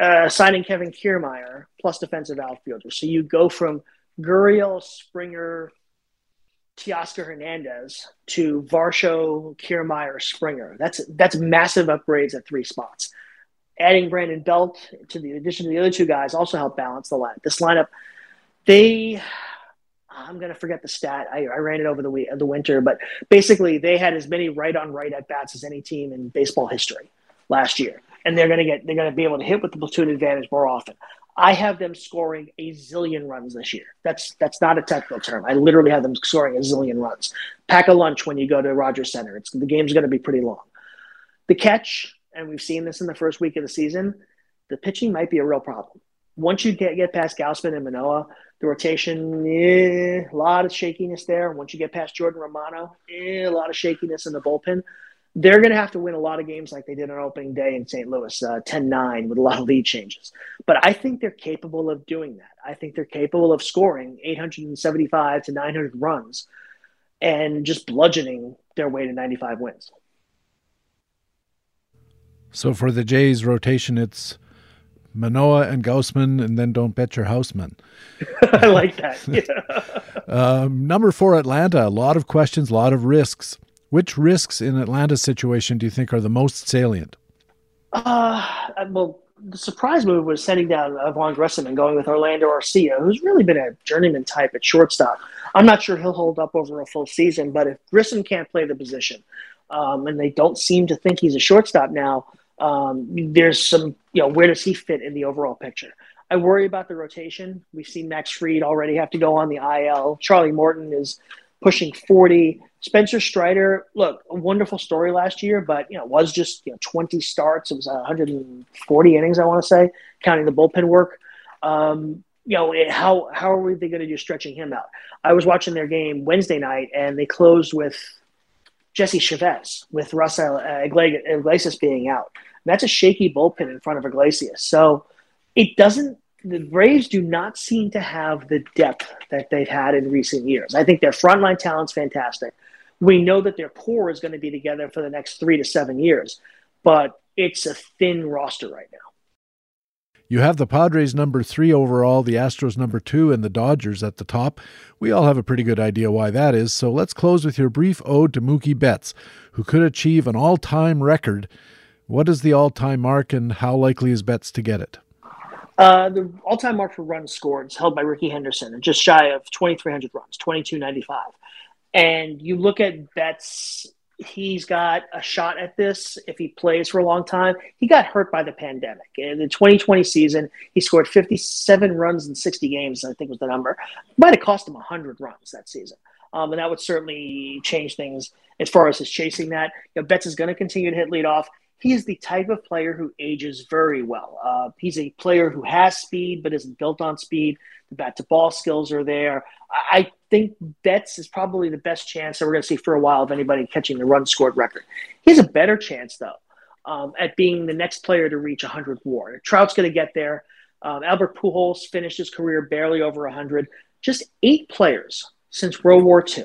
Uh, signing Kevin Kiermaier plus defensive outfielder, so you go from Gurriel, Springer, Teoscar Hernandez to Varsho, Kiermaier, Springer. That's that's massive upgrades at three spots. Adding Brandon Belt to the addition to the other two guys also help balance the line. This lineup, they I'm gonna forget the stat. I, I ran it over the week, the winter, but basically they had as many right on right at bats as any team in baseball history last year, and they're gonna get they're gonna be able to hit with the platoon advantage more often. I have them scoring a zillion runs this year. That's that's not a technical term. I literally have them scoring a zillion runs. Pack a lunch when you go to Rogers Center. It's the game's going to be pretty long. The catch, and we've seen this in the first week of the season, the pitching might be a real problem. Once you get get past Gausman and Manoah, the rotation, eh, a lot of shakiness there. Once you get past Jordan Romano, eh, a lot of shakiness in the bullpen they're going to have to win a lot of games like they did on opening day in St. Louis, uh, 10-9 with a lot of lead changes. But I think they're capable of doing that. I think they're capable of scoring 875 to 900 runs and just bludgeoning their way to 95 wins. So for the Jays rotation, it's Manoah and Gausman, and then don't bet your houseman. I like that. Yeah. um, number four, Atlanta. A lot of questions, a lot of risks. Which risks in Atlanta's situation do you think are the most salient? Uh, well, the surprise move was sending down Vaughn Grissom and going with Orlando Arcia, who's really been a journeyman type at shortstop. I'm not sure he'll hold up over a full season, but if Grissom can't play the position, um, and they don't seem to think he's a shortstop now, um, there's some, you know, where does he fit in the overall picture? I worry about the rotation. We've seen Max Fried already have to go on the IL. Charlie Morton is pushing 40. Spencer Strider, look, a wonderful story last year, but you know, was just you know 20 starts. It was 140 innings, I want to say, counting the bullpen work. Um, you know, how how are they going to do stretching him out? I was watching their game Wednesday night, and they closed with Jesse Chavez, with Raisel Iglesias being out. That's a shaky bullpen in front of Iglesias. So it doesn't the Braves do not seem to have the depth that they've had in recent years. I think their frontline talent's fantastic. We know that their core is going to be together for the next three to seven years, but it's a thin roster right now. You have the Padres number three overall, the Astros number two, and the Dodgers at the top. We all have a pretty good idea why that is, so let's close with your brief ode to Mookie Betts, who could achieve an all time record. What is the all time mark, and how likely is Betts to get it? Uh, the all-time mark for runs scored is held by Rickey Henderson, just shy of 2,300 runs, 2,295. And you look at Betts, he's got a shot at this if he plays for a long time. He got hurt by the pandemic. In the 2020 season, he scored 57 runs in 60 games, I think was the number. Might have cost him 100 runs that season. Um, and that would certainly change things as far as his chasing that. You know, Betts is going to continue to hit leadoff he is the type of player who ages very well. Uh, he's a player who has speed but isn't built on speed. The bat to ball skills are there. I think Betts is probably the best chance that we're going to see for a while of anybody catching the run scored record. He has a better chance, though, um, at being the next player to reach 100 WAR. Trout's going to get there. Um, Albert Pujols finished his career barely over 100. Just eight players since World War II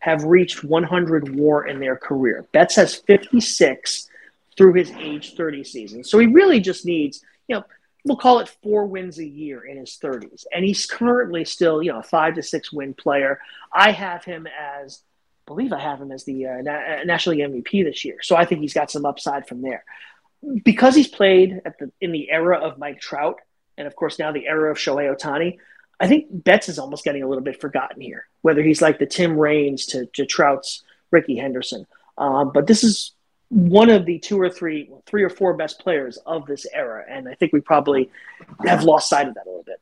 have reached 100 WAR in their career. Betts has 56 through his age 30 season. So he really just needs, you know, we'll call it four wins a year in his 30s. And he's currently still, you know, a five to six win player. I have him as, I believe I have him as the uh, Na- National League MVP this year. So I think he's got some upside from there. Because he's played at the, in the era of Mike Trout, and of course now the era of Shohei Ohtani, I think Betts is almost getting a little bit forgotten here, whether he's like the Tim Raines to, to Trout's Rickey Henderson. Um, but this is one of the two or three, three or four best players of this era, and I think we probably have lost sight of that a little bit.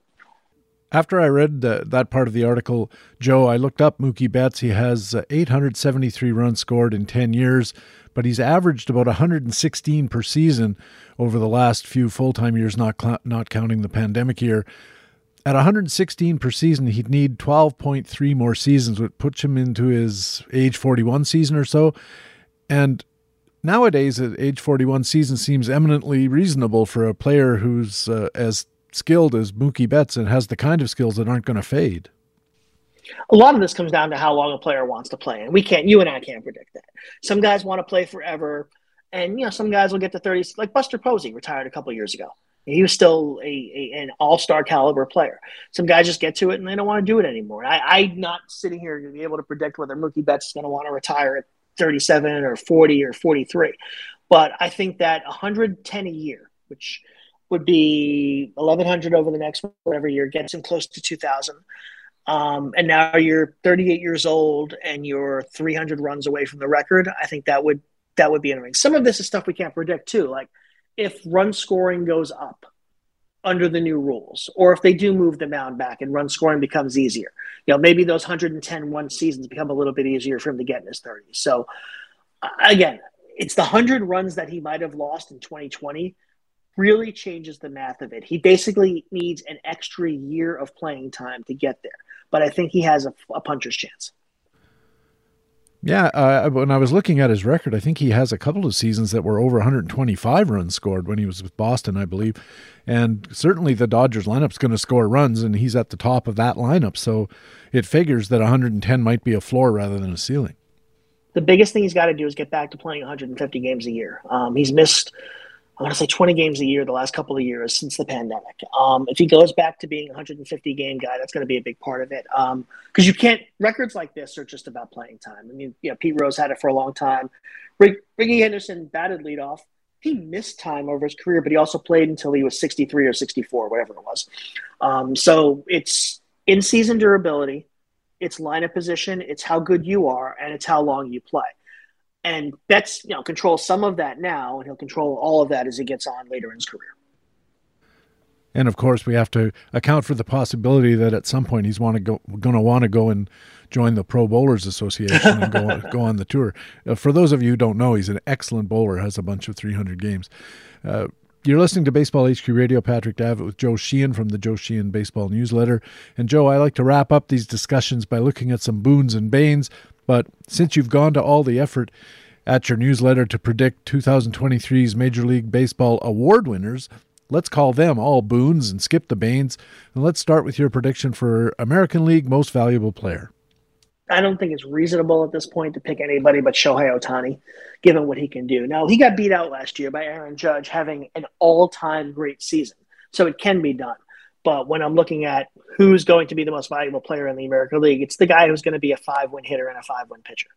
After I read that part of the article, Joe, I looked up Mookie Betts. He has uh, 873 runs scored in 10 years, but he's averaged about 116 per season over the last few full time years, not cl- not counting the pandemic year. At 116 per season, he'd need 12.3 more seasons, which puts him into his age 41 season or so. And Nowadays, at age 41, season seems eminently reasonable for a player who's uh, as skilled as Mookie Betts and has the kind of skills that aren't going to fade. A lot of this comes down to how long a player wants to play, and we can't. You and I can't predict that. Some guys want to play forever, and you know some guys will get to 30. Like Buster Posey retired a couple years ago. He was still a, a an all star caliber player. Some guys just get to it and they don't want to do it anymore. I, I'm not sitting here to be able to predict whether Mookie Betts is going to want to retire at 37 or 40 or 43. But I think that 110 a year, which would be 1100 over the next whatever year, gets him close to 2000. Um, and now you're 38 years old and you're 300 runs away from the record. I think that would that would be interesting. Some of this is stuff we can't predict too. Like if run scoring goes up under the new rules, or if they do move the mound back and run scoring becomes easier, you know, maybe those 110 one seasons become a little bit easier for him to get in his 30s. So again, it's the 100 runs that he might have lost in 2020 really changes the math of it. He basically needs an extra year of playing time to get there, but I think he has a, a puncher's chance. Yeah, uh, when I was looking at his record, I think he has a couple of seasons that were over 125 runs scored when he was with Boston, I believe. And certainly the Dodgers lineup's going to score runs, and he's at the top of that lineup. So it figures that 110 might be a floor rather than a ceiling. The biggest thing he's got to do is get back to playing 150 games a year. Um, he's missed I want to say 20 games a year the last couple of years since the pandemic. Um, if he goes back to being 150 game guy, that's going to be a big part of it. Because um, you can't records like this are just about playing time. I mean, know, Pete Rose had it for a long time. Rick, Rickey Henderson batted leadoff. He missed time over his career, but he also played until he was 63 or 64, whatever it was. Um, so it's in season durability, it's lineup position, it's how good you are, and it's how long you play and Betts, you know, controls some of that now, and he'll control all of that as he gets on later in his career. And of course, we have to account for the possibility that at some point he's want to go, going to want to go and join the Pro Bowlers Association and go go on the tour. Uh, for those of you who don't know, he's an excellent bowler, has a bunch of 300 games. Uh, you're listening to Baseball HQ Radio. Patrick Davitt with Joe Sheehan from the Joe Sheehan Baseball Newsletter. And Joe, I like to wrap up these discussions by looking at some boons and banes but since you've gone to all the effort at your newsletter to predict 2023's Major League Baseball award winners, let's call them all boons and skip the banes. And let's start with your prediction for American League Most Valuable Player. I don't think it's reasonable at this point to pick anybody but Shohei Ohtani, given what he can do. Now, he got beat out last year by Aaron Judge having an all time great season, so it can be done. But when I'm looking at who's going to be the most valuable player in the American League, it's the guy who's going to be a five win hitter and a five win pitcher.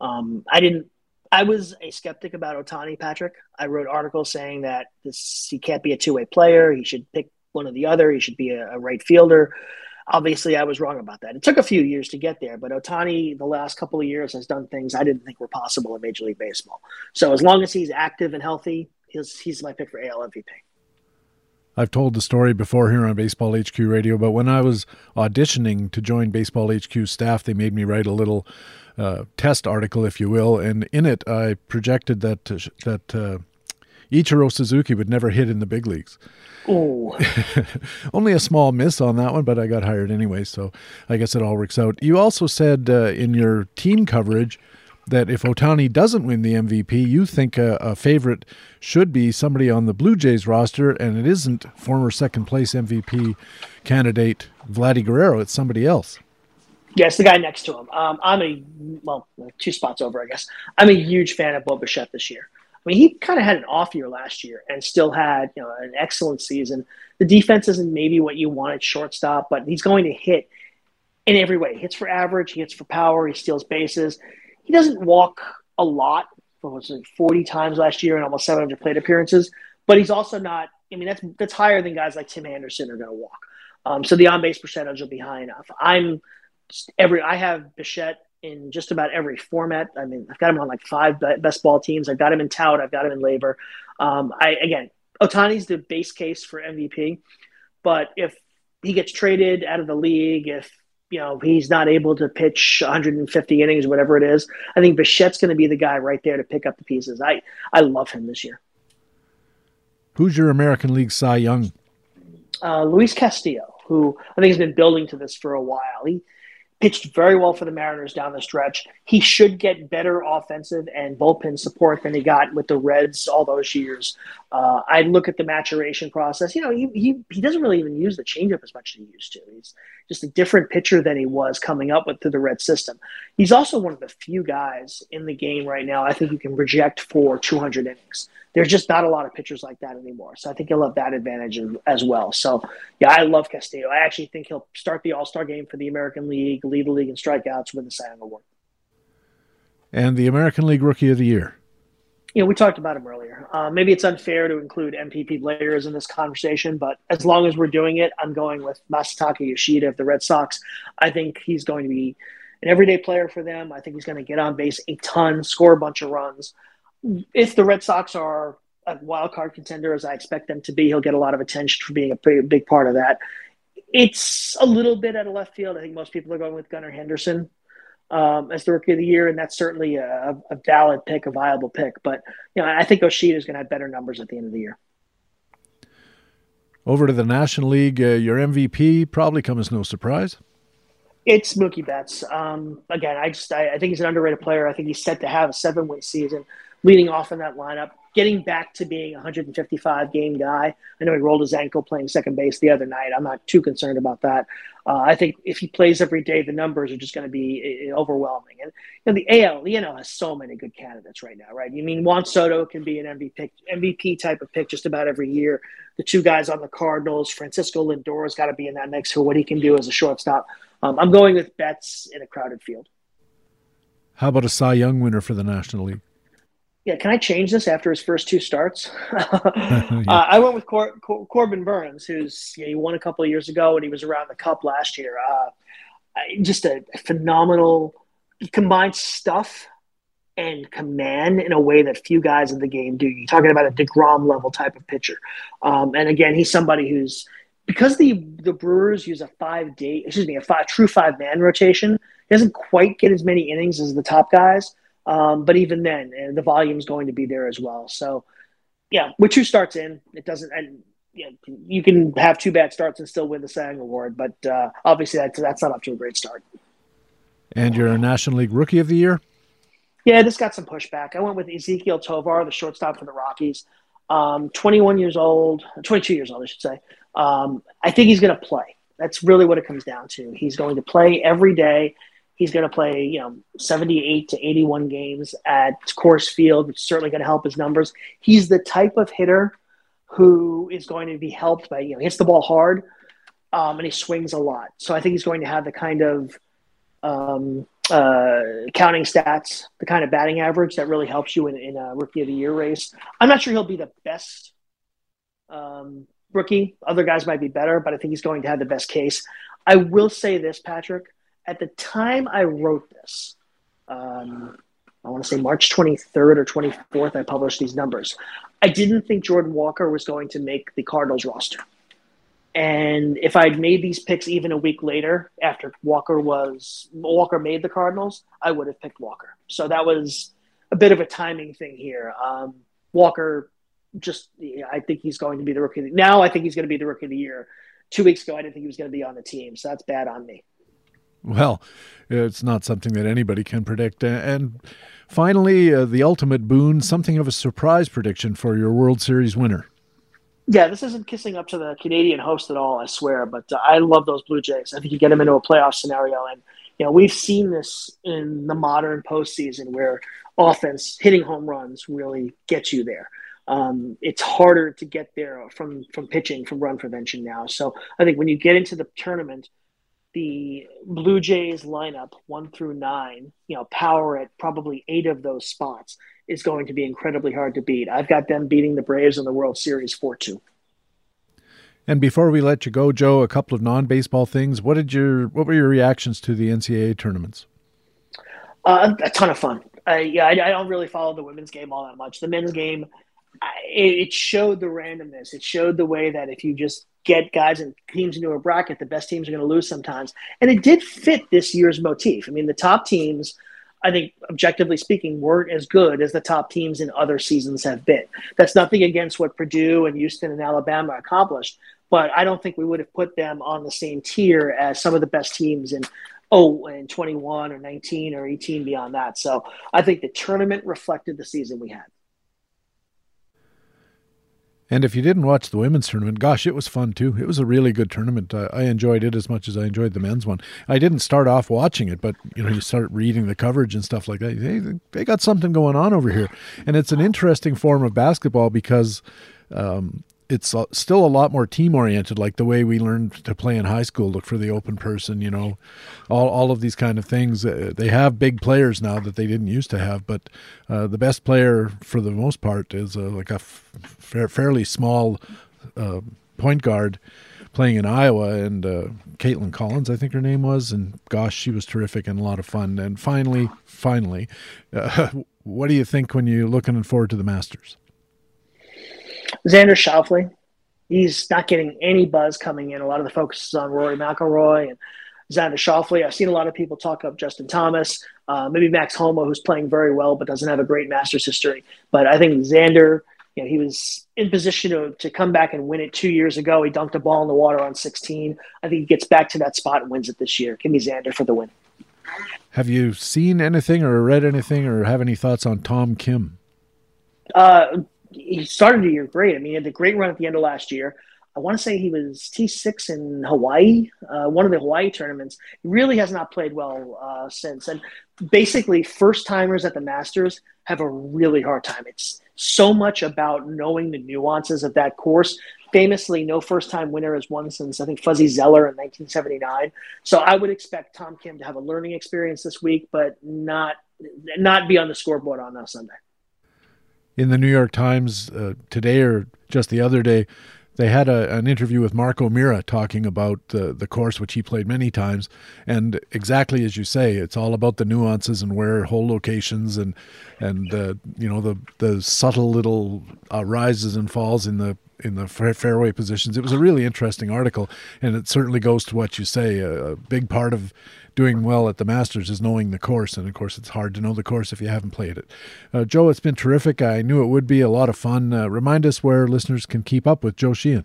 Um, I didn't. I was a skeptic about Ohtani Patrick. I wrote articles saying that this he can't be a two way player. He should pick one or the other. He should be a, a right fielder. Obviously, I was wrong about that. It took a few years to get there, but Ohtani, the last couple of years, has done things I didn't think were possible in Major League Baseball. So as long as he's active and healthy, he's he's my pick for AL MVP. I've told the story before here on Baseball HQ Radio, but when I was auditioning to join Baseball HQ staff, they made me write a little uh, test article, if you will, and in it I projected that uh, that uh, Ichiro Suzuki would never hit in the big leagues. Oh, only a small miss on that one, but I got hired anyway, so I guess it all works out. You also said uh, in your team coverage that if Ohtani doesn't win the MVP, you think a, a, favorite should be somebody on the Blue Jays roster, and it isn't former second place MVP candidate Vladdy Guerrero. It's somebody else. Yes, the guy next to him. Um, I'm a well, two spots over, I guess. I'm a huge fan of Bo this year. I mean, he kind of had an off year last year and still had you know an excellent season. The defense isn't maybe what you want at shortstop, but he's going to hit in every way. He hits for average, he hits for power, he steals bases he doesn't walk a lot. What was it, 40 times last year and almost 700 plate appearances. But he's also not. I mean, that's that's higher than guys like Tim Anderson are going to walk. Um, so the on base percentage will be high enough. I'm every. I have Bichette in just about every format. I mean, I've got him on like five best ball teams. I've got him in tout. I've got him in LABR. Um, I again, Ohtani's the base case for MVP, but if he gets traded out of the league, if you know he's not able to pitch 150 innings, whatever it is. I think Bichette's going to be the guy right there to pick up the pieces. I I love him this year. Who's your American League Cy Young? Uh, Luis Castillo, who I think has been building to this for a while. He pitched very well for the Mariners down the stretch. He should get better offensive and bullpen support than he got with the Reds all those years. Uh, I look at the maturation process. You know, he, he, he doesn't really even use the changeup as much as he used to. He's just a different pitcher than he was coming up with through the Red system. He's also one of the few guys in the game right now I think you can project for 200 innings. There's just not a lot of pitchers like that anymore. So I think he'll have that advantage as well. So, yeah, I love Castillo. I actually think he'll start the All Star game for the American League, lead the league in strikeouts, win the Cy Young Award. And the American League Rookie of the Year. You know, we talked about him earlier. Uh, maybe it's unfair to include NPB players in this conversation, but as long as we're doing it, I'm going with Masataka Yoshida of the Red Sox. I think he's going to be an everyday player for them. I think he's going to get on base a ton, score a bunch of runs. If the Red Sox are a wild card contender, as I expect them to be, he'll get a lot of attention for being a big, big part of that. It's a little bit out of left field. I think most people are going with Gunnar Henderson um, as the rookie of the year, and that's certainly a, a, valid pick, a viable pick. But you know, I think Yoshida is going to have better numbers at the end of the year. Over to the National League, uh, your MVP probably comes as no surprise. It's Mookie Betts. Um, again, I just I, I, think he's an underrated player. I think he's set to have a seven win season, leading off in that lineup getting back to being a 155 game guy. I know he rolled his ankle playing second base the other night. I'm not too concerned about that. Uh, I think if he plays every day, the numbers are just going to be uh, overwhelming. And you know, the AL, the NL has so many good candidates right now, right? You mean Juan Soto can be an MVP MVP type of pick just about every year. The two guys on the Cardinals, Francisco Lindor's got to be in that mix for what he can do as a shortstop. Um, I'm going with Betts in a crowded field. How about a Cy Young winner for the National League? Yeah, can I change this after his first two starts? uh, I went with Cor- Cor- Corbin Burnes, who's he won a couple of years ago and he was around the Cup last year. Uh, just a phenomenal, combined stuff and command in a way that few guys in the game do. You're talking about a Degrom level type of pitcher, um, and again, he's somebody who's because the the Brewers use a five day, excuse me, a five true five man rotation. He doesn't quite get as many innings as the top guys um, but even then, uh, the volume is going to be there as well. So, yeah, with two starts in, it doesn't. And you, know, you can have two bad starts and still win the Cy Young Award, but uh, obviously that's that's not up to a great start. And your National League Rookie of the Year? Yeah, this got some pushback. I went with Ezequiel Tovar, the shortstop for the Rockies. Um, 21 years old, 22 years old, I should say. Um, I think he's going to play. That's really what it comes down to. He's going to play every day. He's going to play, you know, 78 to 81 games at Coors Field, which is certainly going to help his numbers. He's the type of hitter who is going to be helped by, you know, hits the ball hard um, and he swings a lot. So I think he's going to have the kind of um, uh, counting stats, the kind of batting average that really helps you in, in a rookie of the year race. I'm not sure he'll be the best um, rookie. Other guys might be better, but I think he's going to have the best case. I will say this, Patrick at the time I wrote this, um, I want to say March 23rd or 24th, I published these numbers. I didn't think Jordan Walker was going to make the Cardinals roster. And if I'd made these picks even a week later, after Walker was Walker made the Cardinals, I would have picked Walker. So that was a bit of a timing thing here. Um, Walker, just I think he's going to be the rookie. Now I think he's going to be the rookie of the year. Two weeks ago, I didn't think he was going to be on the team, so that's bad on me. Well, it's not something that anybody can predict. And finally, uh, the ultimate boon, something of a surprise prediction for your World Series winner. Yeah, this isn't kissing up to the Canadian host at all, I swear, but uh, I love those Blue Jays. I think you get them into a playoff scenario. And, you know, we've seen this in the modern postseason where offense, hitting home runs really gets you there. Um, it's harder to get there from, from pitching, from run prevention now. So I think when you get into the tournament – the Blue Jays lineup, one through nine, you know, power at probably eight of those spots is going to be incredibly hard to beat. I've got them beating the Braves in the World Series 4 2. And before we let you go, Joe, a couple of non-baseball things. What did your what were your reactions to the NCAA tournaments? Uh, a ton of fun. Uh, yeah, I, I, don't really follow the women's game all that much. The men's game, it showed the randomness. It showed the way that if you just get guys and teams into a bracket, the best teams are going to lose sometimes. And it did fit this year's motif. I mean, the top teams, I think, objectively speaking, weren't as good as the top teams in other seasons have been. That's nothing against what Purdue and Houston and Alabama accomplished, but I don't think we would have put them on the same tier as some of the best teams in oh, and 21 or 19 or 18 beyond that. So I think the tournament reflected the season we had. And if you didn't watch the women's tournament, gosh, it was fun too. It was a really good tournament. I, I, enjoyed it as much as I enjoyed the men's one. I didn't start off watching it, but you know, you start reading the coverage and stuff like that. They, they got something going on over here, and it's an interesting form of basketball because um, it's still a lot more team oriented, like the way we learned to play in high school. Look for the open person, you know, all all of these kind of things. Uh, they have big players now that they didn't used to have, but uh, the best player for the most part is uh, like a f- fairly small uh, point guard playing in Iowa, and uh, Caitlin Collins, I think her name was, and gosh, she was terrific and a lot of fun. And finally, finally, uh, what do you think when you're looking forward to the Masters? Xander Schauffele, he's not getting any buzz coming in. A lot of the focus is on Rory McIlroy and Xander Schauffele. I've seen a lot of people talk up Justin Thomas, uh, maybe Max Homa, who's playing very well but doesn't have a great Masters history. But I think Xander, you know, he was in position to, to come back and win it two years ago. He dunked a ball in the water on 16. I think he gets back to that spot and wins it this year. Give me Xander for the win. Have you seen anything or read anything or have any thoughts on Tom Kim? Uh, he started the year great. I mean, he had the great run at the end of last year. I want to say he was T6 in Hawaii, uh, one of the Hawaii tournaments. He really has not played well uh, since. And basically, first timers at the Masters have a really hard time. It's so much about knowing the nuances of that course. Famously, no first time winner has won since I think Fuzzy Zoeller in 1979. So I would expect Tom Kim to have a learning experience this week, but not not be on the scoreboard on a Sunday in the New York Times uh, today or just the other day, they had a, an interview with Mark O'Meara talking about uh, the course, which he played many times. And exactly as you say, it's all about the nuances and where hole locations and and uh, you know the the subtle little uh, rises and falls in the in the fairway positions. It was a really interesting article, and it certainly goes to what you say. A, a big part of doing well at the Masters is knowing the course, and of course, it's hard to know the course if you haven't played it. Uh, Joe, it's been terrific. I knew it would be a lot of fun. Uh, remind us where listeners can keep up with Joe Sheehan.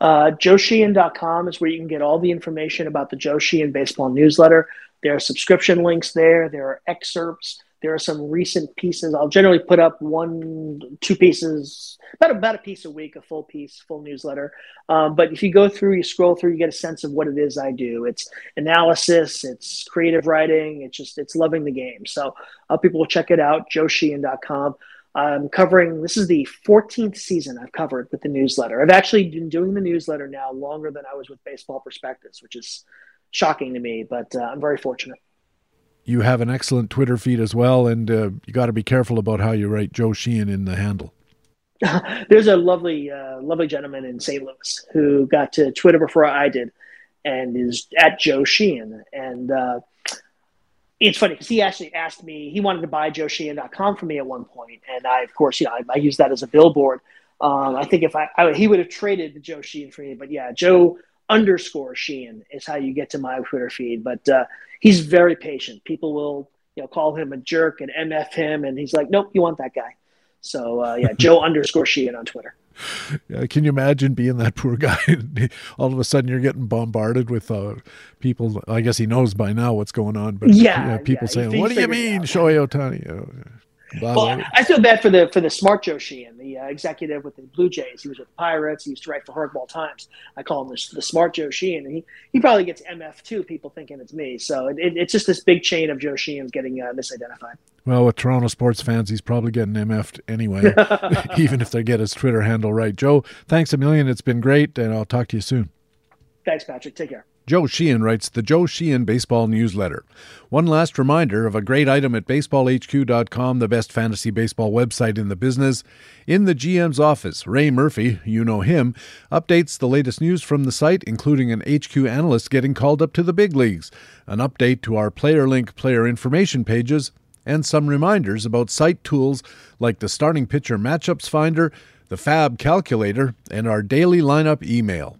Uh, JoeSheehan.com is where you can get all the information about the Joe Sheehan Baseball newsletter. There are subscription links there. There are excerpts. There are some recent pieces. I'll generally put up one, two pieces, about about a piece a week, a full piece, full newsletter. Um, but if you go through, you scroll through, you get a sense of what it is I do. It's analysis, it's creative writing, it's just it's loving the game. So uh, people will check it out. JoeSheehan.com. I'm covering. This is the 14th season I've covered with the newsletter. I've actually been doing the newsletter now longer than I was with Baseball Prospectus, which is shocking to me, but uh, I'm very fortunate you have an excellent Twitter feed as well, and uh, you got to be careful about how you write Joe Sheehan in the handle. There's a lovely, uh, lovely gentleman in St. Louis who got to Twitter before I did, and is at Joe Sheehan. And uh, it's funny because he actually asked me. He wanted to buy JoeSheehan.com for me at one point, and I, of course, you know, I, I use that as a billboard. Um, I think if I, I, he would have traded the Joe Sheehan for me, but yeah, Joe underscore Sheehan is how you get to my Twitter feed. But uh, he's very patient. People will you know call him a jerk and mf him, and he's like, nope, you want that guy. So uh, yeah, Joe underscore Sheehan on Twitter. Yeah, can you imagine being that poor guy? All of a sudden, you're getting bombarded with uh, people. I guess he knows by now what's going on, but yeah, people yeah, saying, "What do you mean, Shohei Ohtani?" Blah, well. I feel bad for the for the smart Joe Sheehan, the uh, executive with the Blue Jays. He was with the Pirates. He used to write for Hardball Times. I call him the, the smart Joe Sheehan, and he, he probably gets MF too. People thinking it's me. So it, it, it's just this big chain of Joe Sheehans getting uh, misidentified. Well, with Toronto sports fans, he's probably getting MF'd anyway, even if they get his Twitter handle right. Joe, thanks a million. It's been great, and I'll talk to you soon. Thanks, Patrick. Take care. Joe Sheehan writes the Joe Sheehan Baseball Newsletter. One last reminder of a great item at baseballhq.com, the best fantasy baseball website in the business. In the GM's office, Ray Murphy, you know him, updates the latest news from the site, including an HQ analyst getting called up to the big leagues, an update to our player link player information pages, and some reminders about site tools like the starting pitcher matchups finder, the FAAB calculator, and our daily lineup email.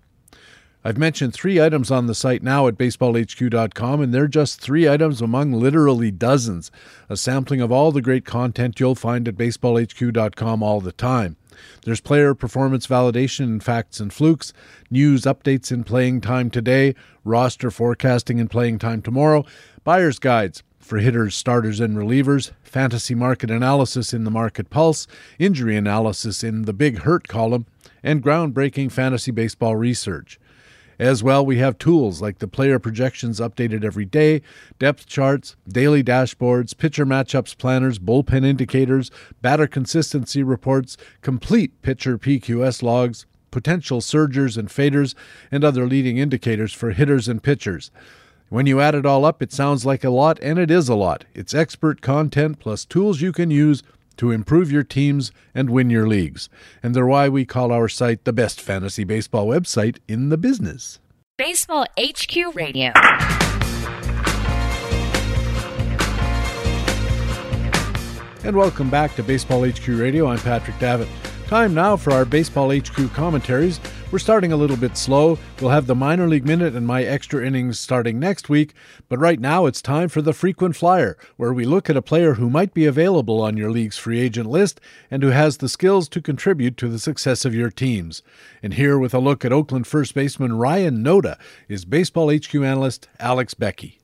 I've mentioned three items on the site now at baseballhq.com, and they're just three items among literally dozens, a sampling of all the great content you'll find at baseballhq.com all the time. There's player performance validation and facts and flukes, news updates in playing time today, roster forecasting in playing time tomorrow, buyer's guides for hitters, starters, and relievers, fantasy market analysis in the Market Pulse, injury analysis in the Big Hurt column, and groundbreaking fantasy baseball research. As well, we have tools like the player projections updated every day, depth charts, daily dashboards, pitcher matchups planners, bullpen indicators, batter consistency reports, complete pitcher PQS logs, potential surgers and faders, and other leading indicators for hitters and pitchers. When you add it all up, it sounds like a lot, and it is a lot. It's expert content plus tools you can use to improve your teams and win your leagues. And they're why we call our site the best fantasy baseball website in the business. Baseball HQ Radio. And welcome back to Baseball HQ Radio. I'm Patrick Davitt. Time now for our Baseball HQ commentaries. We're starting a little bit slow. We'll have the minor league minute and my extra innings starting next week, but right now it's time for the frequent flyer, where we look at a player who might be available on your league's free agent list and who has the skills to contribute to the success of your teams. And here with a look at Oakland first baseman Ryan Noda is Baseball HQ analyst Alex Beckey.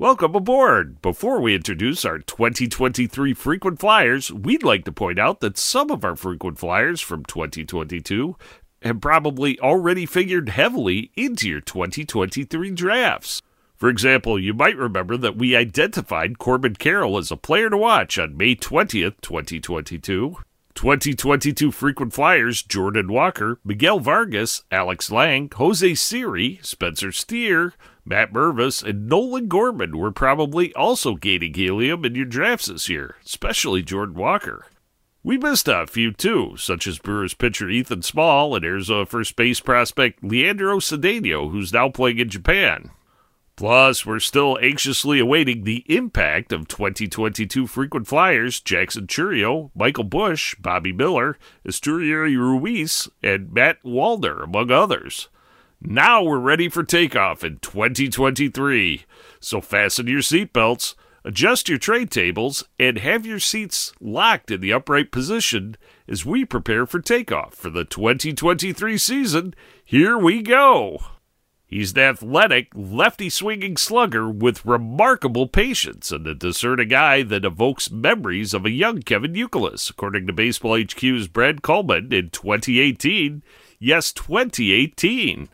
Welcome aboard! Before we introduce our 2023 frequent flyers, we'd like to point out that some of our frequent flyers from 2022 have probably already figured heavily into your 2023 drafts. For example, you might remember that we identified Corbin Carroll as a player to watch on May 20th, 2022. 2022 frequent flyers Jordan Walker, Miguel Vargas, Alex Lange, Jose Siri, Spencer Steer, Matt Mervis, and Nolan Gorman were probably also gaining helium in your drafts this year, especially Jordan Walker. We missed a few too, such as Brewers pitcher Ethan Small and Arizona first base prospect Leandro Cedeno, who's now playing in Japan. Plus, we're still anxiously awaiting the impact of 2022 frequent flyers Jackson Chourio, Michael Busch, Bobby Miller, Esteury Ruiz, and Matt Wallner, among others. Now we're ready for takeoff in 2023. So fasten your seatbelts, adjust your tray tables, and have your seats locked in the upright position as we prepare for takeoff for the 2023 season. Here we go. He's an athletic, lefty swinging slugger with remarkable patience and a discerning eye that evokes memories of a young Kevin Youkilis, according to Baseball HQ's Brad Coleman in 2018. Yes, 2018.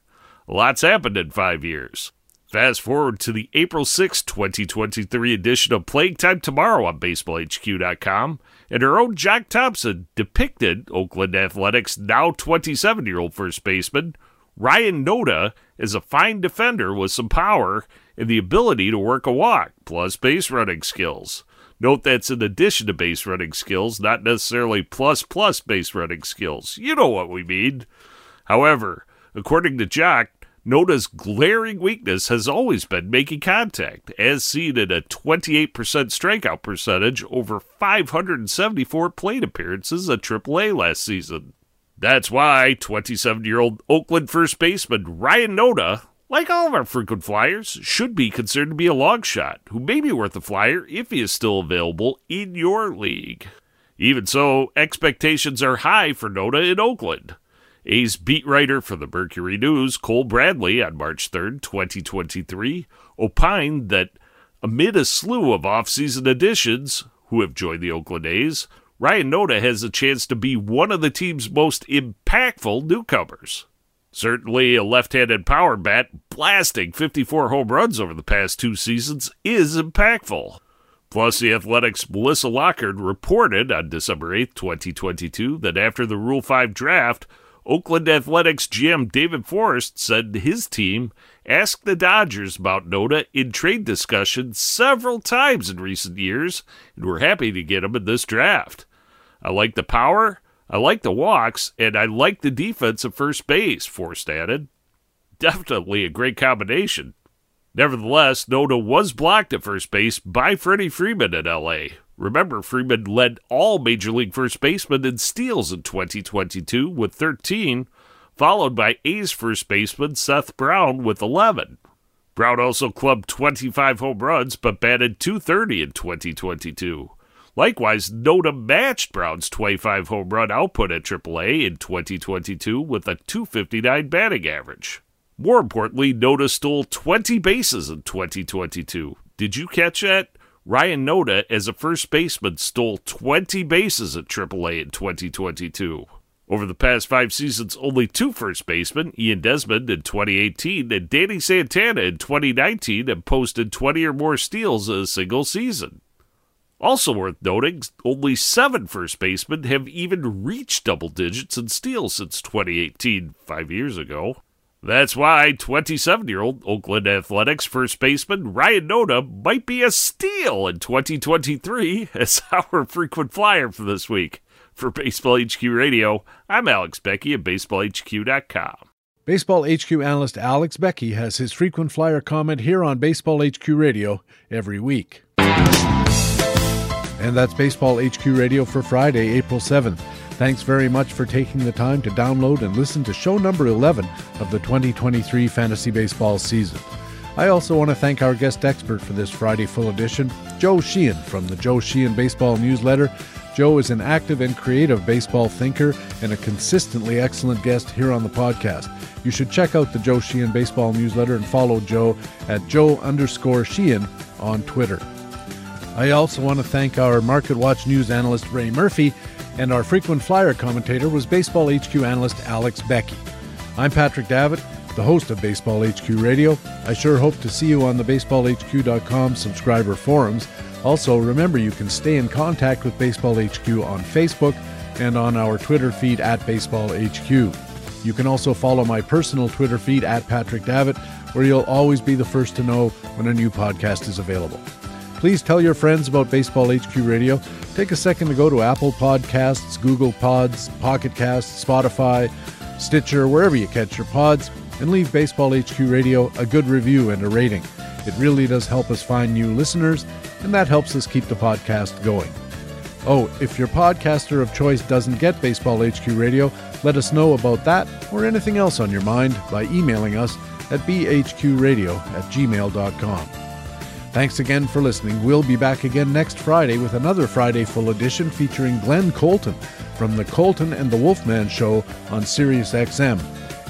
Lots happened in five years. Fast forward to the April 6, 2023 edition of Playing Time Tomorrow on BaseballHQ.com, and our own Jack Thompson depicted Oakland Athletics' now 27 year old first baseman, Ryan Noda, as a fine defender with some power and the ability to work a walk, plus base running skills. Note that's in addition to base running skills, not necessarily plus plus base running skills. You know what we mean. However, according to Jack, Noda's glaring weakness has always been making contact, as seen in a 28% strikeout percentage over 574 plate appearances at AAA last season. That's why 27 year old Oakland first baseman Ryan Noda, like all of our frequent flyers, should be considered to be a long shot who may be worth a flyer if he is still available in your league. Even so, expectations are high for Noda in Oakland. A's beat writer for the Mercury News, Cole Bradley, on March 3, 2023, opined that amid a slew of offseason additions who have joined the Oakland A's, Ryan Noda has a chance to be one of the team's most impactful newcomers. Certainly, a left handed power bat blasting 54 home runs over the past two seasons is impactful. Plus, the Athletics' Melissa Lockard reported on December 8, 2022, that after the Rule 5 draft, Oakland Athletics GM David Forst said his team asked the Dodgers about Noda in trade discussions several times in recent years, and we're happy to get him in this draft. I like the power, I like the walks, and I like the defense at first base, Forst added. Definitely a great combination. Nevertheless, Noda was blocked at first base by Freddie Freeman in LA. Remember, Freeman led all Major League first basemen in steals in 2022 with 13, followed by A's first baseman Seth Brown with 11. Brown also clubbed 25 home runs but batted 230 in 2022. Likewise, Noda matched Brown's 25 home run output at AAA in 2022 with a 259 batting average. More importantly, Noda stole 20 bases in 2022. Did you catch that? Ryan Noda, as a first baseman, stole 20 bases at AAA in 2022. Over the past five seasons, only two first basemen, Ian Desmond in 2018 and Danny Santana in 2019, have posted 20 or more steals in a single season. Also worth noting, only seven first basemen have even reached double digits in steals since 2018, five years ago. That's why 27 year old Oakland Athletics first baseman Ryan Noda might be a steal in 2023 as our frequent flyer for this week. For Baseball HQ Radio, I'm Alex Beckey at BaseballHQ.com. Baseball HQ analyst Alex Beckey has his frequent flyer comment here on Baseball HQ Radio every week. And that's Baseball HQ Radio for Friday, April 7th. Thanks very much for taking the time to download and listen to show number 11 of the 2023 fantasy baseball season. I also want to thank our guest expert for this Friday full edition, Joe Sheehan from the Joe Sheehan Baseball Newsletter. Joe is an active and creative baseball thinker and a consistently excellent guest here on the podcast. You should check out the Joe Sheehan Baseball Newsletter and follow Joe at Joe underscore Sheehan on Twitter. I also want to thank our Market Watch News analyst Ray Murphy, and our frequent flyer commentator was Baseball HQ analyst Alex Beckey. I'm Patrick Davitt, the host of Baseball HQ Radio. I sure hope to see you on the baseballhq.com subscriber forums. Also, remember you can stay in contact with Baseball HQ on Facebook and on our Twitter feed at Baseball HQ. You can also follow my personal Twitter feed at Patrick Davitt, where you'll always be the first to know when a new podcast is available. Please tell your friends about Baseball HQ Radio. Take a second to go to Apple Podcasts, Google Pods, Pocket Casts, Spotify, Stitcher, wherever you catch your pods, and leave Baseball HQ Radio a good review and a rating. It really does help us find new listeners, and that helps us keep the podcast going. Oh, if your podcaster of choice doesn't get Baseball HQ Radio, let us know about that or anything else on your mind by emailing us at bhqradio at gmail.com. Thanks again for listening. We'll be back again next Friday with another Friday full edition featuring Glenn Colton from the Colton and the Wolfman Show on Sirius XM.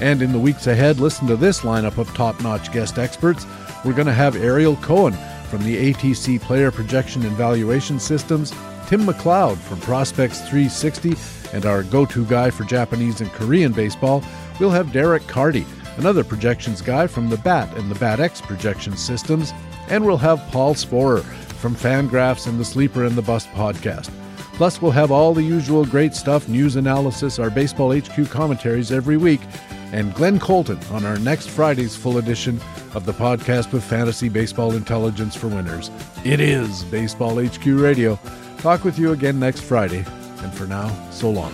And in the weeks ahead, listen to this lineup of top notch guest experts. We're going to have Ariel Cohen from the ATC Player Projection and Valuation Systems, Tim McLeod from Prospects 360, and our go to guy for Japanese and Korean baseball. We'll have Derek Carty, another projections guy from the BAT and the BAT-X projection systems, and we'll have Paul Sporer from Fangraphs and the Sleeper and the Bust podcast. Plus, we'll have all the usual great stuff news analysis, our Baseball HQ commentaries every week, and Glenn Colton on our next Friday's full edition of the podcast with fantasy baseball intelligence for winners. It is Baseball HQ Radio. Talk with you again next Friday. And for now, so long.